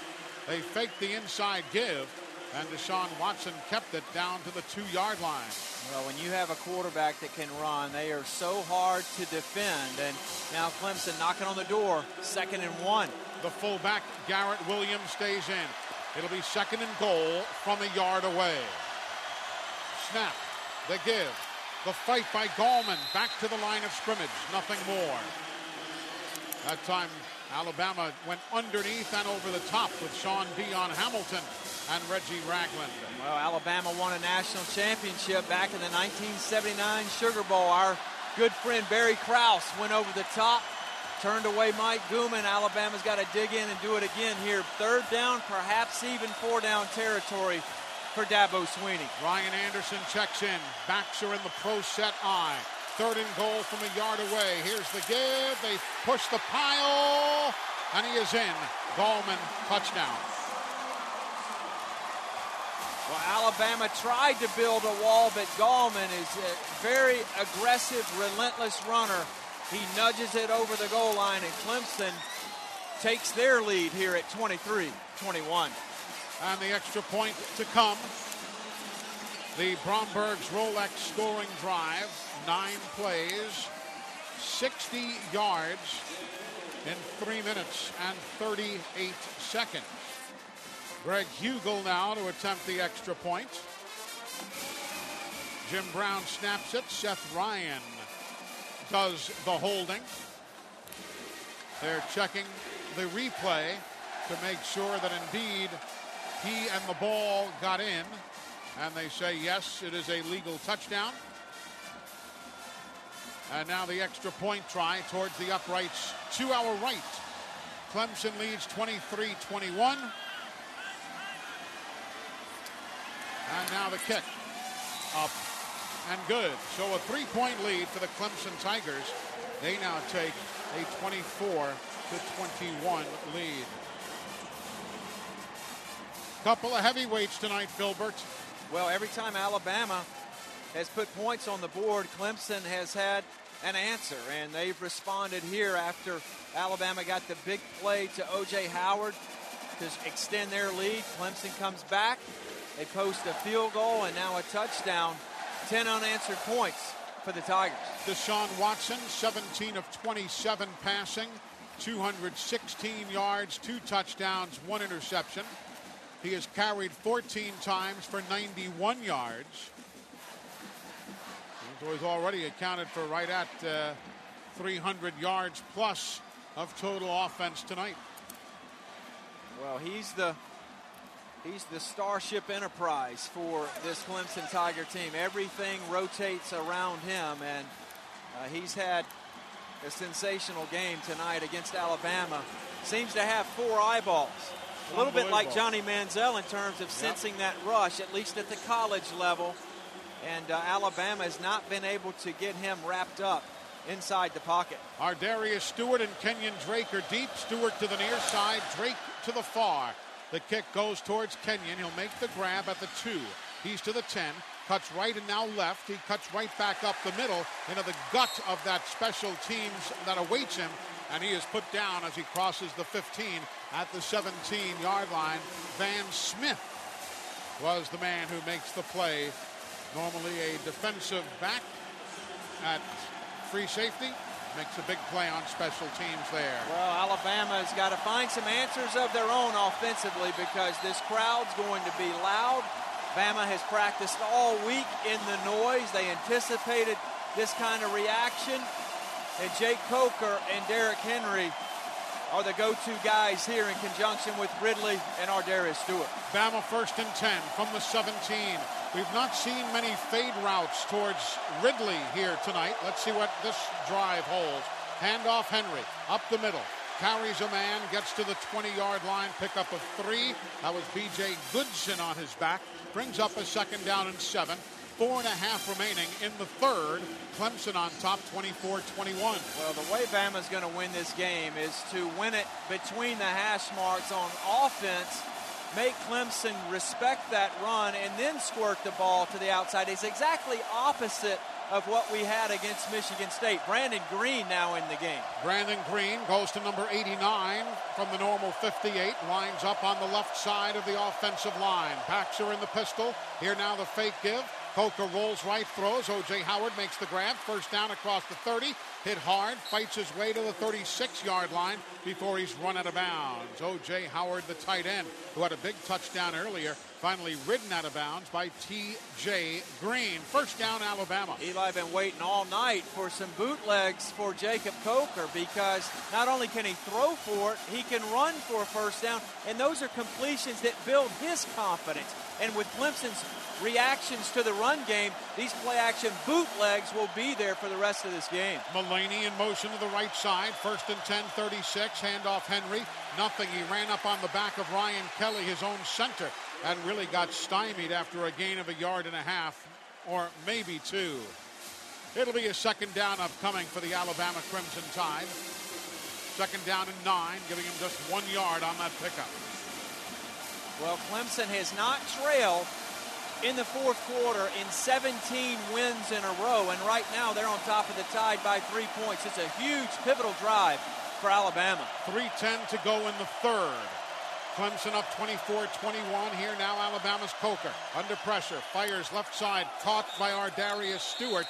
They fake the inside give, and Deshaun Watson kept it down to the two-yard line. Well, when you have a quarterback that can run, they are so hard to defend. And now Clemson knocking on the door, second and one. The fullback, Garrett Williams, stays in. It'll be second and goal from a yard away. Snap, the give, the fight by Gallman back to the line of scrimmage. Nothing more. That time, Alabama went underneath and over the top with Shaun Dion Hamilton and Reggie Ragland. Well, Alabama won a national championship back in the 1979 Sugar Bowl. Our good friend Barry Krauss went over the top, turned away Mike Guman. Alabama's got to dig in and do it again here. Third down, perhaps even four down territory for Dabo Swinney. Ryan Anderson checks in. Backs are in the pro set eye. Third and goal from a yard away. Here's the give. They push the pile, and he is in. Gallman, touchdown. Well, Alabama tried to build a wall, but Gallman is a very aggressive, relentless runner. He nudges it over the goal line, and Clemson takes their lead here at 23 21. And the extra point to come. The Bromberg's Rolex scoring drive, nine plays, 60 yards in three minutes and 38 seconds. Greg Huegel now to attempt the extra point. Jim Brown snaps it. Seth Ryan does the holding. They're checking the replay to make sure that indeed he and the ball got in. And they say, yes, it is a legal touchdown. And now the extra point try towards the uprights to our right. Clemson leads 23 21. And now the kick. Up and good. So a three point lead for the Clemson Tigers. They now take a 24 to 21 lead. Couple of heavyweights tonight, Filbert. Well, every time Alabama has put points on the board, Clemson has had an answer, and they've responded here after Alabama got the big play to O.J. Howard to extend their lead. Clemson comes back. They post a field goal and now a touchdown. 10 unanswered points for the Tigers. Deshaun Watson, 17 of 27 passing, 216 yards, two touchdowns, one interception. He has carried 14 times for 91 yards. He's already accounted for right at uh, 300 yards plus of total offense tonight. Well, he's the he's the starship enterprise for this Clemson Tiger team. Everything rotates around him, and uh, he's had a sensational game tonight against Alabama. Seems to have four eyeballs. A little bit like Johnny Manziel in terms of sensing yep. that rush, at least at the college level. And uh, Alabama has not been able to get him wrapped up inside the pocket. ArDarius Stewart and Kenyon Drake are deep. Stewart to the near side, Drake to the far. The kick goes towards Kenyon. He'll make the grab at the two. He's to the 10, cuts right and now left. He cuts right back up the middle into the gut of that special teams that awaits him. And he is put down as he crosses the 15 at the 17 yard line. Van Smith was the man who makes the play. Normally a defensive back at free safety. Makes a big play on special teams there. Well, Alabama's got to find some answers of their own offensively because this crowd's going to be loud. Bama has practiced all week in the noise. They anticipated this kind of reaction. And Jake Coker and Derrick Henry are the go-to guys here in conjunction with Ridley and ArDarius Stewart. Bama first and 10 from the 17. We've not seen many fade routes towards Ridley here tonight. Let's see what this drive holds. Handoff Henry up the middle. Carries a man, gets to the 20-yard line, pick up a three. That was B.J. Goodson on his back. Brings up a second down and seven. Four and a half remaining in the third. Clemson on top 24-21. Well, the way Bama's going to win this game is to win it between the hash marks on offense, make Clemson respect that run, and then squirt the ball to the outside. It's exactly opposite of what we had against Michigan State. Brandon Greene now in the game. Brandon Greene goes to number 89 from the normal 58, lines up on the left side of the offensive line. Backs are in the pistol. Here now the fake give. Coker rolls right, throws. O.J. Howard makes the grab. First down across the 30. Hit hard, fights his way to the 36 yard line before he's run out of bounds. O.J. Howard, the tight end, who had a big touchdown earlier, finally ridden out of bounds by T.J. Green. First down, Alabama. Eli been waiting all night for some bootlegs for Jacob Coker because not only can he throw for it, he can run for a first down, and those are completions that build his confidence. And with Clemson's reactions to the run game, these play action bootlegs will be there for the rest of this game. Mullaney in motion to the right side. First and 10, 36. Handoff Henry. Nothing. He ran up on the back of Ryan Kelly, his own center, and really got stymied after a gain of a yard and a half, or maybe two. It'll be a second down upcoming for the Alabama Crimson Tide. Second down and nine, giving him just one yard on that pickup. Well, Clemson has not trailed in the fourth quarter in 17 wins in a row, and right now they're on top of the tide by three points. It's a huge pivotal drive for Alabama. 3.10 to go in the third. Clemson up 24-21 here now Alabama's Coker under pressure fires left side caught by ArDarius Stewart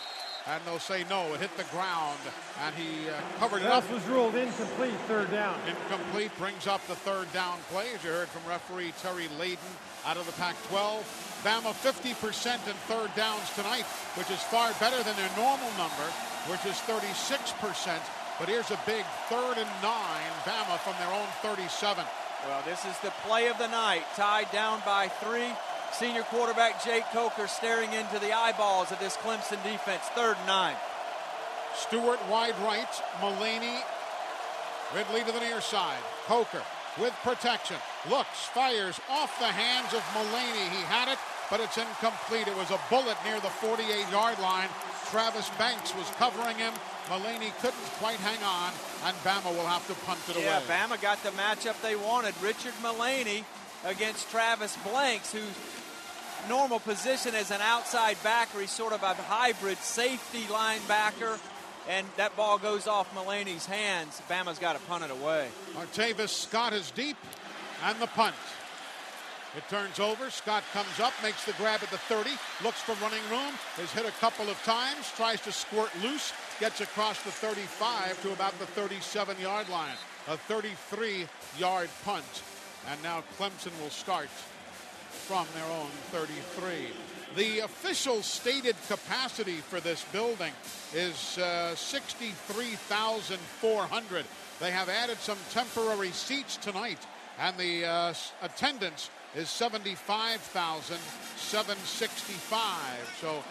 and they'll say no. It hit the ground, and he uh, covered that it up. was ruled incomplete, third down. Incomplete brings up the third down play, as you heard from referee Terry Layden out of the Pac-12. Bama 50% in third downs tonight, which is far better than their normal number, which is 36%. But here's a big third and nine, Bama from their own 37. Well, this is the play of the night, tied down by three. Senior quarterback Jake Coker staring into the eyeballs of this Clemson defense. Third and nine. Stewart wide right. Mullaney. Ridley to the near side. Coker with protection. Looks, fires off the hands of Mullaney. He had it, but it's incomplete. It was a bullet near the 48 yard line. Travis Blanks was covering him. Mullaney couldn't quite hang on, and Bama will have to punt it yeah, away. Yeah, Bama got the matchup they wanted. Richard Mullaney against Travis Blanks, who's normal position as an outside backer. He's sort of a hybrid safety linebacker. And that ball goes off Mullaney's hands. Bama's got to punt it away. Artavis Scott is deep, and the punt. It turns over. Scott comes up, makes the grab at the 30, looks for running room, is hit a couple of times, tries to squirt loose, gets across the 35 to about the 37 yard line. A 33 yard punt. And now Clemson will start from their own 33. The official stated capacity for this building is uh, 63,400. They have added some temporary seats tonight, and the uh, attendance is 75,765. So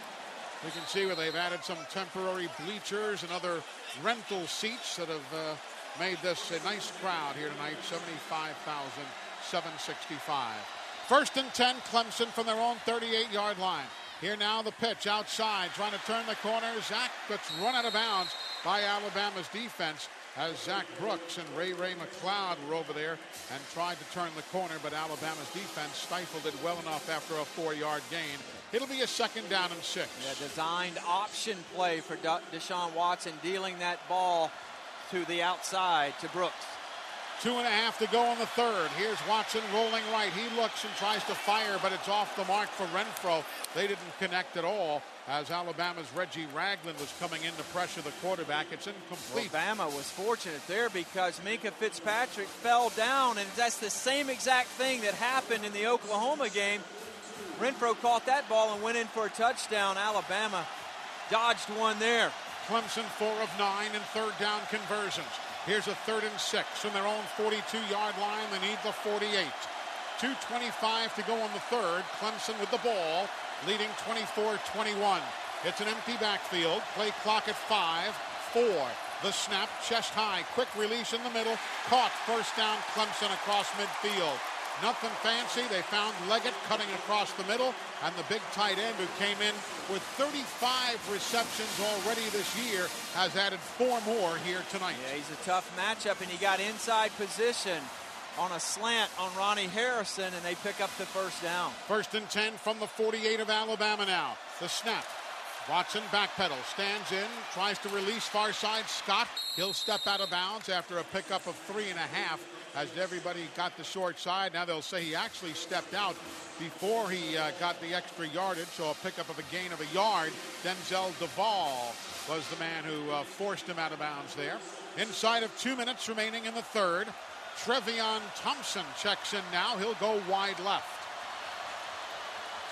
we can see where they've added some temporary bleachers and other rental seats that have uh, made this a nice crowd here tonight 75,765. First and 10, Clemson from their own 38 yard line. Here now the pitch outside, trying to turn the corner. Zac gets run out of bounds by Alabama's defense as Zac Brooks and Ray Ray McCloud were over there and tried to turn the corner, but Alabama's defense stifled it well enough after a four yard gain. It'll be a second down and six. Yeah, designed option play for Deshaun Watson, dealing that ball to the outside to Brooks. Two and a half to go in the third. Here's Watson rolling right. He looks and tries to fire, but it's off the mark for Renfrow. They didn't connect at all as Alabama's Reggie Ragland was coming in to pressure the quarterback. It's incomplete. Alabama was fortunate there because Minkah Fitzpatrick fell down, and that's the same exact thing that happened in the Oklahoma game. Renfrow caught that ball and went in for a touchdown. Alabama dodged one there. Clemson four of nine in third down conversions. Here's a third and six from their own 42-yard line. They need the 48. 2.25 to go on the third. Clemson with the ball, leading 24-21. It's an empty backfield. Play clock at five. Four. The snap, chest high. Quick release in the middle. Caught. First down, Clemson across midfield. Nothing fancy. They found Leggett cutting across the middle, and the big tight end who came in with 35 receptions already this year has added four more here tonight. Yeah, he's a tough matchup, and he got inside position on a slant on Ronnie Harrison, and they pick up the first down. First and 10 from the 48 of Alabama now. The snap. Watson backpedals, stands in, tries to release far side. Scott, he'll step out of bounds after a pickup of three and a half as everybody got the short side. Now they'll say he actually stepped out before he uh, got the extra yardage, so a pickup of a gain of a yard. Denzel Devall was the man who uh, forced him out of bounds there. Inside of two minutes remaining in the third, Trevion Thompson checks in now. He'll go wide left.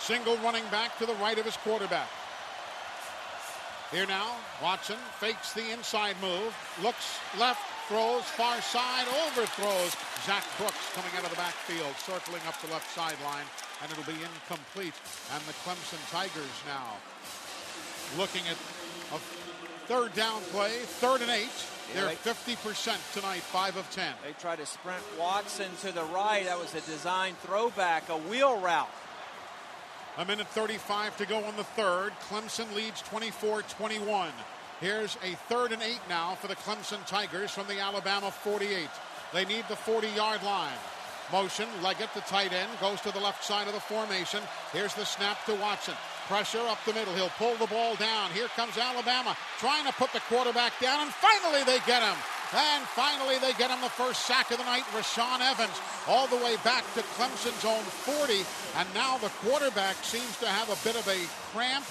Single running back to the right of his quarterback. Here now, Watson fakes the inside move, looks left, throws far side, overthrows. Zac Brooks coming out of the backfield, circling up the left sideline, and it'll be incomplete. And the Clemson Tigers now looking at a third down play, third and eight. Yeah, They're 50% tonight, 5 of 10. They tried to sprint Watson to the right. That was a design throwback, a wheel route. A minute 35 to go on the third. Clemson leads 24 21. Here's a third and eight now for the Clemson Tigers from the Alabama 48. They need the 40 yard line. Motion, Leggett, the tight end, goes to the left side of the formation. Here's the snap to Watson. Pressure up the middle. He'll pull the ball down. Here comes Alabama trying to put the quarterback down, and finally they get him. And finally they get him the first sack of the night. Rashaan Evans all the way back to Clemson's own 40. And now the quarterback seems to have a bit of a cramp,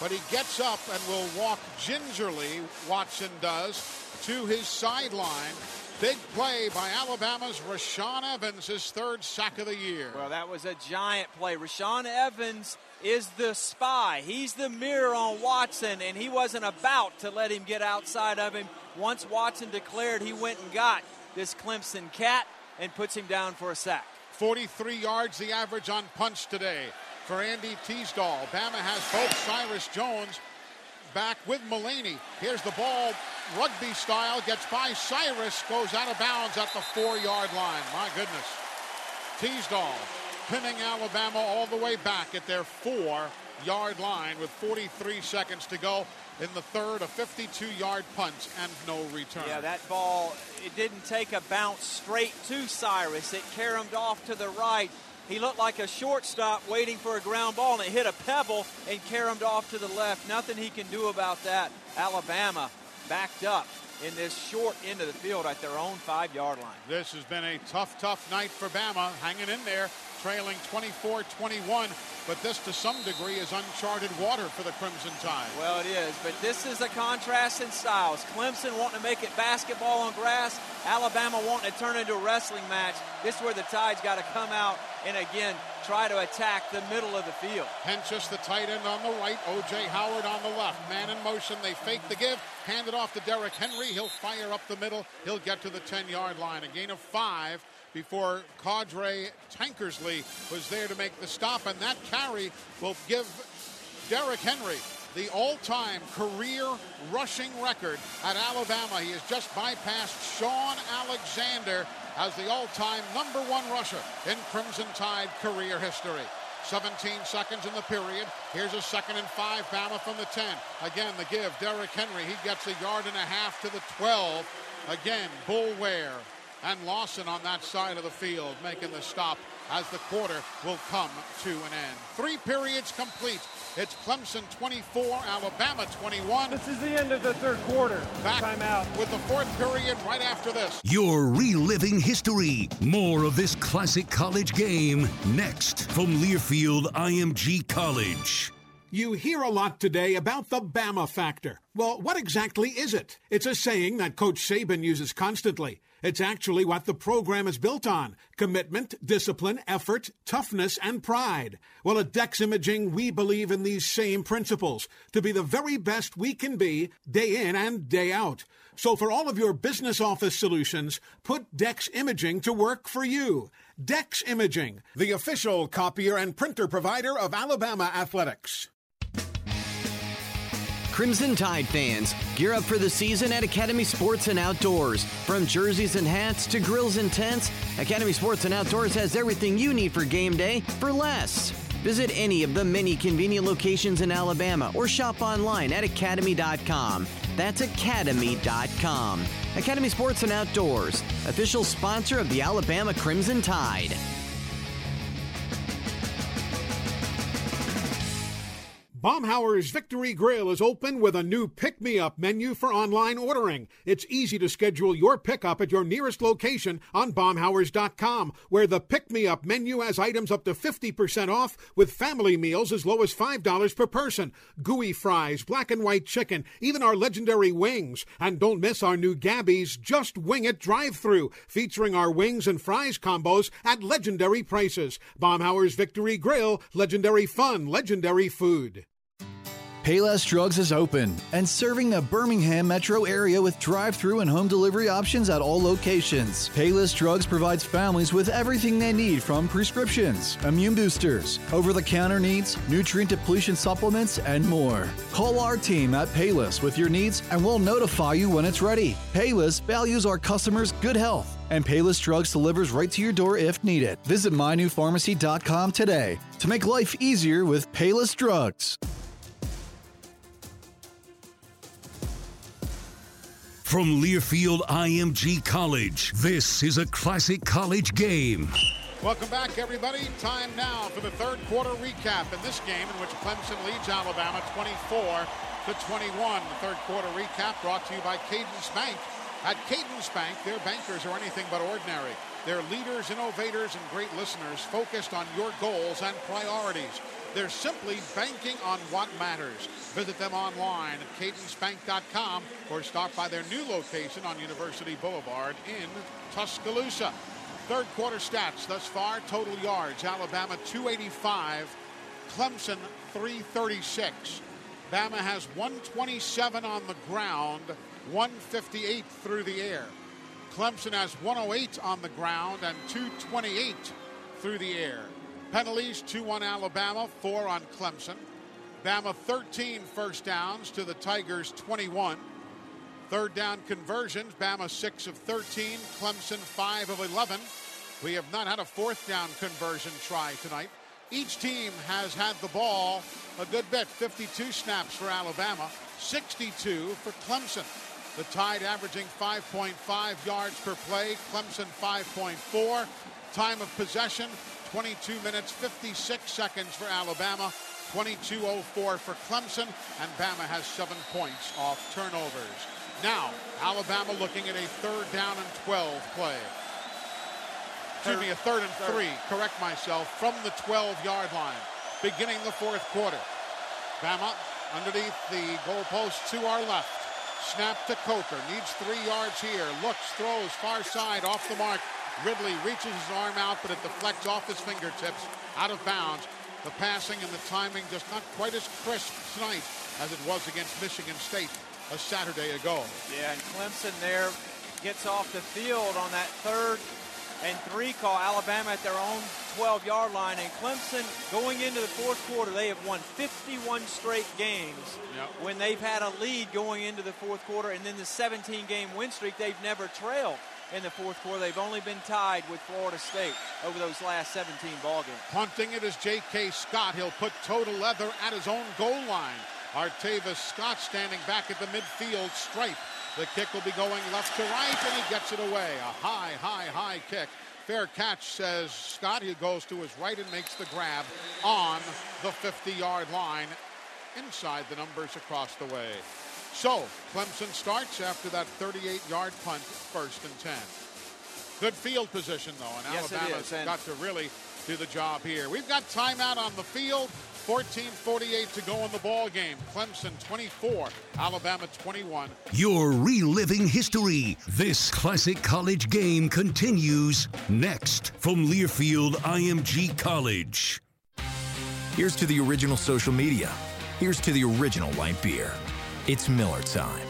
but he gets up and will walk gingerly, Watson does, to his sideline. Big play by Alabama's Rashaan Evans, his third sack of the year. Well, that was a giant play. Rashaan Evans is the spy. He's the mirror on Watson, and he wasn't about to let him get outside of him. Once Watson declared, he went and got this Clemson cat and puts him down for a sack. 43 yards the average on punch today for Andy Teasdall. Bama has both Cyrus Jones back with Mullaney. Here's the ball, rugby style, gets by Cyrus, goes out of bounds at the four yard line. My goodness. Teasdall pinning Alabama all the way back at their four yard line with 43 seconds to go in the third, a 52 yard punt and no return. Yeah, that ball, it didn't take a bounce straight to Cyrus. It caromed off to the right. He looked like a shortstop waiting for a ground ball, and it hit a pebble and caromed off to the left. Nothing he can do about that. Alabama backed up in this short end of the field at their own five yard line. This has been a tough, tough night for Bama, hanging in there, trailing 24 21. But this, to some degree, is uncharted water for the Crimson Tide. Well, it is, but this is a contrast in styles. Clemson wanting to make it basketball on grass, Alabama wanting to turn it into a wrestling match. This is where the Tide's got to come out and again try to attack the middle of the field. Hentges, the tight end on the right, O.J. Howard on the left. Man in motion, they fake the give, hand it off to Derrick Henry. He'll fire up the middle. He'll get to the 10 yard line. A gain of five before Cordrea Tankersley was there to make the stop, and that carry will give Derrick Henry the all-time career rushing record at Alabama. He has just bypassed Shaun Alexander as the all-time number one rusher in Crimson Tide career history. 17 seconds in the period. Here's a second and five. Bama from the 10. Again, the give. Derrick Henry. He gets a yard and a half to the 12. Again, Boulware and Lawson on that side of the field making the stop as the quarter will come to an end. Three periods complete. It's Clemson 24, Alabama 21. This is the end of the third quarter. Back Timeout. with the fourth period right after this. You're reliving history. More of this classic college game next from Learfield IMG College. You hear a lot today about the Bama factor. Well, what exactly is it? It's a saying that Coach Saban uses constantly. It's actually what the program is built on commitment, discipline, effort, toughness, and pride. Well, at Dex Imaging, we believe in these same principles to be the very best we can be day in and day out. So, for all of your business office solutions, put Dex Imaging to work for you. Dex Imaging, the official copier and printer provider of Alabama Athletics. Crimson Tide fans, gear up for the season at Academy Sports and Outdoors. From jerseys and hats to grills and tents, Academy Sports and Outdoors has everything you need for game day for less. Visit any of the many convenient locations in Alabama or shop online at academy.com. That's academy.com. Academy Sports and Outdoors, official sponsor of the Alabama Crimson Tide. Baumhower's Victory Grill is open with a new pick me up menu for online ordering. It's easy to schedule your pickup at your nearest location on Baumhowers.com, where the pick me up menu has items up to 50% off with family meals as low as $5 per person, gooey fries, black and white chicken, even our legendary wings. And don't miss our new Gabby's Just Wing It drive through, featuring our wings and fries combos at legendary prices. Baumhower's Victory Grill, legendary fun, legendary food. Payless Drugs is open and serving the Birmingham metro area with drive through and home delivery options at all locations. Payless Drugs provides families with everything they need from prescriptions, immune boosters, over the counter needs, nutrient depletion supplements, and more. Call our team at Payless with your needs and we'll notify you when it's ready. Payless values our customers' good health and Payless Drugs delivers right to your door if needed. Visit mynewpharmacy.com today to make life easier with Payless Drugs. From Learfield IMG College, this is a classic college game. Welcome back, everybody. Time now for the third quarter recap in this game in which Clemson leads Alabama 24 to 21. The third quarter recap brought to you by Cadence Bank. At Cadence Bank, their bankers are anything but ordinary. They're leaders, innovators, and great listeners focused on your goals and priorities. They're simply banking on what matters. Visit them online at cadencebank.com or stop by their new location on University Boulevard in Tuscaloosa. Third quarter stats thus far total yards Alabama 285, Clemson 336. Bama has 127 on the ground, 158 through the air. Clemson has 108 on the ground and 228 through the air. Penalties 2 1 Alabama, 4 on Clemson. Bama 13 first downs to the Tigers 21. Third down conversions, Bama 6 of 13, Clemson 5 of 11. We have not had a fourth down conversion try tonight. Each team has had the ball a good bit 52 snaps for Alabama, 62 for Clemson. The Tide averaging 5.5 yards per play, Clemson 5.4. Time of possession 22 minutes 56 seconds for Alabama, 22.04 for Clemson, and Bama has seven points off turnovers. Now, Alabama looking at a third down and 12 play. Excuse me, a third and three, correct myself, from the 12-yard line, beginning the fourth quarter. Bama underneath the goalpost to our left. Snap to Coker, needs three yards here, looks, throws, far side, off the mark. Ridley reaches his arm out, but it deflects off his fingertips, out of bounds. The passing and the timing just not quite as crisp tonight as it was against Michigan State a Saturday ago. Yeah, and Clemson there gets off the field on that third and three call Alabama at their own 12 yard line. And Clemson going into the fourth quarter, they have won 51 straight games yep. when they've had a lead going into the fourth quarter. And then the 17 game win streak, they've never trailed in the fourth quarter. They've only been tied with Florida State over those last 17 ball games. Punting it is J.K. Scott. He'll put total leather at his own goal line. Artavis Scott standing back at the midfield stripe. The kick will be going left to right, and he gets it away. A high, high, high kick. Fair catch, says Scott. He goes to his right and makes the grab on the 50-yard line inside the numbers across the way. So, Clemson starts after that 38-yard punt, first and 10. Good field position, though, and yes, Alabama's and got to really do the job here. We've got timeout on the field. 14:48 to go in the ball game. Clemson 24, Alabama 21. You're reliving history. This classic college game continues next from Learfield IMG College. Here's to the original social media. Here's to the original light beer. It's Miller time.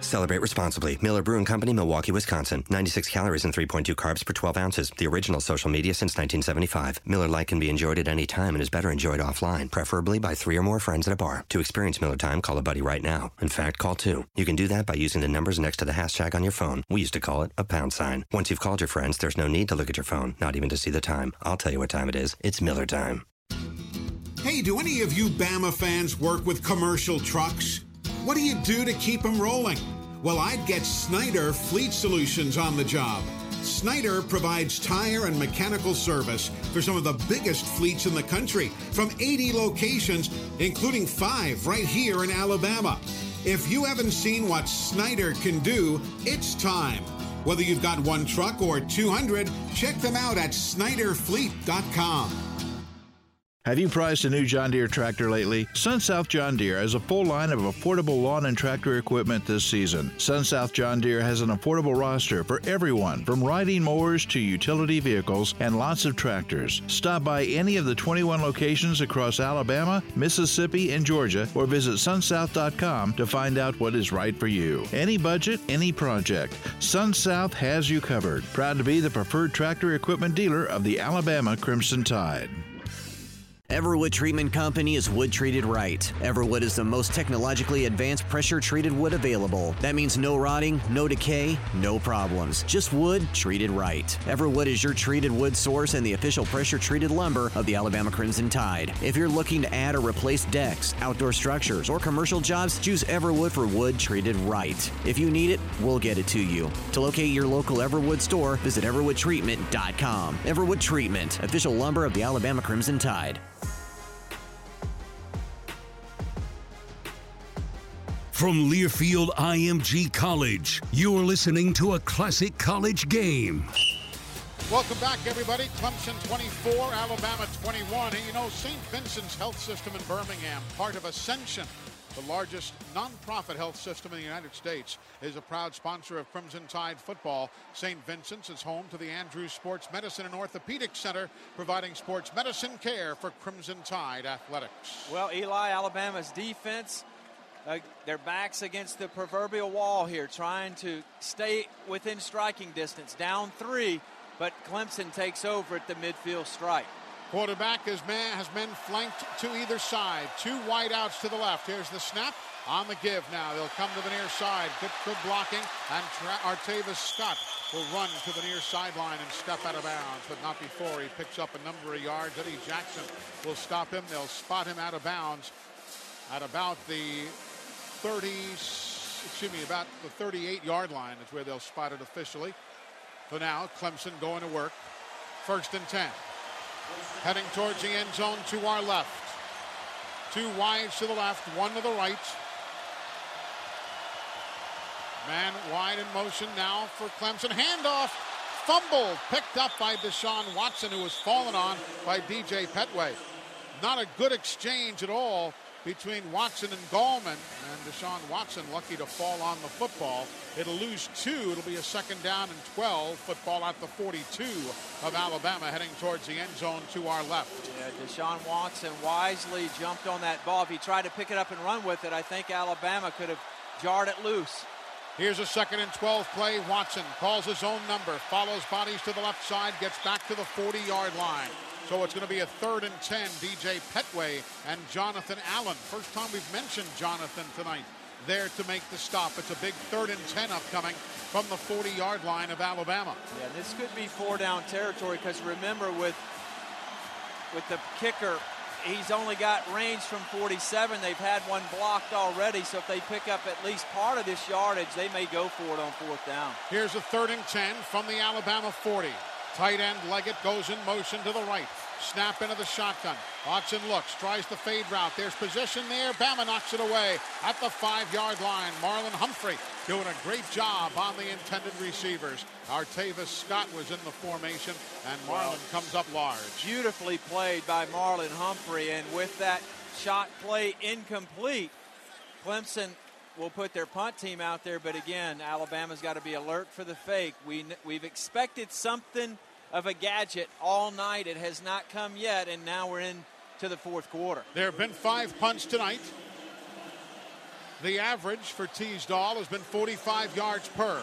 Celebrate responsibly. Miller Brewing Company, Milwaukee, Wisconsin. 96 calories and 3.2 carbs per 12 ounces. The original social media since 1975. Miller Lite can be enjoyed at any time and is better enjoyed offline, preferably by three or more friends at a bar. To experience Miller time, call a buddy right now. In fact, call two. You can do that by using the numbers next to the hashtag on your phone. We used to call it a pound sign. Once you've called your friends, there's no need to look at your phone, not even to see the time. I'll tell you what time it is. It's Miller time. Hey, do any of you Bama fans work with commercial trucks? What do you do to keep them rolling? Well, I'd get Snider Fleet Solutions on the job. Snider provides tire and mechanical service for some of the biggest fleets in the country from 80 locations, including five right here in Alabama. If you haven't seen what Snider can do, it's time. Whether you've got one truck or 200, check them out at SniderFleet.com. Have you priced a new John Deere tractor lately? Sun South John Deere has a full line of affordable lawn and tractor equipment this season. Sun South John Deere has an affordable roster for everyone, from riding mowers to utility vehicles and lots of tractors. Stop by any of the 21 locations across Alabama, Mississippi, and Georgia, or visit sunsouth.com to find out what is right for you. Any budget, any project. Sun South has you covered. Proud to be the preferred tractor equipment dealer of the Alabama Crimson Tide. Everwood Treatment Company is wood treated right. Everwood is the most technologically advanced pressure treated wood available. That means no rotting, no decay, no problems. Just wood treated right. Everwood is your treated wood source and the official pressure treated lumber of the Alabama Crimson Tide. If you're looking to add or replace decks, outdoor structures, or commercial jobs, choose Everwood for wood treated right. If you need it, we'll get it to you. To locate your local Everwood store, visit everwoodtreatment.com. Everwood Treatment, official lumber of the Alabama Crimson Tide. From Learfield IMG College, you're listening to a classic college game. Welcome back, everybody. Clemson 24, Alabama 21. And you know, St. Vincent's Health System in Birmingham, part of Ascension, the largest nonprofit health system in the United States, is a proud sponsor of Crimson Tide football. St. Vincent's is home to the Andrews Sports Medicine and Orthopedic Center, providing sports medicine care for Crimson Tide athletics. Well, Eli, Alabama's defense uh, their backs against the proverbial wall here, trying to stay within striking distance. Down three, but Clemson takes over at the midfield strike. Quarterback has, man, has men flanked to either side. Two wideouts to the left. Here's the snap. On the give now. They'll come to the near side. Good, good blocking. And Tra- Artavis Scott will run to the near sideline and step out of bounds, but not before he picks up a number of yards. Eddie Jackson will stop him. They'll spot him out of bounds at about the 30, excuse me, about the 38 yard line is where they'll spot it officially. For now Clemson going to work. First and 10. Heading towards the end zone to our left. Two wides to the left, one to the right. Man wide in motion now for Clemson. Handoff, fumble, picked up by Deshaun Watson, who was fallen on by DJ Pettway. Not a good exchange at all between Watson and Gallman. And Deshaun Watson lucky to fall on the football. It'll lose two. It'll be a second down and 12. Football at the 42 of Alabama heading towards the end zone to our left. Yeah, Deshaun Watson wisely jumped on that ball. If he tried to pick it up and run with it, I think Alabama could have jarred it loose. Here's a second and 12 play. Watson calls his own number, follows bodies to the left side, gets back to the 40 yard line. So it's going to be a third and 10. DJ Pettway and Jonathan Allen. First time we've mentioned Jonathan tonight there to make the stop. It's a big third and 10 upcoming from the 40 yard line of Alabama. Yeah, this could be four down territory because remember, with, with the kicker, he's only got range from 47. They've had one blocked already, so if they pick up at least part of this yardage, they may go for it on fourth down. Here's a third and 10 from the Alabama 40. Tight end Leggett goes in motion to the right. Snap into the shotgun. Watson looks, tries the fade route. There's position there. Bama knocks it away at the five yard line. Marlon Humphrey doing a great job on the intended receivers. Artavis Scott was in the formation, and Marlon comes up large. Beautifully played by Marlon Humphrey, and with that shot play incomplete, Clemson will put their punt team out there. But again, Alabama's got to be alert for the fake. We, we've expected something of a gadget all night. It has not come yet, and now we're in to the fourth quarter. There have been five punts tonight. The average for Teasdall has been 45 yards per.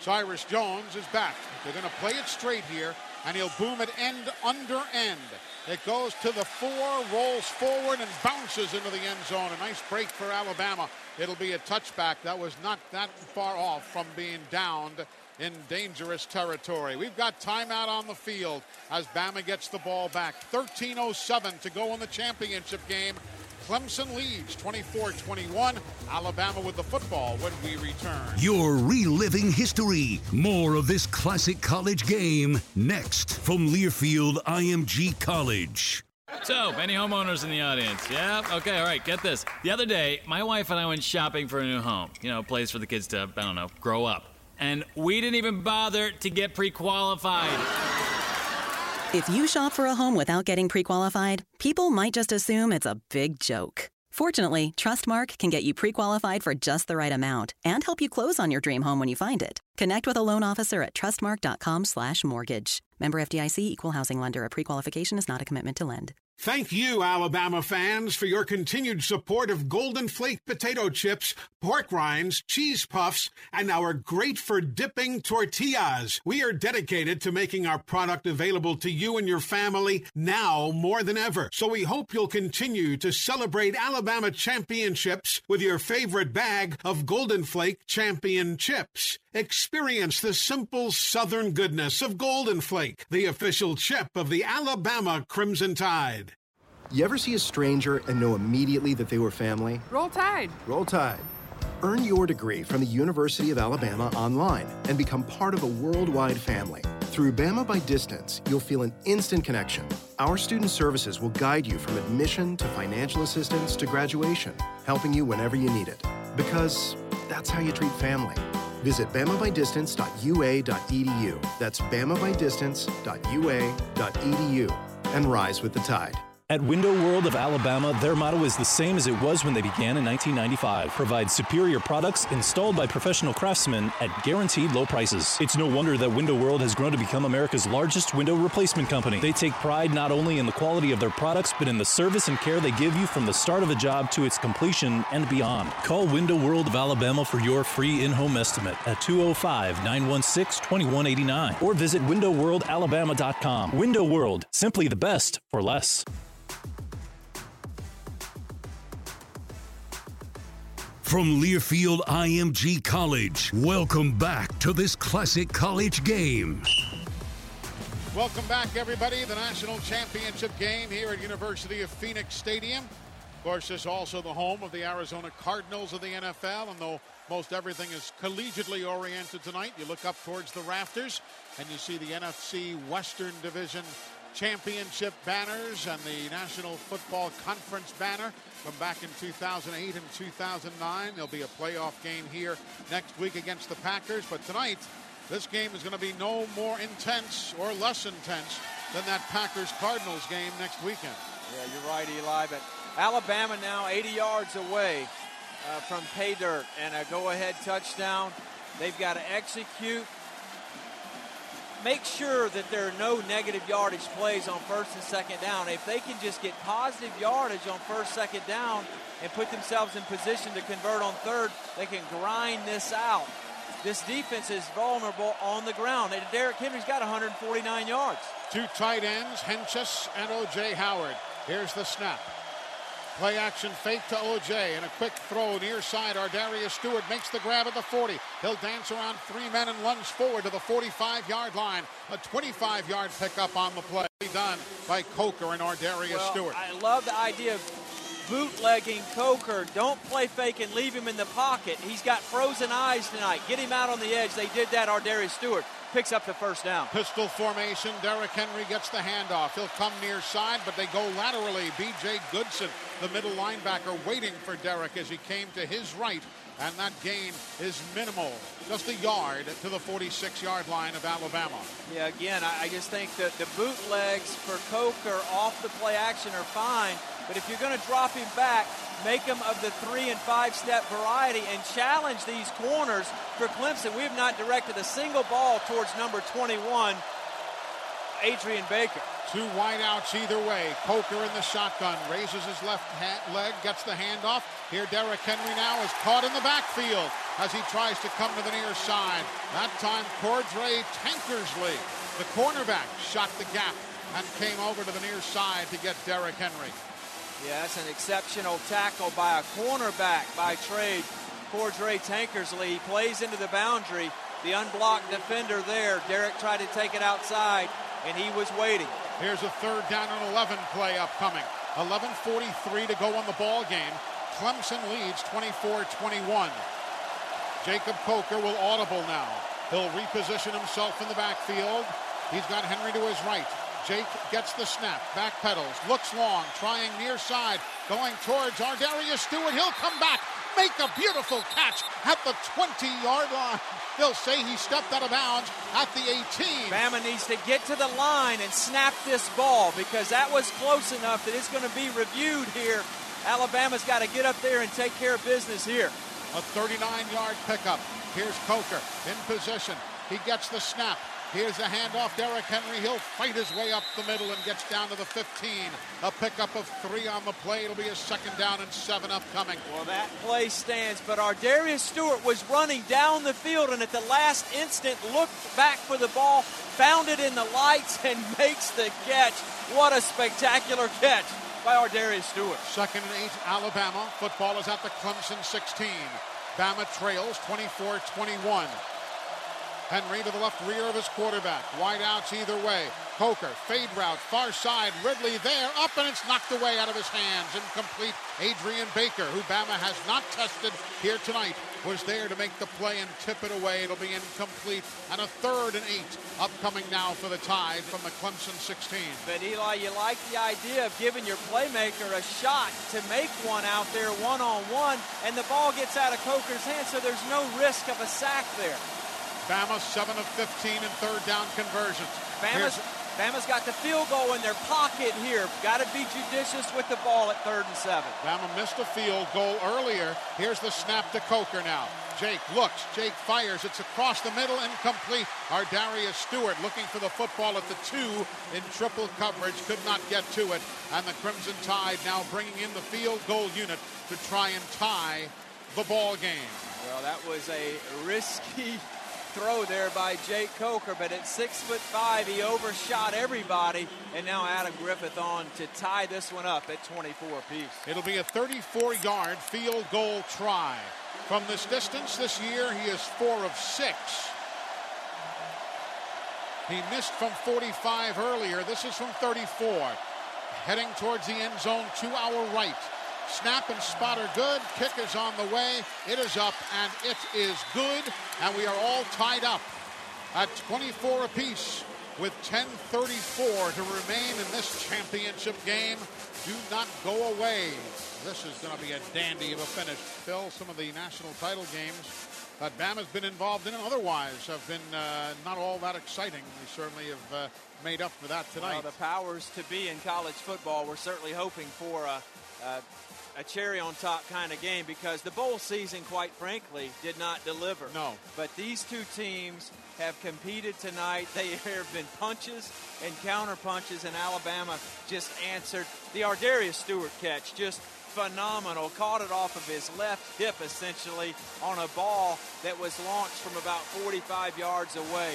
Cyrus Jones is back. They're going to play it straight here, and he'll boom it end under end. It goes to the four, rolls forward, and bounces into the end zone. A nice break for Alabama. It'll be a touchback. That was not that far off from being downed in dangerous territory. We've got timeout on the field as Bama gets the ball back. 13.07 to go in the championship game. Clemson leads 24 21. Alabama with the football when we return. You're reliving history. More of this classic college game next from Learfield IMG College. So, any homeowners in the audience? Yeah? Okay, all right, get this. The other day, my wife and I went shopping for a new home. You know, a place for the kids to, I don't know, grow up. And we didn't even bother to get pre qualified. If you shop for a home without getting pre qualified, people might just assume it's a big joke. Fortunately, Trustmark can get you pre qualified for just the right amount and help you close on your dream home when you find it. Connect with a loan officer at trustmark.com/slash mortgage. Member FDIC equal housing lender. A pre qualification is not a commitment to lend. Thank you, Alabama fans, for your continued support of Golden Flake potato chips, pork rinds, cheese puffs, and our great for dipping tortillas. We are dedicated to making our product available to you and your family now more than ever. So we hope you'll continue to celebrate Alabama championships with your favorite bag of Golden Flake champion chips. Experience the simple southern goodness of Golden Flake, the official chip of the Alabama Crimson Tide. You ever see a stranger and know immediately that they were family? Roll Tide. Roll Tide. Earn your degree from the University of Alabama online and become part of a worldwide family. Through Bama by Distance, you'll feel an instant connection. Our student services will guide you from admission to financial assistance to graduation, helping you whenever you need it. Because that's how you treat family. Visit bamabydistance.ua.edu. That's bamabydistance.ua.edu and rise with the tide. At Window World of Alabama, their motto is the same as it was when they began in 1995. Provide superior products installed by professional craftsmen at guaranteed low prices. It's no wonder that Window World has grown to become America's largest window replacement company. They take pride not only in the quality of their products, but in the service and care they give you from the start of a job to its completion and beyond. Call Window World of Alabama for your free in-home estimate at 205-916-2189 or visit windowworldalabama.com. Window World, simply the best for less. From Learfield IMG College, welcome back to this classic college game. Welcome back, everybody. The national championship game here at University of Phoenix Stadium. Of course, this is also the home of the Arizona Cardinals of the NFL. And though most everything is collegiately oriented tonight, you look up towards the rafters and you see the NFC Western Division championship banners and the National Football Conference banner from back in 2008 and 2009. There'll be a playoff game here next week against the Packers, but tonight this game is going to be no more intense or less intense than that Packers Cardinals game next weekend. Yeah, you're right, Eli. But Alabama now 80 yards away uh, from pay dirt and a go ahead touchdown. They've got to execute make sure that there are no negative yardage plays on first and second down. If they can just get positive yardage on first, second down and put themselves in position to convert on third, they can grind this out. This defense is vulnerable on the ground. And Derrick Henry's got 149 yards. Two tight ends, Hentges and O.J. Howard. Here's the snap. Play action fake to OJ and a quick throw near side. ArDarius Stewart makes the grab at the 40. He'll dance around three men and lunge forward to the 45 yard line. A 25 yard pickup on the play done by Coker and ArDarius well, Stewart. I love the idea of bootlegging Coker. Don't play fake and leave him in the pocket. He's got frozen eyes tonight. Get him out on the edge. They did that, ArDarius Stewart picks up the first down. Pistol formation. Derrick Henry gets the handoff. He'll come near side, but they go laterally. B.J. Goodson, the middle linebacker, waiting for Derrick as he came to his right. And that gain is minimal. Just a yard to the 46 yard line of Alabama. Yeah, again, I just think that the bootlegs for Coker off the play action are fine. But if you're going to drop him back, make him of the three and five step variety and challenge these corners for Clemson. We have not directed a single ball towards number 21, Adrian Baker. Two wideouts either way. Coker in the shotgun raises his left leg, gets the handoff. Here, Derrick Henry now is caught in the backfield as he tries to come to the near side. That time, Cordrea Tankersley, the cornerback, shot the gap and came over to the near side to get Derrick Henry. That's an exceptional tackle by a cornerback by trade. Cordrea Tankersley. He plays into the boundary. The unblocked defender there. Derrick tried to take it outside, and he was waiting. Here's a third down and 11 play upcoming. 11.43 to go on the ball game. Clemson leads 24-21. Jacob Coker will audible now. He'll reposition himself in the backfield. He's got Henry to his right. Jake gets the snap, back pedals, looks long, trying near side, going towards ArDarius Stewart. He'll come back, make a beautiful catch at the 20 yard line. They'll say he stepped out of bounds at the 18. Bama needs to get to the line and snap this ball because that was close enough that it's going to be reviewed here. Alabama's got to get up there and take care of business here. A 39 yard pickup. Here's Coker in position. He gets the snap. Here's the handoff. Derrick Henry. He'll fight his way up the middle and gets down to the 15. A pickup of three on the play. It'll be a second down and seven upcoming. Well, that play stands, but ArDarius Stewart was running down the field and at the last instant looked back for the ball, found it in the lights, and (laughs) makes the catch. What a spectacular catch by ArDarius Stewart. Second and eight, Alabama. Football is at the Clemson 16. Bama trails 24 21. Henry to the left rear of his quarterback. Wide outs either way. Coker, fade route, far side. Ridley there, up and it's knocked away out of his hands. Incomplete. Adrian Baker, who Bama has not tested here tonight, was there to make the play and tip it away. It'll be incomplete. And a third and eight upcoming now for the Tide from the Clemson 16. But Eli, you like the idea of giving your playmaker a shot to make one out there one on one, and the ball gets out of Coker's hands, so there's no risk of a sack there. Bama 7 of 15 in third down conversions. Bama's, Bama's got the field goal in their pocket here. Got to be judicious with the ball at third and seven. Bama missed a field goal earlier. Here's the snap to Coker now. Jake looks. Jake fires. It's across the middle, incomplete. ArDarius Stewart looking for the football at the two in triple coverage. Could not get to it. And the Crimson Tide now bringing in the field goal unit to try and tie the ball game. Well, that was a risky throw there by Jake Coker, but at six foot five, he overshot everybody, and now Adam Griffith on to tie this one up at 24 apiece. It'll be a 34-yard field goal try. From this distance this year, he is four of six. He missed from 45 earlier. This is from 34. Heading towards the end zone to our right. Snap and spot are good. Kick is on the way. It is up and it is good. And we are all tied up at 24 apiece with 10:34 to remain in this championship game. Do not go away. This is going to be a dandy of a finish. Phil, some of the national title games that Bama's been involved in and otherwise have been uh, not all that exciting. We certainly have uh, made up for that tonight. Well, the powers to be in college football, we're certainly hoping for a, a a cherry on top kind of game because the bowl season, quite frankly, did not deliver. No. But these two teams have competed tonight. There (laughs) have been punches and counter punches, and Alabama just answered. The ArDarius Stewart catch, just phenomenal. Caught it off of his left hip, essentially, on a ball that was launched from about 45 yards away.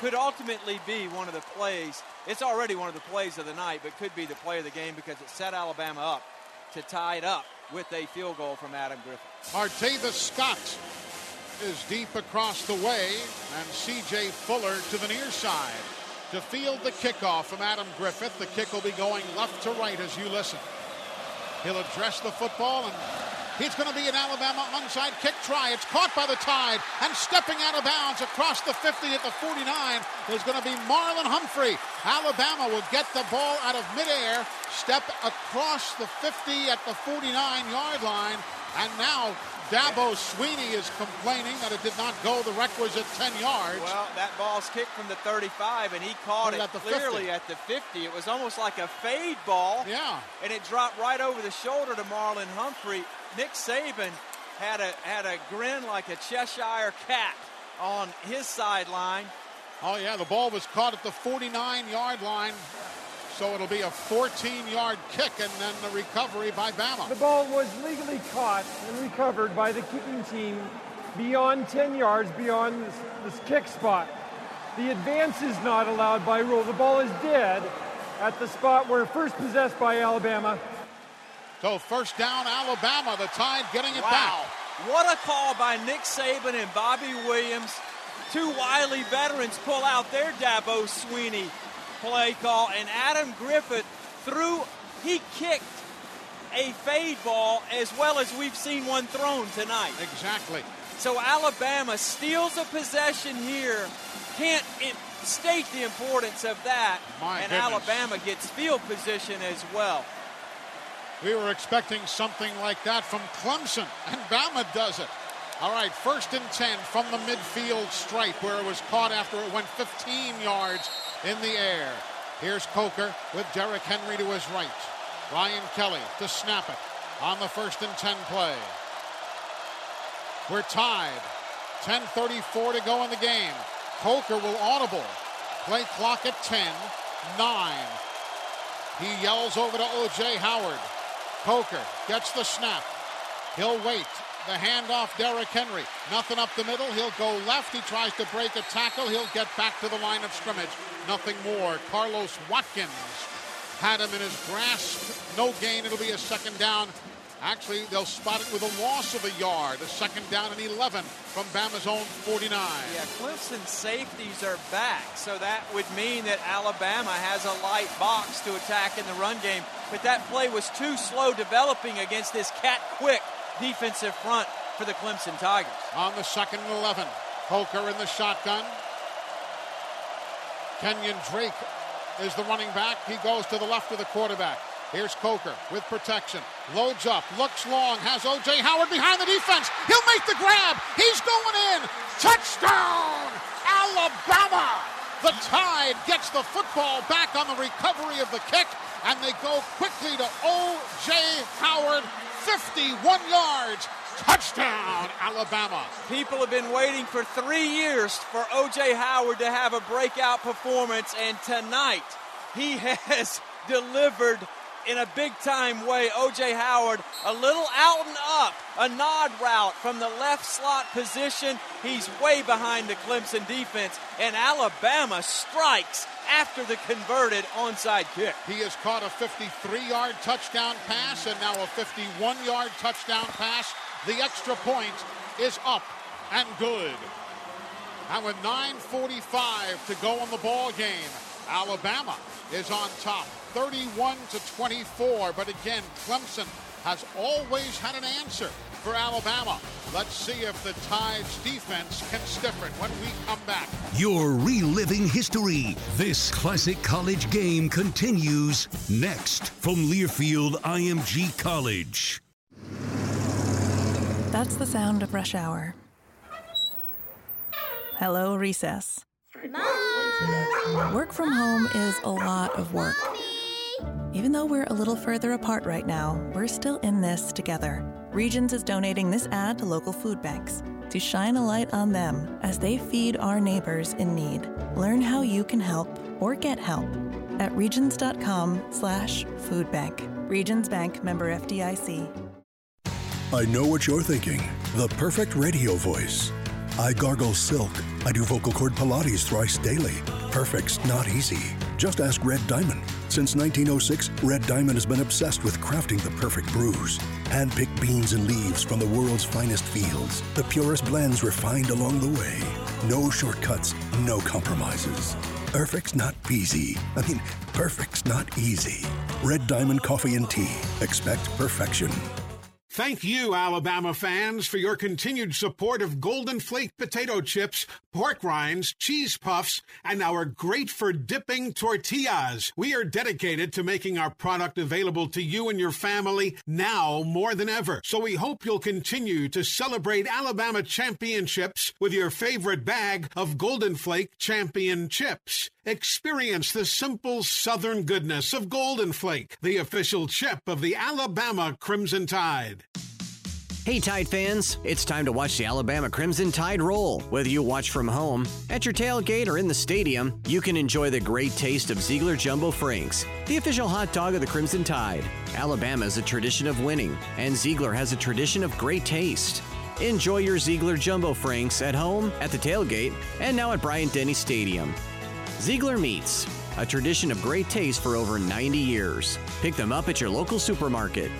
Could ultimately be one of the plays. It's already one of the plays of the night, but could be the play of the game because it set Alabama up to tie it up with a field goal from Adam Griffith. Artavis Scott is deep across the way, and C.J. Fuller to the near side to field the kickoff from Adam Griffith. The kick will be going left to right as you listen. He'll address the football and He's going to be an Alabama onside kick try. It's caught by the Tide and stepping out of bounds across the 50 at the 49 is going to be Marlon Humphrey. Alabama will get the ball out of midair, step across the 50 at the 49 yard line, and now Dabo Swinney is complaining that it did not go the requisite 10 yards. Well, that ball's kicked from the 35, and he caught it, clearly 50. at the 50. It was almost like a fade ball. Yeah. And it dropped right over the shoulder to Marlon Humphrey. Nick Saban had a had a grin like a Cheshire cat on his sideline. Oh, yeah, the ball was caught at the 49 yard line. So it'll be a 14 yard kick and then the recovery by Bama. The ball was legally caught and recovered by the kicking team beyond 10 yards beyond this, this kick spot. The advance is not allowed by rule. The ball is dead at the spot where first possessed by Alabama. So first down, Alabama. The Tide getting it Wow. back. What a call by Nick Saban and Bobby Williams. Two wily veterans pull out their Dabo Swinney play call, and Adam Griffith threw he kicked a fade ball as well as we've seen one thrown tonight. Exactly. So Alabama steals a possession here. Can't state the importance of that. My and goodness. Alabama gets field position as well. We were expecting something like that from Clemson, and Bama does it. All right, first and 10 from the midfield stripe where it was caught after it went 15 yards in the air. Here's Coker with Derrick Henry to his right. Ryan Kelly to snap it on the first and 10 play. We're tied. 10.34 to go in the game. Coker will audible. Play clock at 10, 9. He yells over to O.J. Howard. Coker gets the snap. He'll wait. The handoff, Derrick Henry. Nothing up the middle. He'll go left. He tries to break a tackle. He'll get back to the line of scrimmage. Nothing more. Carlos Watkins had him in his grasp. No gain. It'll be a second down. Actually, they'll spot it with a loss of a yard. A second down and 11 from Bama's own 49. Yeah, Clemson safeties are back, so that would mean that Alabama has a light box to attack in the run game. But that play was too slow developing against this cat quick defensive front for the Clemson Tigers. On the second and 11, Coker in the shotgun. Kenyon Drake is the running back. He goes to the left of the quarterback. Here's Coker with protection. Loads up, looks long, has O.J. Howard behind the defense. He'll make the grab. He's going in. Touchdown, Alabama. The Tide gets the football back on the recovery of the kick, and they go quickly to O.J. Howard, 51 yards. Touchdown, Alabama. People have been waiting for three years for O.J. Howard to have a breakout performance, and tonight he (laughs) has delivered in a big time way. O.J. Howard, a little out and up, a nod route from the left slot position. He's way behind the Clemson defense, and Alabama strikes after the converted onside kick. He has caught a 53 yard touchdown pass and now a 51 yard touchdown pass. The extra point is up and good. And with 9.45 to go in the ball game, Alabama is on top, 31 to 24. But again, Clemson has always had an answer for Alabama. Let's see if the Tide's defense can stiffen when we come back. You're reliving history. This classic college game continues next from Learfield IMG College. That's the sound of rush hour. Hello, recess. Work from home is a lot of work. Even though we're a little further apart right now, we're still in this together. Regions is donating this ad to local food banks to shine a light on them as they feed our neighbors in need. Learn how you can help or get help at regions.com slash foodbank. Regions Bank member FDIC. I know what you're thinking. The perfect radio voice. I gargle silk. I do vocal cord Pilates thrice daily. Perfect's not easy. Just ask Red Diamond. Since 1906, Red Diamond has been obsessed with crafting the perfect brews. Hand-picked beans and leaves from the world's finest fields. The purest blends refined along the way. No shortcuts, no compromises. Perfect's not easy. I mean, perfect's not easy. Red Diamond Coffee and Tea. Expect perfection. Thank you, Alabama fans, for your continued support of Golden Flake potato chips, pork rinds, cheese puffs, and our great for dipping tortillas. We are dedicated to making our product available to you and your family now more than ever. So we hope you'll continue to celebrate Alabama championships with your favorite bag of Golden Flake champion chips. Experience the simple southern goodness of Golden Flake, the official chip of the Alabama Crimson Tide. Hey Tide fans, it's time to watch the Alabama Crimson Tide roll. Whether you watch from home, at your tailgate, or in the stadium, you can enjoy the great taste of Ziegler Jumbo Franks, the official hot dog of the Crimson Tide. Alabama is a tradition of winning, and Ziegler has a tradition of great taste. Enjoy your Ziegler Jumbo Franks at home, at the tailgate, and now at Bryant Denny Stadium. Ziegler Meats, a tradition of great taste for over 90 years. Pick them up at your local supermarket.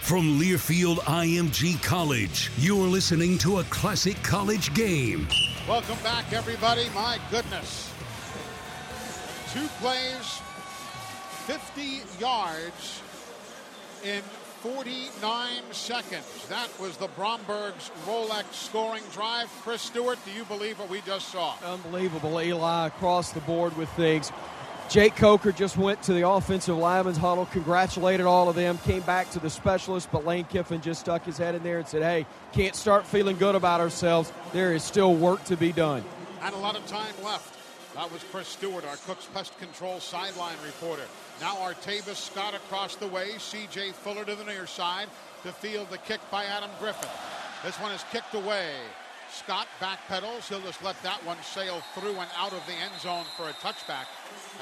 From Learfield IMG College, you're listening to a classic college game. Welcome back, everybody. My goodness. Two plays, 50 yards in 49 seconds. That was the Bromberg's Rolex scoring drive. Chris Stewart, do you believe what we just saw? Unbelievable, Eli, across the board with things. Jake Coker just went to the offensive lineman's huddle, congratulated all of them, came back to the specialist, but Lane Kiffin just stuck his head in there and said, hey, can't start feeling good about ourselves. There is still work to be done. And a lot of time left. That was Chris Stewart, our Cook's Pest Control sideline reporter. Now Artavis Scott across the way. C.J. Fuller to the near side to field the kick by Adam Griffith. This one is kicked away. Scott backpedals. He'll just let that one sail through and out of the end zone for a touchback.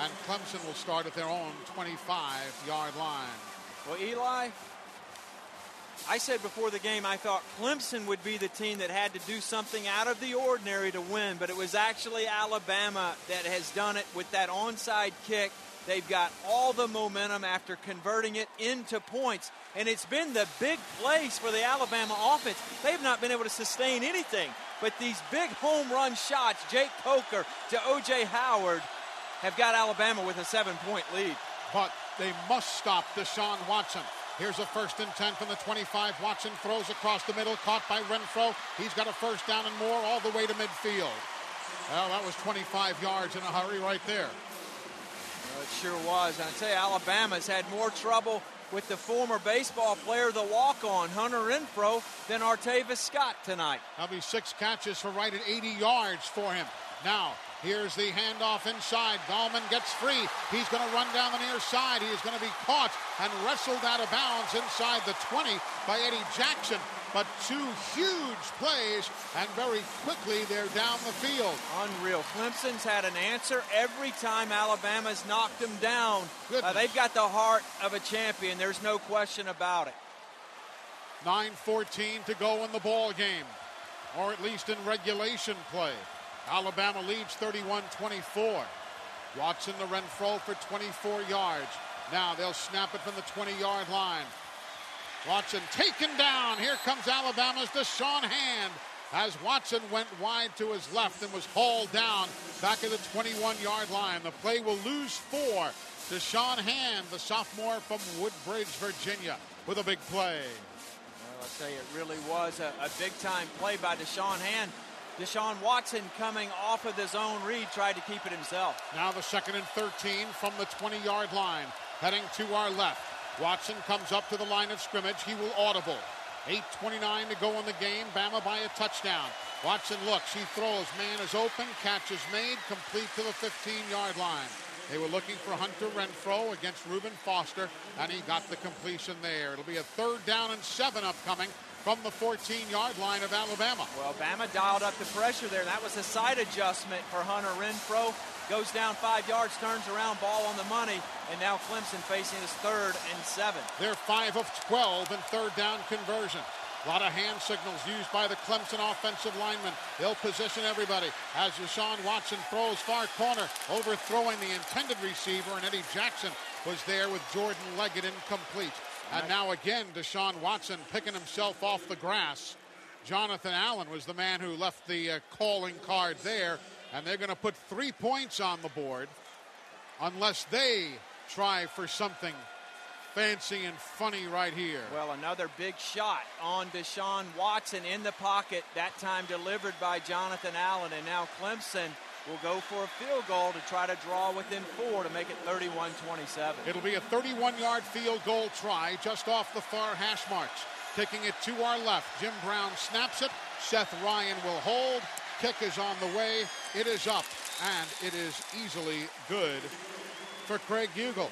And Clemson will start at their own 25-yard line. Well, Eli, I said before the game I thought Clemson would be the team that had to do something out of the ordinary to win, but it was actually Alabama that has done it with that onside kick. They've got all the momentum after converting it into points, and it's been the big place for the Alabama offense. They've not been able to sustain anything, but these big home run shots, Jake Coker to O.J. Howard, have got Alabama with a seven-point lead. But they must stop Deshaun Watson. Here's a first and 10 from the 25. Watson throws across the middle, caught by Renfrow. He's got a first down and more all the way to midfield. Well, that was 25 yards in a hurry right there. It sure was. And I tell you, Alabama's had more trouble with the former baseball player, the walk-on, Hunter Renfrow, than Artavis Scott tonight. That'll be six catches for right at 80 yards for him. Now, Here's the handoff inside. Gallman gets free. He's going to run down the near side. He is going to be caught and wrestled out of bounds inside the 20 by Eddie Jackson. But two huge plays, and very quickly they're down the field. Unreal. Clemson's had an answer every time Alabama's knocked them down. Uh, they've got the heart of a champion. There's no question about it. 9.14 to go in the ball game, or at least in regulation play. Alabama leads 31-24. Watson to Renfrow for 24 yards. Now they'll snap it from the 20-yard line. Watson taken down. Here comes Alabama's Da'Shawn Hand as Watson went wide to his left and was hauled down back at the 21-yard line. The play will lose four. Da'Shawn Hand, the sophomore from Woodbridge, Virginia, with a big play. Well, I'll tell you, it really was a, a big-time play by Da'Shawn Hand. Deshaun Watson coming off of his own read tried to keep it himself. Now the second and 13 from the 20-yard line, heading to our left. Watson comes up to the line of scrimmage. He will audible. 8.29 to go in the game. Bama by a touchdown. Watson looks. He throws. Man is open. Catch is made. Complete to the 15-yard line. They were looking for Hunter Renfrow against Reuben Foster, and he got the completion there. It'll be a third down and seven upcoming from the 14-yard line of Alabama. Well, Bama dialed up the pressure there. That was a side adjustment for Hunter Renfrow. Goes down five yards, turns around, ball on the money, and now Clemson facing his third and seven. They're five of 12 in third down conversion. A lot of hand signals used by the Clemson offensive linemen. They'll position everybody as Deshaun Watson throws far corner, overthrowing the intended receiver, and Eddie Jackson was there with Jordan Leggett incomplete. And now again, Deshaun Watson picking himself off the grass. Jonathan Allen was the man who left the uh, calling card there, and they're going to put three points on the board unless they try for something fancy and funny right here. Well, another big shot on Deshaun Watson in the pocket, that time delivered by Jonathan Allen, and now Clemson will go for a field goal to try to draw within four to make it 31-27. It'll be a 31-yard field goal try just off the far hash marks. Taking it to our left. Jim Brown snaps it. Seth Ryan will hold. Kick is on the way. It is up, and it is easily good for Greg Huegel.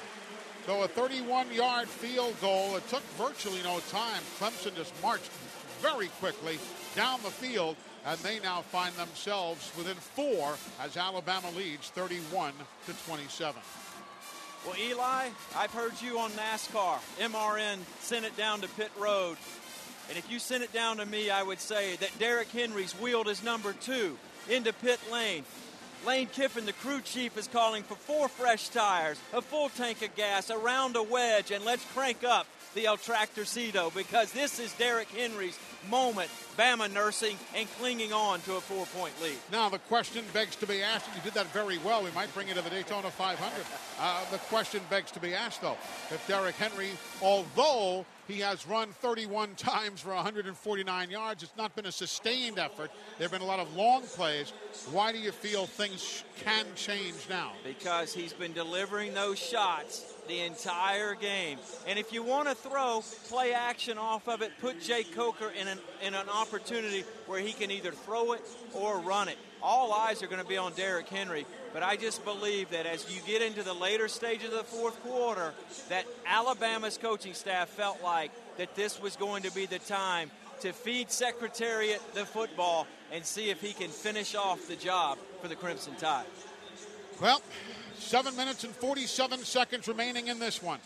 So a 31-yard field goal. It took virtually no time. Clemson just marched very quickly down the field and they now find themselves within four as Alabama leads 31 to 27. Well, Eli, I've heard you on NASCAR. MRN sent it down to pit road. And if you sent it down to me, I would say that Derrick Henry's wheeled his number two into pit lane. Lane Kiffin, the crew chief, is calling for four fresh tires, a full tank of gas, around a wedge, and let's crank up the El Tractorcito because this is Derrick Henry's moment. Bama nursing and clinging on to a four point lead. Now, the question begs to be asked, and you did that very well. We might bring you to the Daytona 500. Uh, the question begs to be asked, though, if Derrick Henry, although he has run 31 times for 149 yards. It's not been a sustained effort. There have been a lot of long plays. Why do you feel things can change now? Because he's been delivering those shots the entire game. And if you want to throw, play action off of it, put Jake Coker in an, in an opportunity where he can either throw it or run it. All eyes are going to be on Derrick Henry. But I just believe that as you get into the later stages of the fourth quarter, that Alabama's coaching staff felt like that this was going to be the time to feed Secretariat the football and see if he can finish off the job for the Crimson Tide. Well, seven minutes and 47 seconds remaining in this one.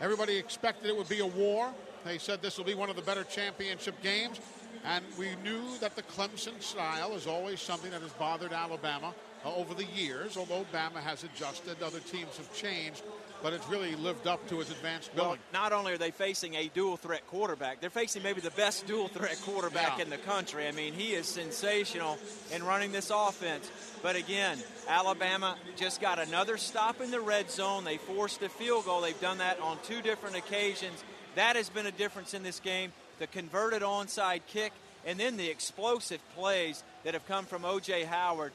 Everybody expected it would be a war. They said this will be one of the better championship games. And we knew that the Clemson style is always something that has bothered Alabama uh, over the years, although Bama has adjusted, other teams have changed, but it's really lived up to its advanced billing. Well, not only are they facing a dual threat quarterback, they're facing maybe the best dual threat quarterback Yeah. in the country. I mean, he is sensational in running this offense. But again, Alabama just got another stop in the red zone. They forced a field goal. They've done that on two different occasions. That has been a difference in this game. The converted onside kick and then the explosive plays that have come from O.J. Howard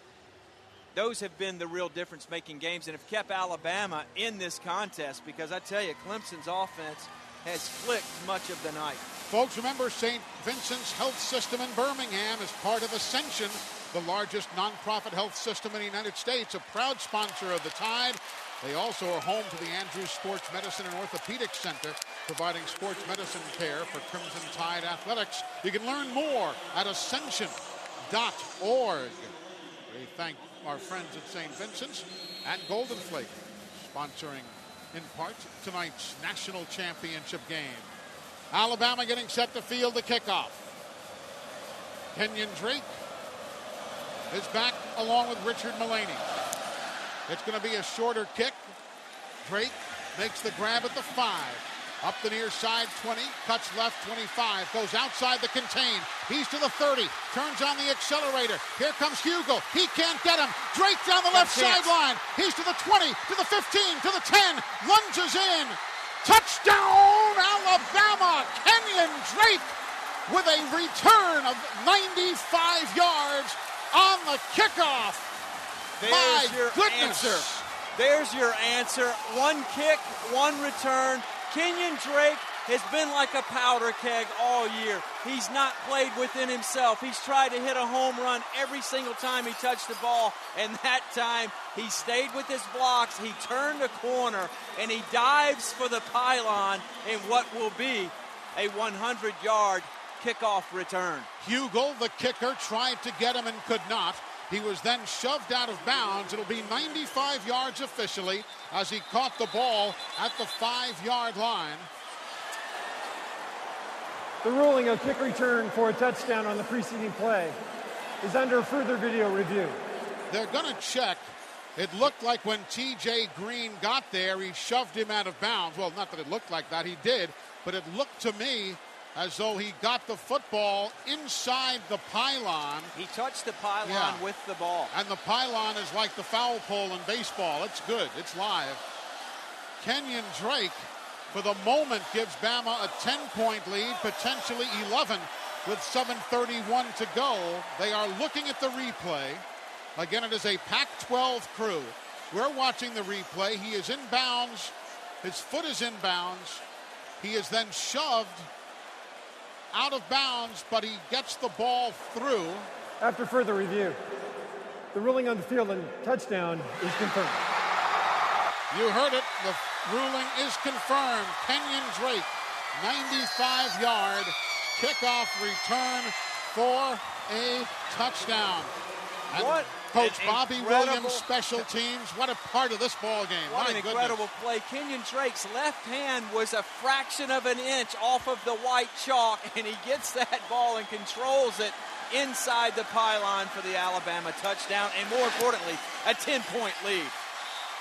those have been the real difference making games and have kept Alabama in this contest because I tell you, Clemson's offense has flicked much of the night. Folks, remember St. Vincent's Health System in Birmingham is part of Ascension, the largest nonprofit health system in the United States, a proud sponsor of the Tide. They also are home to the Andrews Sports Medicine and Orthopedic Center, providing sports medicine care for Crimson Tide athletics. You can learn more at ascension.org. We thank our friends at St. Vincent's and Golden Flake, sponsoring in part tonight's national championship game. Alabama getting set to field the kickoff. Kenyon Drake is back along with Richard Mullaney. It's going to be a shorter kick. Drake makes the grab at the five. Up the near side 20, cuts left 25, goes outside the contain. He's to the 30, turns on the accelerator. Here comes Huegel. He can't get him. Drake down the left Got a chance. sideline. He's to the 20, to the 15, to the 10, lunges in. Touchdown, Alabama! Kenyon Drake with a return of 95 yards on the kickoff. There's My your goodness. answer. There's your answer. One kick, one return. Kenyon Drake has been like a powder keg all year. He's not played within himself. He's tried to hit a home run every single time he touched the ball, and (laughs) that time he stayed with his blocks. He turned a corner and he dives for the pylon in what will be a 100 yard kickoff return. Huegel, the kicker, tried to get him and could not. He was then shoved out of bounds. It'll be 95 yards officially as he caught the ball at the five yard line. The ruling of kick return for a touchdown on the preceding play is under further video review. They're going to check. It looked like when TJ Green got there, he shoved him out of bounds. Well, not that it looked like that, he did, but it looked to me as though he got the football inside the pylon. He touched the pylon Yeah. with the ball. And the pylon is like the foul pole in baseball. It's good. It's live. Kenyon Drake, for the moment, gives Bama a 10-point lead, potentially 11, with 7:31 to go. They are looking at the replay. Again, it is a Pac-12 crew. We're watching the replay. He is in bounds. His foot is in bounds. He is then shoved out of bounds, but he gets the ball through. After further review, the ruling on the field and touchdown is confirmed. You heard it. The ruling is confirmed. Kenyon Drake, 95 yard kickoff return for a touchdown. What Coach Bobby Williams, (laughs) special teams. What a part of this ball game. What My an goodness. incredible play. Kenyon Drake's left hand was a fraction of an inch off of the white chalk, and he gets that ball and controls it inside the pylon for the Alabama touchdown, and more importantly, a 10 point lead.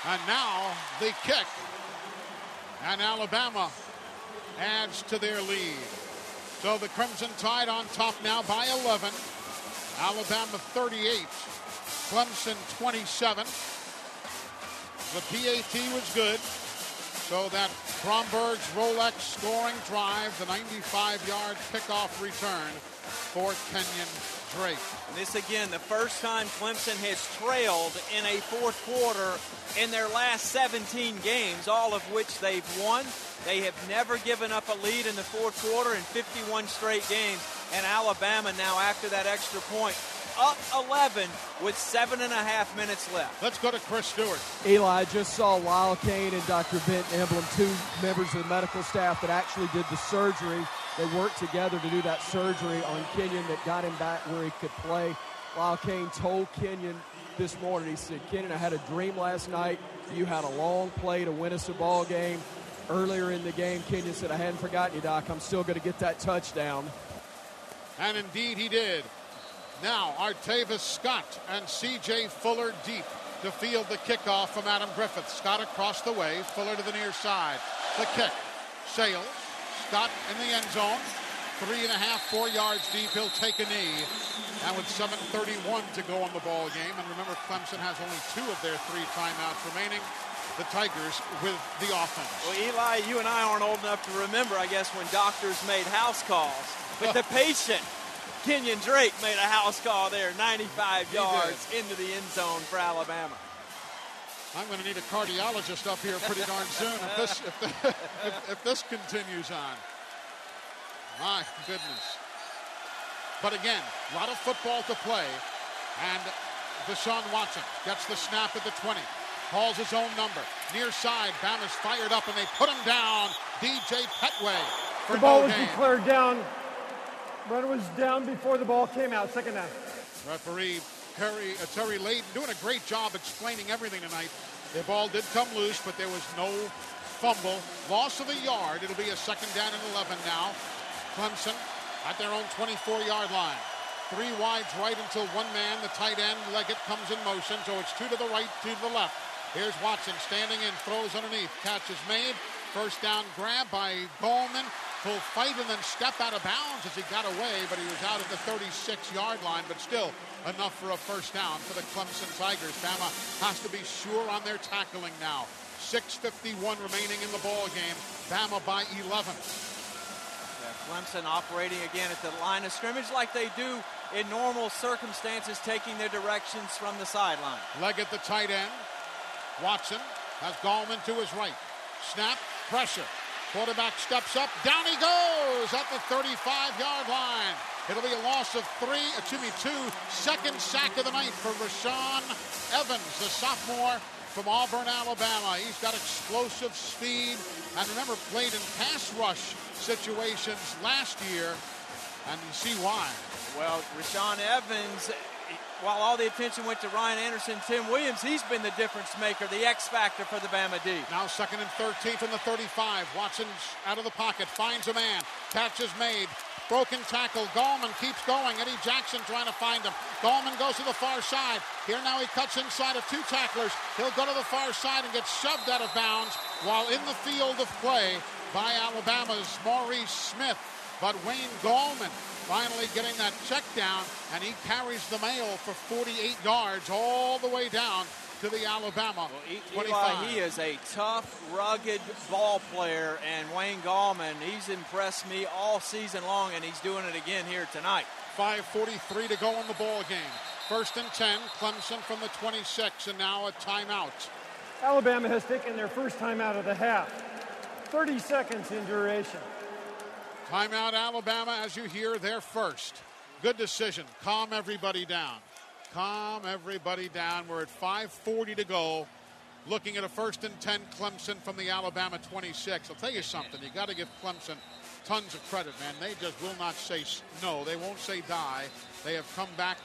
And now the kick. And Alabama adds to their lead. So the Crimson Tide on top now by 11. Alabama 38, Clemson 27. The PAT was good. So that Bromberg's Rolex scoring drive, the 95-yard pickoff return for Kenyon Drake. And this again, the first time Clemson has trailed in a fourth quarter in their last 17 games, all of which they've won. They have never given up a lead in the fourth quarter in 51 straight games. And Alabama now, after that extra point, up 11 with seven and a half minutes left. Let's go to Chris Stewart. Eli I just saw Lyle Cain and Dr. Benton Emblom, two members of the medical staff that actually did the surgery. They worked together to do that surgery on Kenyon that got him back where he could play. Lyle Cain told Kenyon this morning, he said, Kenyon, I had a dream last night. You had a long play to win us a ball game. Earlier in the game, Kenyon said, I hadn't forgotten you, Doc. I'm still going to get that touchdown. And indeed he did. Now, Artavis Scott and C.J. Fuller deep to field the kickoff from Adam Griffith. Scott across the way, Fuller to the near side. The kick. Sails. Scott in the end zone. Three and a half, four yards deep. He'll take a knee. And with 7.31 to go on the ball game, and remember, Clemson has only two of their three timeouts remaining. The Tigers with the offense. Well, Eli, you and I aren't old enough to remember, I guess, when doctors made house calls. But the patient Kenyon Drake made a house call there, 95 he yards did. into the end zone for Alabama. I'm going to need a cardiologist up here pretty darn soon if this if, the, if, if this continues on. My goodness. But again, a lot of football to play. And Deshaun Watson gets the snap at the 20. Calls his own number. Near side, Bama's fired up and they put him down. DJ Pettway for the ball no was game. declared down Runner was down before the ball came out. Second down. Referee Terry, uh, Terry Layden doing a great job explaining everything tonight. The ball did come loose, but there was no fumble. Loss of a yard. It'll be a second down and 11 now. Clemson at their own 24-yard line. Three wides right until one man, the tight end, Leggett, comes in motion. So it's two to the right, two to the left. Here's Watson standing in, throws underneath. Catch is made. First down grab by Gallman full fight and then step out of bounds as he got away, but he was out at the 36-yard line, but still enough for a first down for the Clemson Tigers. Bama has to be sure on their tackling now. 6.51 remaining in the ball game. Bama by 11. Yeah, Clemson operating again at the line of scrimmage like they do in normal circumstances, taking their directions from the sideline. Leggett the tight end. Watson has Gallman to his right. Snap, pressure. Quarterback steps up. Down he goes at the 35-yard line. It'll be a loss of three, excuse me, two. Second sack of the night for Rashaan Evans, the sophomore from Auburn, Alabama. He's got explosive speed and remember played in pass rush situations last year. And you see why. Well, Rashaan Evans while all the attention went to Ryan Anderson, Tim Williams, he's been the difference maker, the X factor for the Bama D. Now second and 13 from the 35. Watson's out of the pocket, finds a man, catch is made. Broken tackle. Gallman keeps going. Eddie Jackson trying to find him. Gallman goes to the far side. Here now he cuts inside of two tacklers. He'll go to the far side and get shoved out of bounds while in the field of play by Alabama's Maurice Smith. But Wayne Gallman finally getting that check down, and he carries the mail for 48 yards all the way down to the Alabama well, Eli, he is a tough, rugged ball player, and Wayne Gallman, he's impressed me all season long, and he's doing it again here tonight. 5.43 to go in the ball game. First and 10, Clemson from the 26, and now a timeout. Alabama has taken their first timeout of the half. 30 seconds in duration. Timeout Alabama as you hear their first. Good decision. Calm everybody down. Calm everybody down. We're at 5.40 to go. Looking at a first and 10 Clemson from the Alabama 26. I'll tell you something. You got to give Clemson tons of credit, man. They just will not say no. They won't say die. They have come back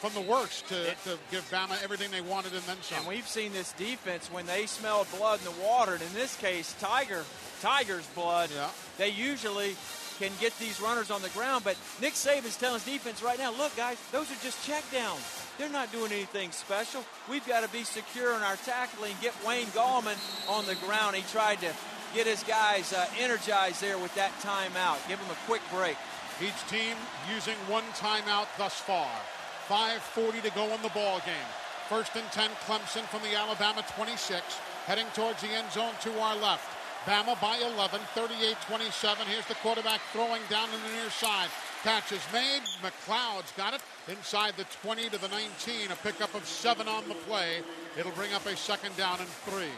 from the works to, to, give Bama everything they wanted and then some. And we've seen this defense when they smelled blood in the water, and in this case, Tiger Tigers' blood, yeah. they usually can get these runners on the ground. But Nick Saban's telling his defense right now, look, guys, those are just checkdowns. They're not doing anything special. We've got to be secure in our tackling, get Wayne Gallman on the ground. He tried to get his guys uh, energized there with that timeout. Give them a quick break. Each team using one timeout thus far. 5.40 to go in the ball game. First and 10, Clemson from the Alabama 26, heading towards the end zone to our left. Bama by 11, 38-27. Here's the quarterback throwing down to the near side. Catch is made. McCloud's got it inside the 20 to the 19. A pickup of seven on the play. It'll bring up a second down and three.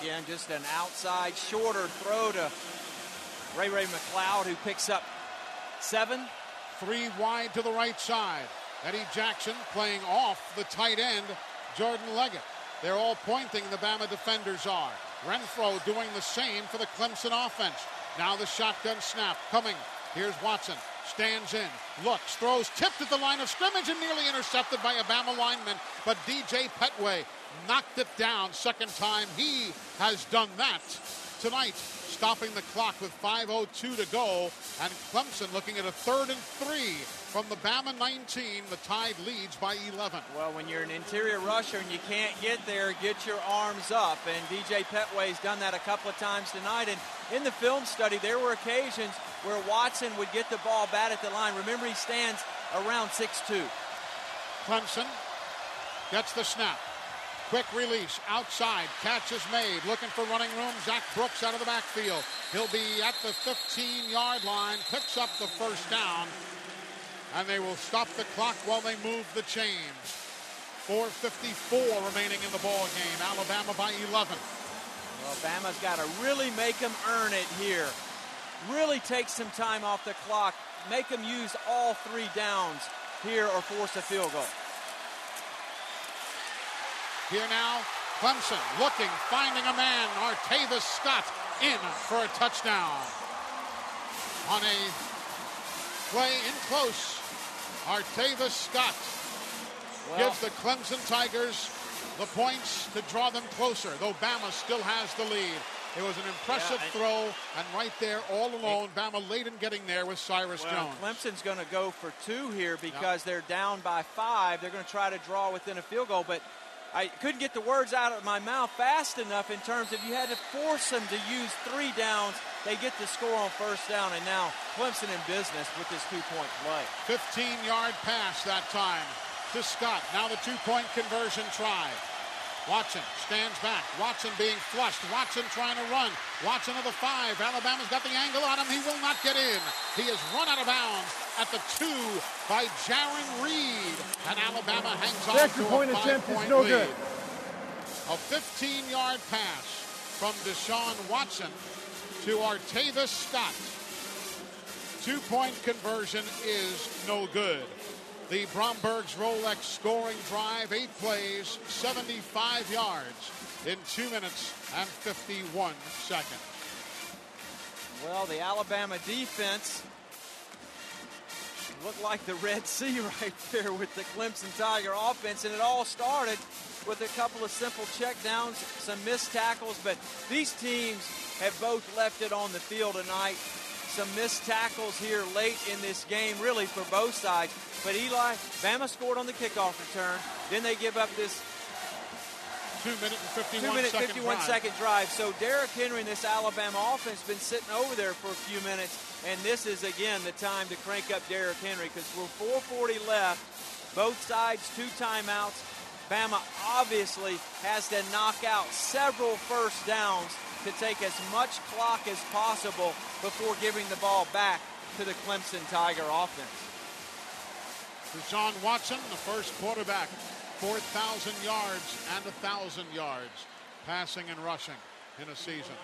Again, just an outside, shorter throw to Ray Ray McCloud, who picks up seven. Three wide to the right side. Eddie Jackson playing off the tight end, Jordan Leggett. They're all pointing, the Bama defenders are. Renfrow doing the same for the Clemson offense. Now the shotgun snap coming. Here's Watson. Stands in, looks, throws, tipped at the line of scrimmage and nearly intercepted by a Bama lineman. But DJ Pettway knocked it down. Second time he has done that tonight, stopping the clock with 5.02 to go. And Clemson looking at a third and three from the Bama 19. The Tide leads by 11. Well, when you're an interior rusher and you can't get there, get your arms up. And DJ Pettway's done that a couple of times tonight. And in the film study, there were occasions where Watson would get the ball bat at the line. Remember, he stands around 6'2. Clemson gets the snap. Quick release outside. Catch is made. Looking for running room. Zac Brooks out of the backfield. He'll be at the 15 yard line. Picks up the first down. And they will stop the clock while they move the chains. 4.54 remaining in the ball game. Alabama by 11. Well, Bama's got to really make them earn it here. Really take some time off the clock. Make them use all three downs here or force a field goal. Here now, Clemson looking, finding a man, Artavis Scott in for a touchdown. On a play in close, Artavis Scott well, gives the Clemson Tigers the points to draw them closer, though Bama still has the lead. It was an impressive yeah, throw, and right there, all alone, it, Bama late in getting there with Cyrus well, Jones. Clemson's going to go for two here because they're down by five. They're going to try to draw within a field goal, but I couldn't get the words out of my mouth fast enough in terms of you had to force them to use three downs. They get the score on first down, and now Clemson in business with this two-point play. 15-yard pass that time to Scott. Now the two-point conversion try. Watson stands back. Watson being flushed. Watson trying to run. Watson of the five. Alabama's got the angle on him. He will not get in. He is run out of bounds at the two by Jarran Reed. And Alabama hangs on Extra to point a attempt is no lead. good. A 15-yard pass from Deshaun Watson to Artavis Scott. Two-point conversion is no good. The Bromberg's Rolex scoring drive, eight plays, 75 yards in two minutes and 51 seconds. Well, the Alabama defense looked like the Red Sea (laughs) right there with the Clemson Tiger offense, and it all started with a couple of simple checkdowns, some missed tackles, but these teams have both left it on the field tonight. Some missed tackles here late in this game, really for both sides. But Eli, Bama scored on the kickoff return. Then they give up this two minute and 51 two minute second 51 drive. second drive. So Derrick Henry and this Alabama offense been sitting over there for a few minutes, and this is again the time to crank up Derrick Henry because we're 4:40 left. Both sides two timeouts. Bama obviously has to knock out several first downs to take as much clock as possible before giving the ball back to the Clemson Tiger offense. Deshaun Watson, the first quarterback, 4,000 yards and 1,000 yards passing and rushing in a season.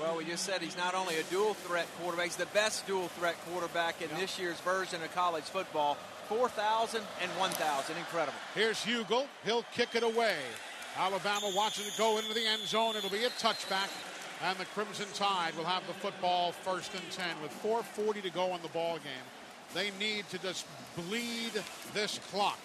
Well, we just said he's not only a dual threat quarterback, he's the best dual threat quarterback in yep. this year's version of college football. 4,000 and 1,000. Incredible. Here's Huegel. He'll kick it away. Alabama watching it go into the end zone. It'll be a touchback. And the Crimson Tide will have the football first and 10 with 4.40 to go in the ball game. They need to just bleed this clock.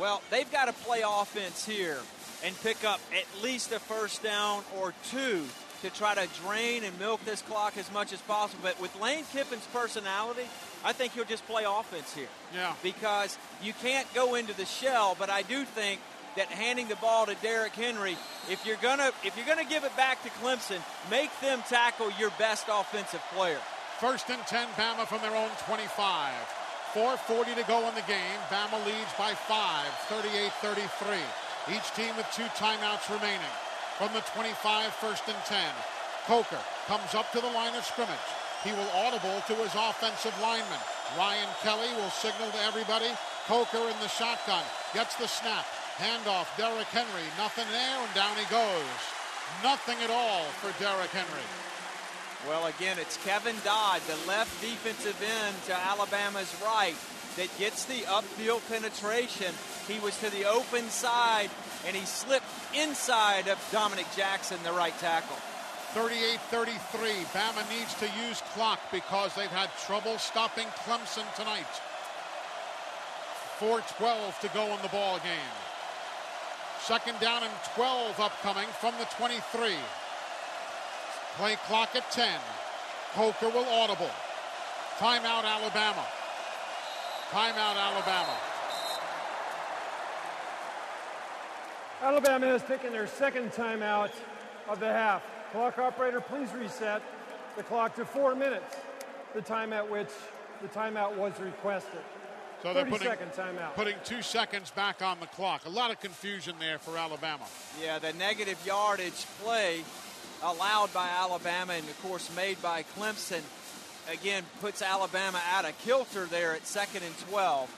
Well, they've got to play offense here and pick up at least a first down or two to try to drain and milk this clock as much as possible. But with Lane Kiffin's personality, I think he'll just play offense here. Yeah. Because you can't go into the shell, but I do think that handing the ball to Derrick Henry, if you're gonna if you're gonna give it back to Clemson, make them tackle your best offensive player. First and 10, Bama from their own 25. 4.40 to go in the game. Bama leads by 5, 38-33. Each team with two timeouts remaining. From the 25, first and 10. Coker comes up to the line of scrimmage. He will audible to his offensive lineman. Ryan Kelly will signal to everybody. Coker in the shotgun. Gets the snap. Handoff, Derrick Henry. Nothing there, and down he goes. Nothing at all for Derrick Henry. Well, again, it's Kevin Dodd, the left defensive end to Alabama's right, that gets the upfield penetration. He was to the open side, and he slipped inside of Dominic Jackson, the right tackle. 38-33. Bama needs to use clock because they've had trouble stopping Clemson tonight. 4-12 to go in the ball game. Second down and 12 upcoming from the 23. Play clock at 10. Coker will audible. Timeout Alabama. Timeout Alabama. Alabama has taken their second timeout of the half. Clock operator, please reset the clock to four minutes, the time at which the timeout was requested. So they're putting, second timeout. putting two seconds back on the clock. A lot of confusion there for Alabama. Yeah, the negative yardage play allowed by Alabama and, of course, made by Clemson, again, puts Alabama out of kilter there at second and 12.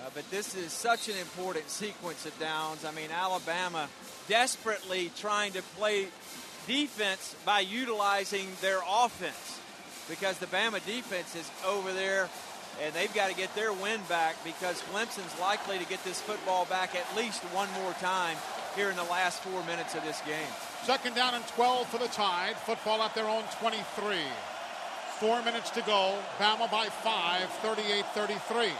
Uh, but this is such an important sequence of downs. I mean, Alabama desperately trying to play defense by utilizing their offense because the Bama defense is over there and they've got to get their win back because Clemson's likely to get this football back at least one more time here in the last four minutes of this game. Second down and 12 for the Tide. Football at their own 23. Four minutes to go. Bama by five, 38-33.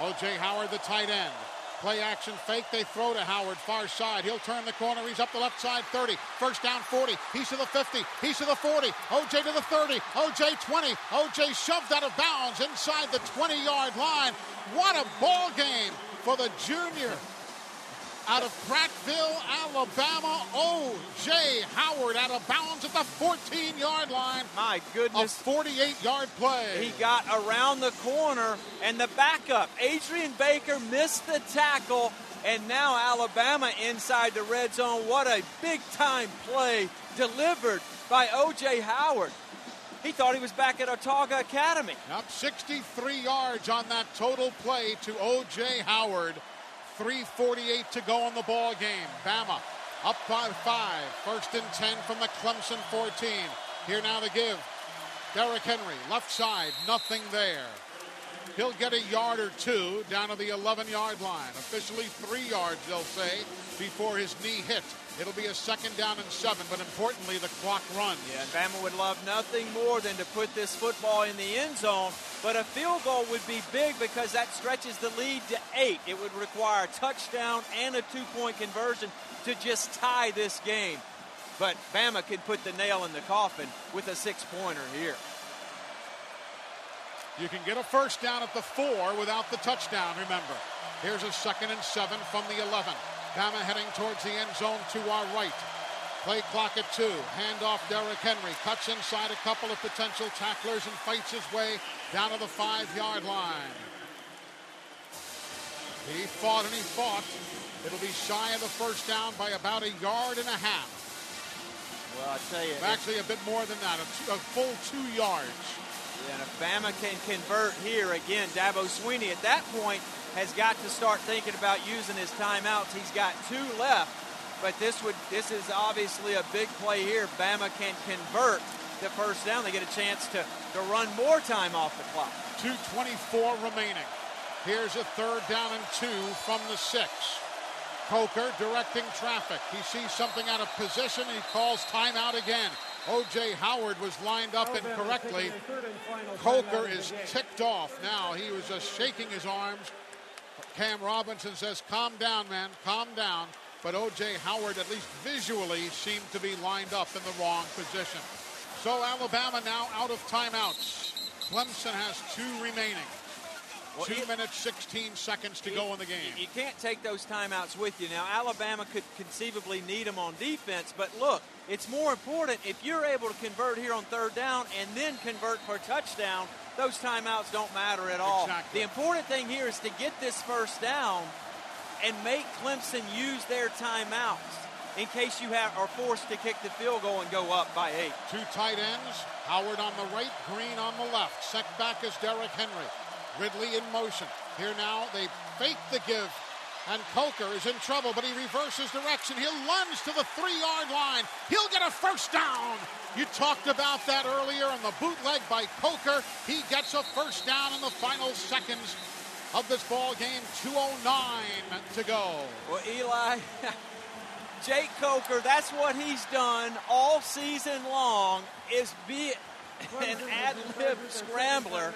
O.J. Howard, the tight end. Play action fake. They throw to Howard, far side. He'll turn the corner. He's up the left side, 30. First down, 40. He's to the 50. He's to the 40. OJ to the 30. OJ 20. OJ shoved out of bounds inside the 20 yard line. What a ball game for the junior out of Prattville, Alabama. O.J. Howard out of bounds at the 14 yard line. My goodness. A 48 yard play. He got around the corner and the backup. Adrian Baker missed the tackle, and now Alabama inside the red zone. What a big time play delivered by O.J. Howard. He thought he was back at Autauga Academy. Up 63 yards on that total play to O.J. Howard. 3.48 to go in the ball game. Bama up by five. First and 10 from the Clemson 14. Here now to give. Derrick Henry, left side, nothing there. He'll get a yard or two down to the 11 yard line. Officially three yards, they'll say, before his knee hit. It'll be a second down and seven, but importantly, the clock runs. Yeah, and Bama would love nothing more than to put this football in the end zone, but a field goal would be big because that stretches the lead to eight. It would require a touchdown and a two point conversion to just tie this game. But Bama can put the nail in the coffin with a six pointer here. You can get a first down at the four without the touchdown, remember. Here's a second and seven from the 11. Bama heading towards the end zone to our right. Play clock at two. Handoff Derrick Henry. Cuts inside a couple of potential tacklers and fights his way down to the five yard line. He fought and he fought. It'll be shy of the first down by about a yard and a half. Well, I tell you. Actually, a bit more than that, a, two, a full two yards. Yeah, and if Bama can convert here again, Dabo Swinney at that point has got to start thinking about using his timeouts. He's got two left, but this would this is obviously a big play here. Bama can convert the first down. They get a chance to, to run more time off the clock. 2.24 remaining. Here's a third down and two from the six. Coker directing traffic. He sees something out of position. He calls timeout again. O.J. Howard was lined up incorrectly. Coker is ticked off now. He was just shaking his arms. Cam Robinson says, calm down, man, calm down. But O.J. Howard, at least visually, seemed to be lined up in the wrong position. So Alabama now out of timeouts. Clemson has two remaining. Well, Two it- minutes, 16 seconds to go in the game. You can't take those timeouts with you. Now, Alabama could conceivably need them on defense, but look, it's more important if you're able to convert here on third down and then convert for a touchdown, those timeouts don't matter at all. Exactly. The important thing here is to get this first down and make Clemson use their timeouts in case you have, are forced to kick the field goal and go up by eight. Two tight ends, Howard on the right, Greene on the left. Sec back is Derrick Henry. Ridley in motion. Here now, they fake the give, and Coker is in trouble, but he reverses direction. He'll lunge to the three yard line. He'll get a first down. You talked about that earlier on the bootleg by Coker. He gets a first down in the final seconds of this ball game. 2.09 to go. Well, Eli, (laughs) Jake Coker, that's what he's done all season long is be an ad-lib scrambler.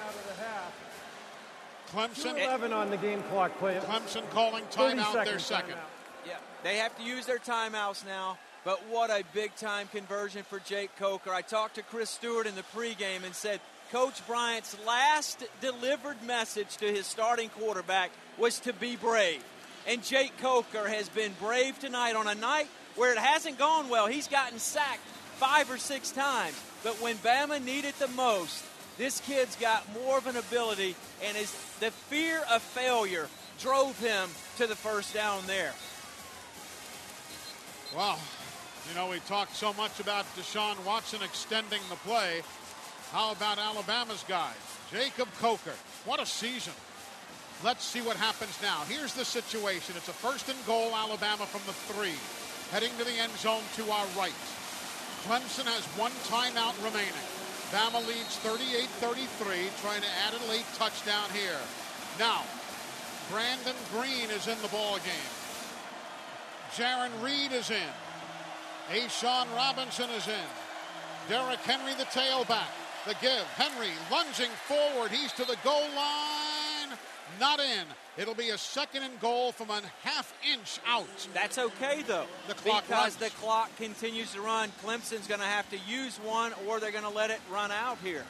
Clemson. 11 on the game clock play. Clemson calling timeout their second. timeout. Yeah, they have to use their timeouts now. But what a big time conversion for Jake Coker. I talked to Chris Stewart in the pregame and said Coach Bryant's last delivered message to his starting quarterback was to be brave. And Jake Coker has been brave tonight on a night where it hasn't gone well. He's gotten sacked five or six times. But when Bama needed the most, this kid's got more of an ability, and his, the fear of failure drove him to the first down there. Well, you know, we talked so much about Deshaun Watson extending the play. How about Alabama's guy, Jacob Coker. What a season. Let's see what happens now. Here's the situation. It's a first and goal, Alabama from the three. Heading to the end zone to our right. Clemson has one timeout remaining. Bama leads 38-33, trying to add a late touchdown here. Now, Brandon Greene is in the ball game. Jarran Reed is in. A'Shawn Robinson is in. Derrick Henry, the tailback. The give. Henry lunging forward. He's to the goal line. Not in. It'll be a second and goal from a half inch out. That's okay though, The clock because runs. the clock continues to run. Clemson's going to have to use one, or they're going to let it run out here.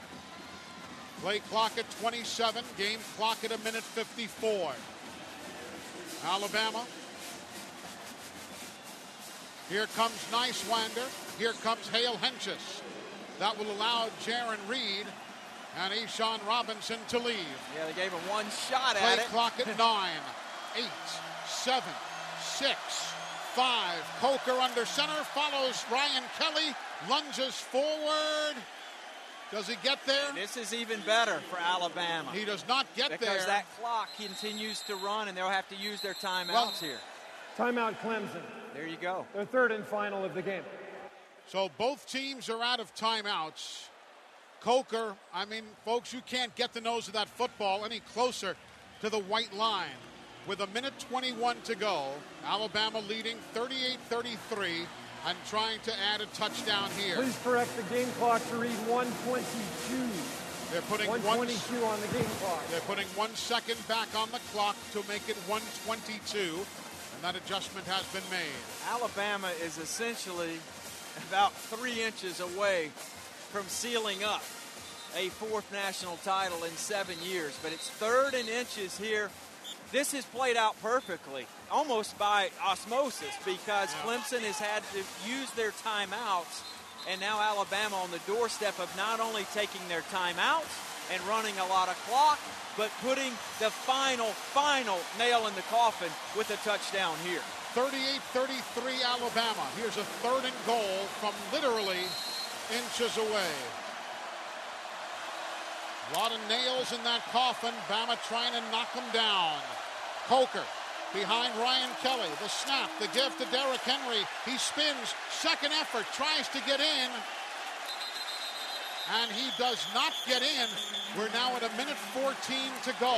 Play clock at 27. Game clock at a minute 54. Alabama. Here comes Nysewander. Here comes Hale Hentges. That will allow Jarran Reed and A'Shawn Robinson to leave. Yeah, they gave him one shot Play at it. clock at (laughs) nine, eight, seven, six, five. Coker under center follows Ryan Kelly, lunges forward. Does he get there? This is even better for Alabama. He does not get because there. Because that clock continues to run, and they'll have to use their timeouts Well- here. Timeout Clemson. There you go. Their third and final of the game. So both teams are out of timeouts. Coker, I mean, folks, you can't get the nose of that football any closer to the white line. With a minute 21 to go, Alabama leading 38 33 and trying to add a touchdown here. Please correct the game clock to read 122. They're putting one, 122 on the game clock. they're putting one second back on the clock to make it 122, and that adjustment has been made. Alabama is essentially about three inches away from sealing up a fourth national title in seven years, but it's third in inches here. This has played out perfectly, almost by osmosis, because Clemson has had to use their timeouts, and now Alabama on the doorstep of not only taking their timeouts and running a lot of clock, but putting the final, final nail in the coffin with a touchdown here. 38-33 Alabama. Here's a third and goal from literally inches away. A lot of nails in that coffin. Bama trying to knock them down. Coker behind Ryan Kelly. The snap, the give to Derrick Henry. He spins. Second effort. Tries to get in. And he does not get in. We're now at a minute 14 to go.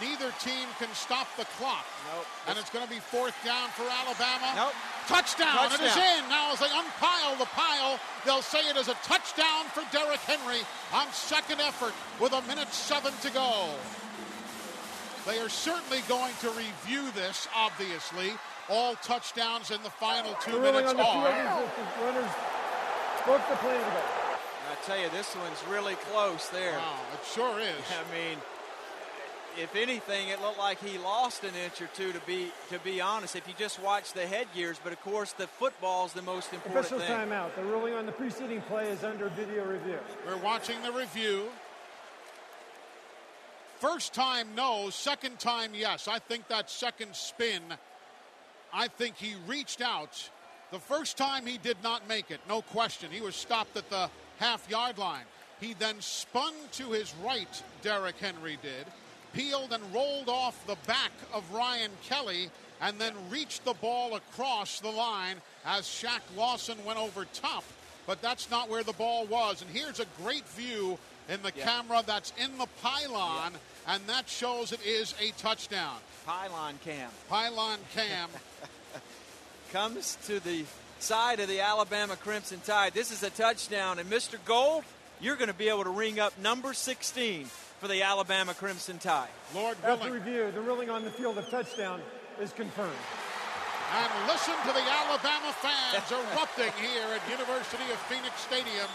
Neither team can stop the clock. Nope. And it's going to be fourth down for Alabama. Nope. Touchdown. It is in. Now as they unpile the pile, they'll say it is a touchdown for Derrick Henry on second effort with a minute seven to go. They are certainly going to review this, obviously. All touchdowns in the final two The ruling minutes on the field are. is that the runners broke the play to go. I tell you, this one's really close there. Wow, it sure is. (laughs) I mean, if anything, it looked like he lost an inch or two. To be to be honest, if you just watch the headgears, but of course the football is the most important Official thing. timeout. The ruling on the preceding play is under video review. We're watching the review. First time, no. Second time, yes. I think that second spin, I think he reached out. The first time he did not make it, no question. He was stopped at the half yard line. He then spun to his right, Derrick Henry did, peeled and rolled off the back of Ryan Kelly, and then reached the ball across the line as Shaq Lawson went over top. But that's not where the ball was. And here's a great view in the Yeah. camera that's in the pylon, and that shows it is a touchdown. Pylon cam. Pylon cam. (laughs) comes to the side of the Alabama Crimson Tide. This is a touchdown, and Mr. Gold, you're going to be able to ring up number 16 for the Alabama Crimson Tide. Lord After review, the ruling on the field of touchdown is confirmed. And listen to the Alabama fans (laughs) erupting here at University of Phoenix Stadium.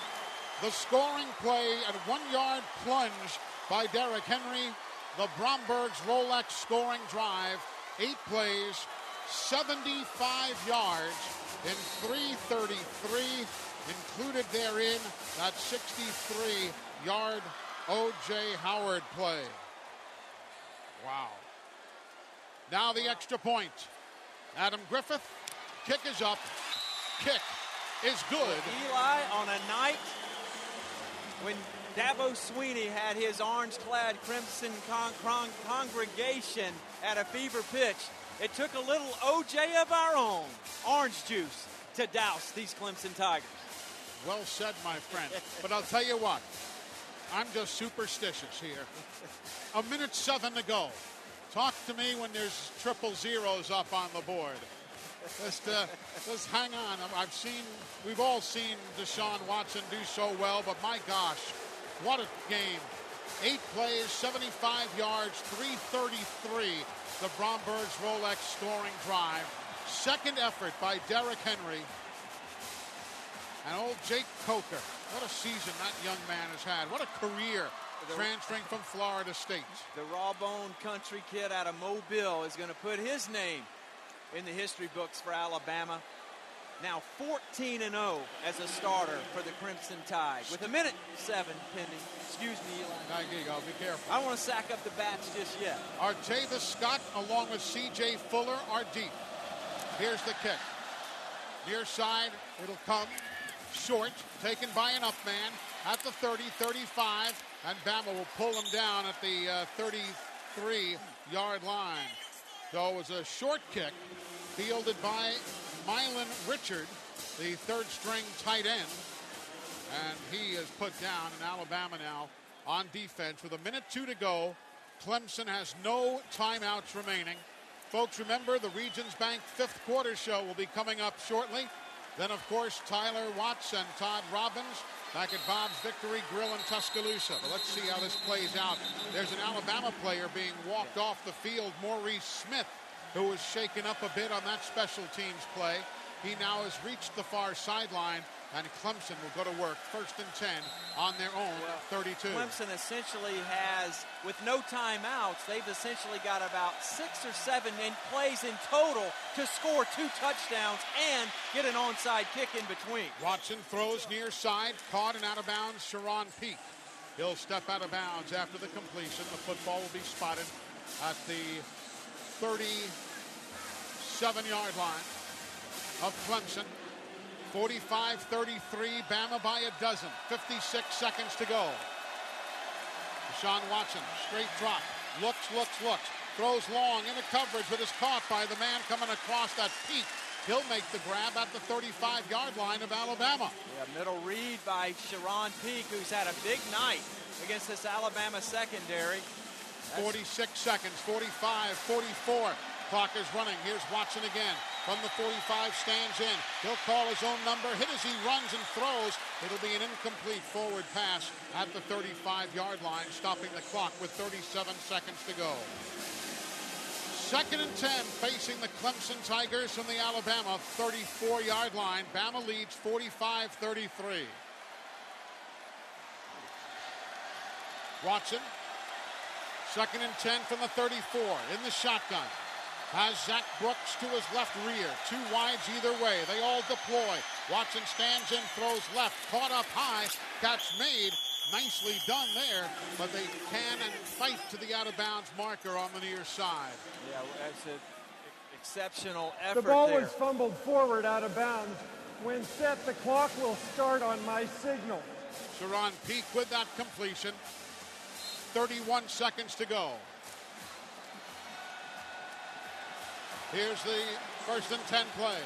The scoring play and one yard plunge by Derrick Henry. The Bromberg's Rolex scoring drive. Eight plays, 75 yards in 333. Included therein that 63 yard O.J. Howard play. Wow. Now the extra point. Adam Griffith, kick is up. Kick is good. Eli, on a night when Dabo Swinney had his orange-clad Crimson con- con- congregation at a fever pitch, it took a little OJ of our own, orange juice, to douse these Clemson Tigers. Well said, my friend. But I'll tell you what, I'm just superstitious here. A minute seven to go. Talk to me when there's triple zeros up on the board. Just, uh, just hang on. I've seen, we've all seen Deshaun Watson do so well, but my gosh, what a game. Eight plays, 75 yards, 333. The Bromberg's Rolex scoring drive. Second effort by Derrick Henry. And old Jake Coker. What a season that young man has had. What a career transferring from Florida State. The raw-boned country kid out of Mobile is going to put his name in the history books for Alabama. Now 14 and 0 as a starter for the Crimson Tide with a minute seven pending. Excuse me, Eli. You. Be careful. I don't want to sack up the bats just yet. Artavis Scott along with C.J. Fuller are deep. Here's the kick. Near side, it'll come. Short, taken by an up man at the 30, 35, and Bama will pull him down at the uh, 33 yard line. So it was a short kick fielded by Mylan Richard, the third string tight end. And he is put down in Alabama now on defense with a minute two to go. Clemson has no timeouts remaining. Folks, remember the Regions Bank fifth quarter show will be coming up shortly. Then, of course, Tyler Watts and Todd Robbins back at Bob's Victory Grill in Tuscaloosa. But let's see how this plays out. There's an Alabama player being walked off the field, Maurice Smith, who was shaken up a bit on that special teams play. He now has reached the far sideline, and Clemson will go to work first and 10 on their own well, 32. Clemson essentially has, with no timeouts, they've essentially got about six or seven in plays in total to score two touchdowns and get an onside kick in between. Watson throws near side, caught and out of bounds. Charone Peake. He'll step out of bounds after the completion. The football will be spotted at the 37 yard line of Clemson. 45 33, Bama by a dozen. 56 seconds to go. Deshaun Watson, straight drop. Looks, looks, looks. Throws long into coverage, but is caught by the man coming across that Peake. He'll make the grab at the 35 yard line of Alabama. Yeah, middle read by Charone Peake, who's had a big night against this Alabama secondary. 46 seconds, 45, 44. Clock is running. Here's Watson again. From the 45, stands in. He'll call his own number. Hit as he runs and throws. It'll be an incomplete forward pass at the 35 yard line, stopping the clock with 37 seconds to go. Second and 10 facing the Clemson Tigers from the Alabama 34 yard line. Bama leads 45 33. Watson Second and 10 from the 34 in the shotgun. Has Zac Brooks to his left rear. Two wides either way. They all deploy. Watson stands in, throws left. Caught up high. Catch made. Nicely done there, but they can and fight to the out of bounds marker on the near side. Yeah, that's an exceptional effort. The ball there. was fumbled forward out of bounds. When set, the clock will start on my signal. Charone Peake with that completion. 31 seconds to go. Here's the first and 10 play.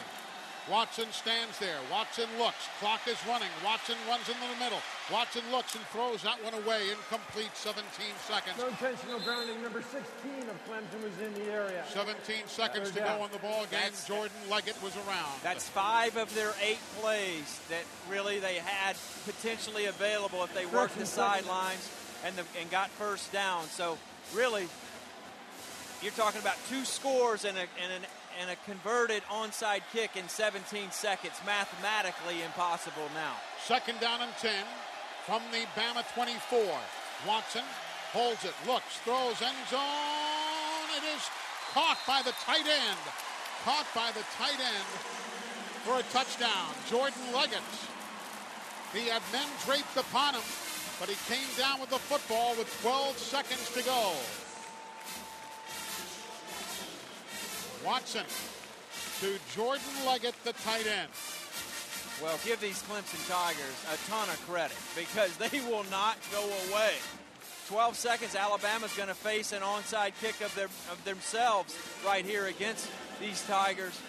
Watson stands there. Watson looks. Clock is running. Watson runs into the middle. Watson looks and throws that one away. Incomplete. 17 seconds. No intentional grounding. Number 16 of Clemson was in the area. 17 seconds to go on the ball game. That's- Jordan Leggett was around. That's five of their eight plays that really they had potentially available if they worked the sidelines and the, and got first down. So really, you're talking about two scores and a and an and a converted onside kick in 17 seconds. Mathematically impossible now. Second down and 10 from the Bama 24. Watson holds it, looks, throws, end zone. It is caught by the tight end. Caught by the tight end for a touchdown. Jordan Leggett. He had men draped upon him, but he came down with the football with 12 seconds to go. Watson to Jordan Leggett, the tight end. Well, give these Clemson Tigers a ton of credit because they will not go away. 12 seconds, Alabama's going to face an onside kick of, their, of themselves right here against these Tigers.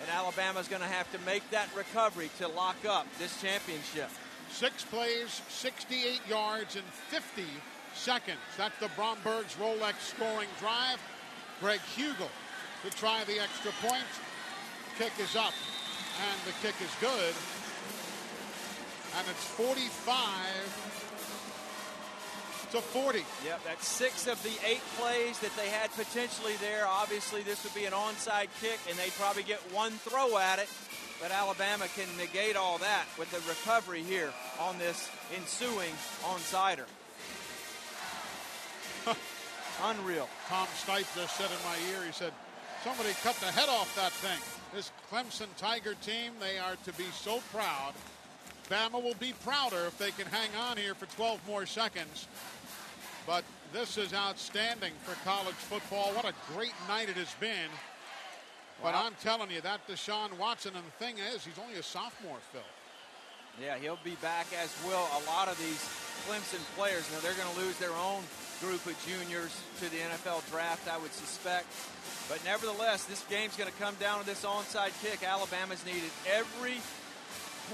And Alabama's going to have to make that recovery to lock up this championship. Six plays, 68 yards in 50 seconds. That's the Bromberg's Rolex scoring drive. Greg Huegel to try the extra point. Kick is up, and the kick is good. And it's 45 to 40. Yep, that's six of the eight plays that they had potentially there. Obviously, this would be an onside kick, and they'd probably get one throw at it. But Alabama can negate all that with the recovery here on this ensuing onsider. (laughs) Unreal. Tom Stipe just said in my ear, he said, somebody cut the head off that thing. This Clemson Tiger team, they are to be so proud. Bama will be prouder if they can hang on here for 12 more seconds. But this is outstanding for college football. What a great night it has been. But Wow. I'm telling you, that Deshaun Watson, and the thing is, he's only a sophomore, Phil. Yeah, he'll be back as will a lot of these Clemson players. Now they're going to lose their own group of juniors to the NFL draft, I would suspect. But nevertheless, this game's going to come down to this onside kick. Alabama's needed every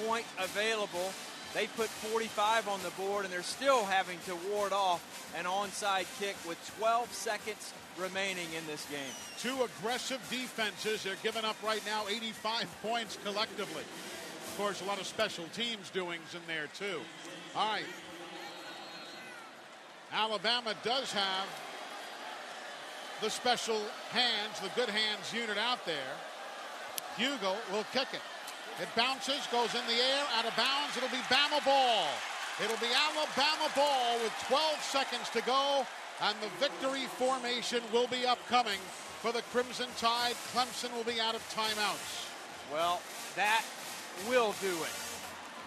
point available. They put 45 on the board, and they're still having to ward off an onside kick with 12 seconds remaining in this game. Two aggressive defenses. They're giving up right now 85 (laughs) points collectively. Of course, a lot of special teams doings in there, too. All right. Alabama does have the special hands, the good hands unit out there. Huegel will kick it. It bounces, goes in the air, out of bounds. It'll be Bama ball. It'll be Alabama ball with 12 seconds to go, and the victory formation will be upcoming for the Crimson Tide. Clemson will be out of timeouts. Well, that will do it.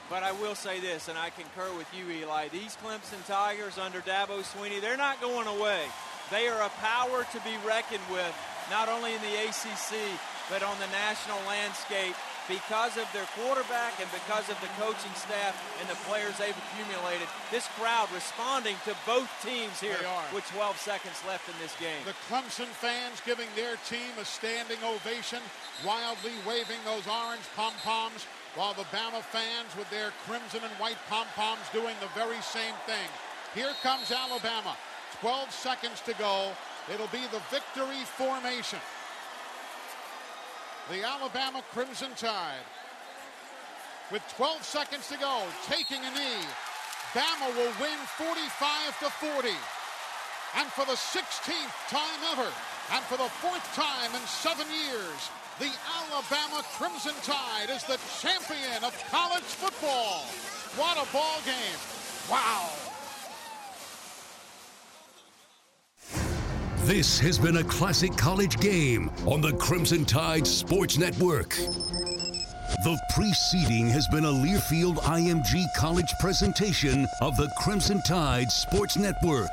But I will say this, and I concur with you, Eli. These Clemson Tigers under Dabo Swinney, they're not going away. They are a power to be reckoned with, not only in the ACC, but on the national landscape because of their quarterback and because of the coaching staff and the players they've accumulated. This crowd responding to both teams here are. with 12 seconds left in this game. The Clemson fans giving their team a standing ovation, wildly waving those orange pom poms, while the Bama fans with their crimson and white pom poms doing the very same thing. Here comes Alabama. 12 seconds to go. It'll be the victory formation. The Alabama Crimson Tide. With 12 seconds to go, taking a knee. Bama will win 45 to 40. And for the 16th time ever, and for the fourth time in seven years, the Alabama Crimson Tide is the champion of college football. What a ball game. Wow. This has been a classic college game on the Crimson Tide Sports Network. The preceding has been a Learfield IMG College presentation of the Crimson Tide Sports Network.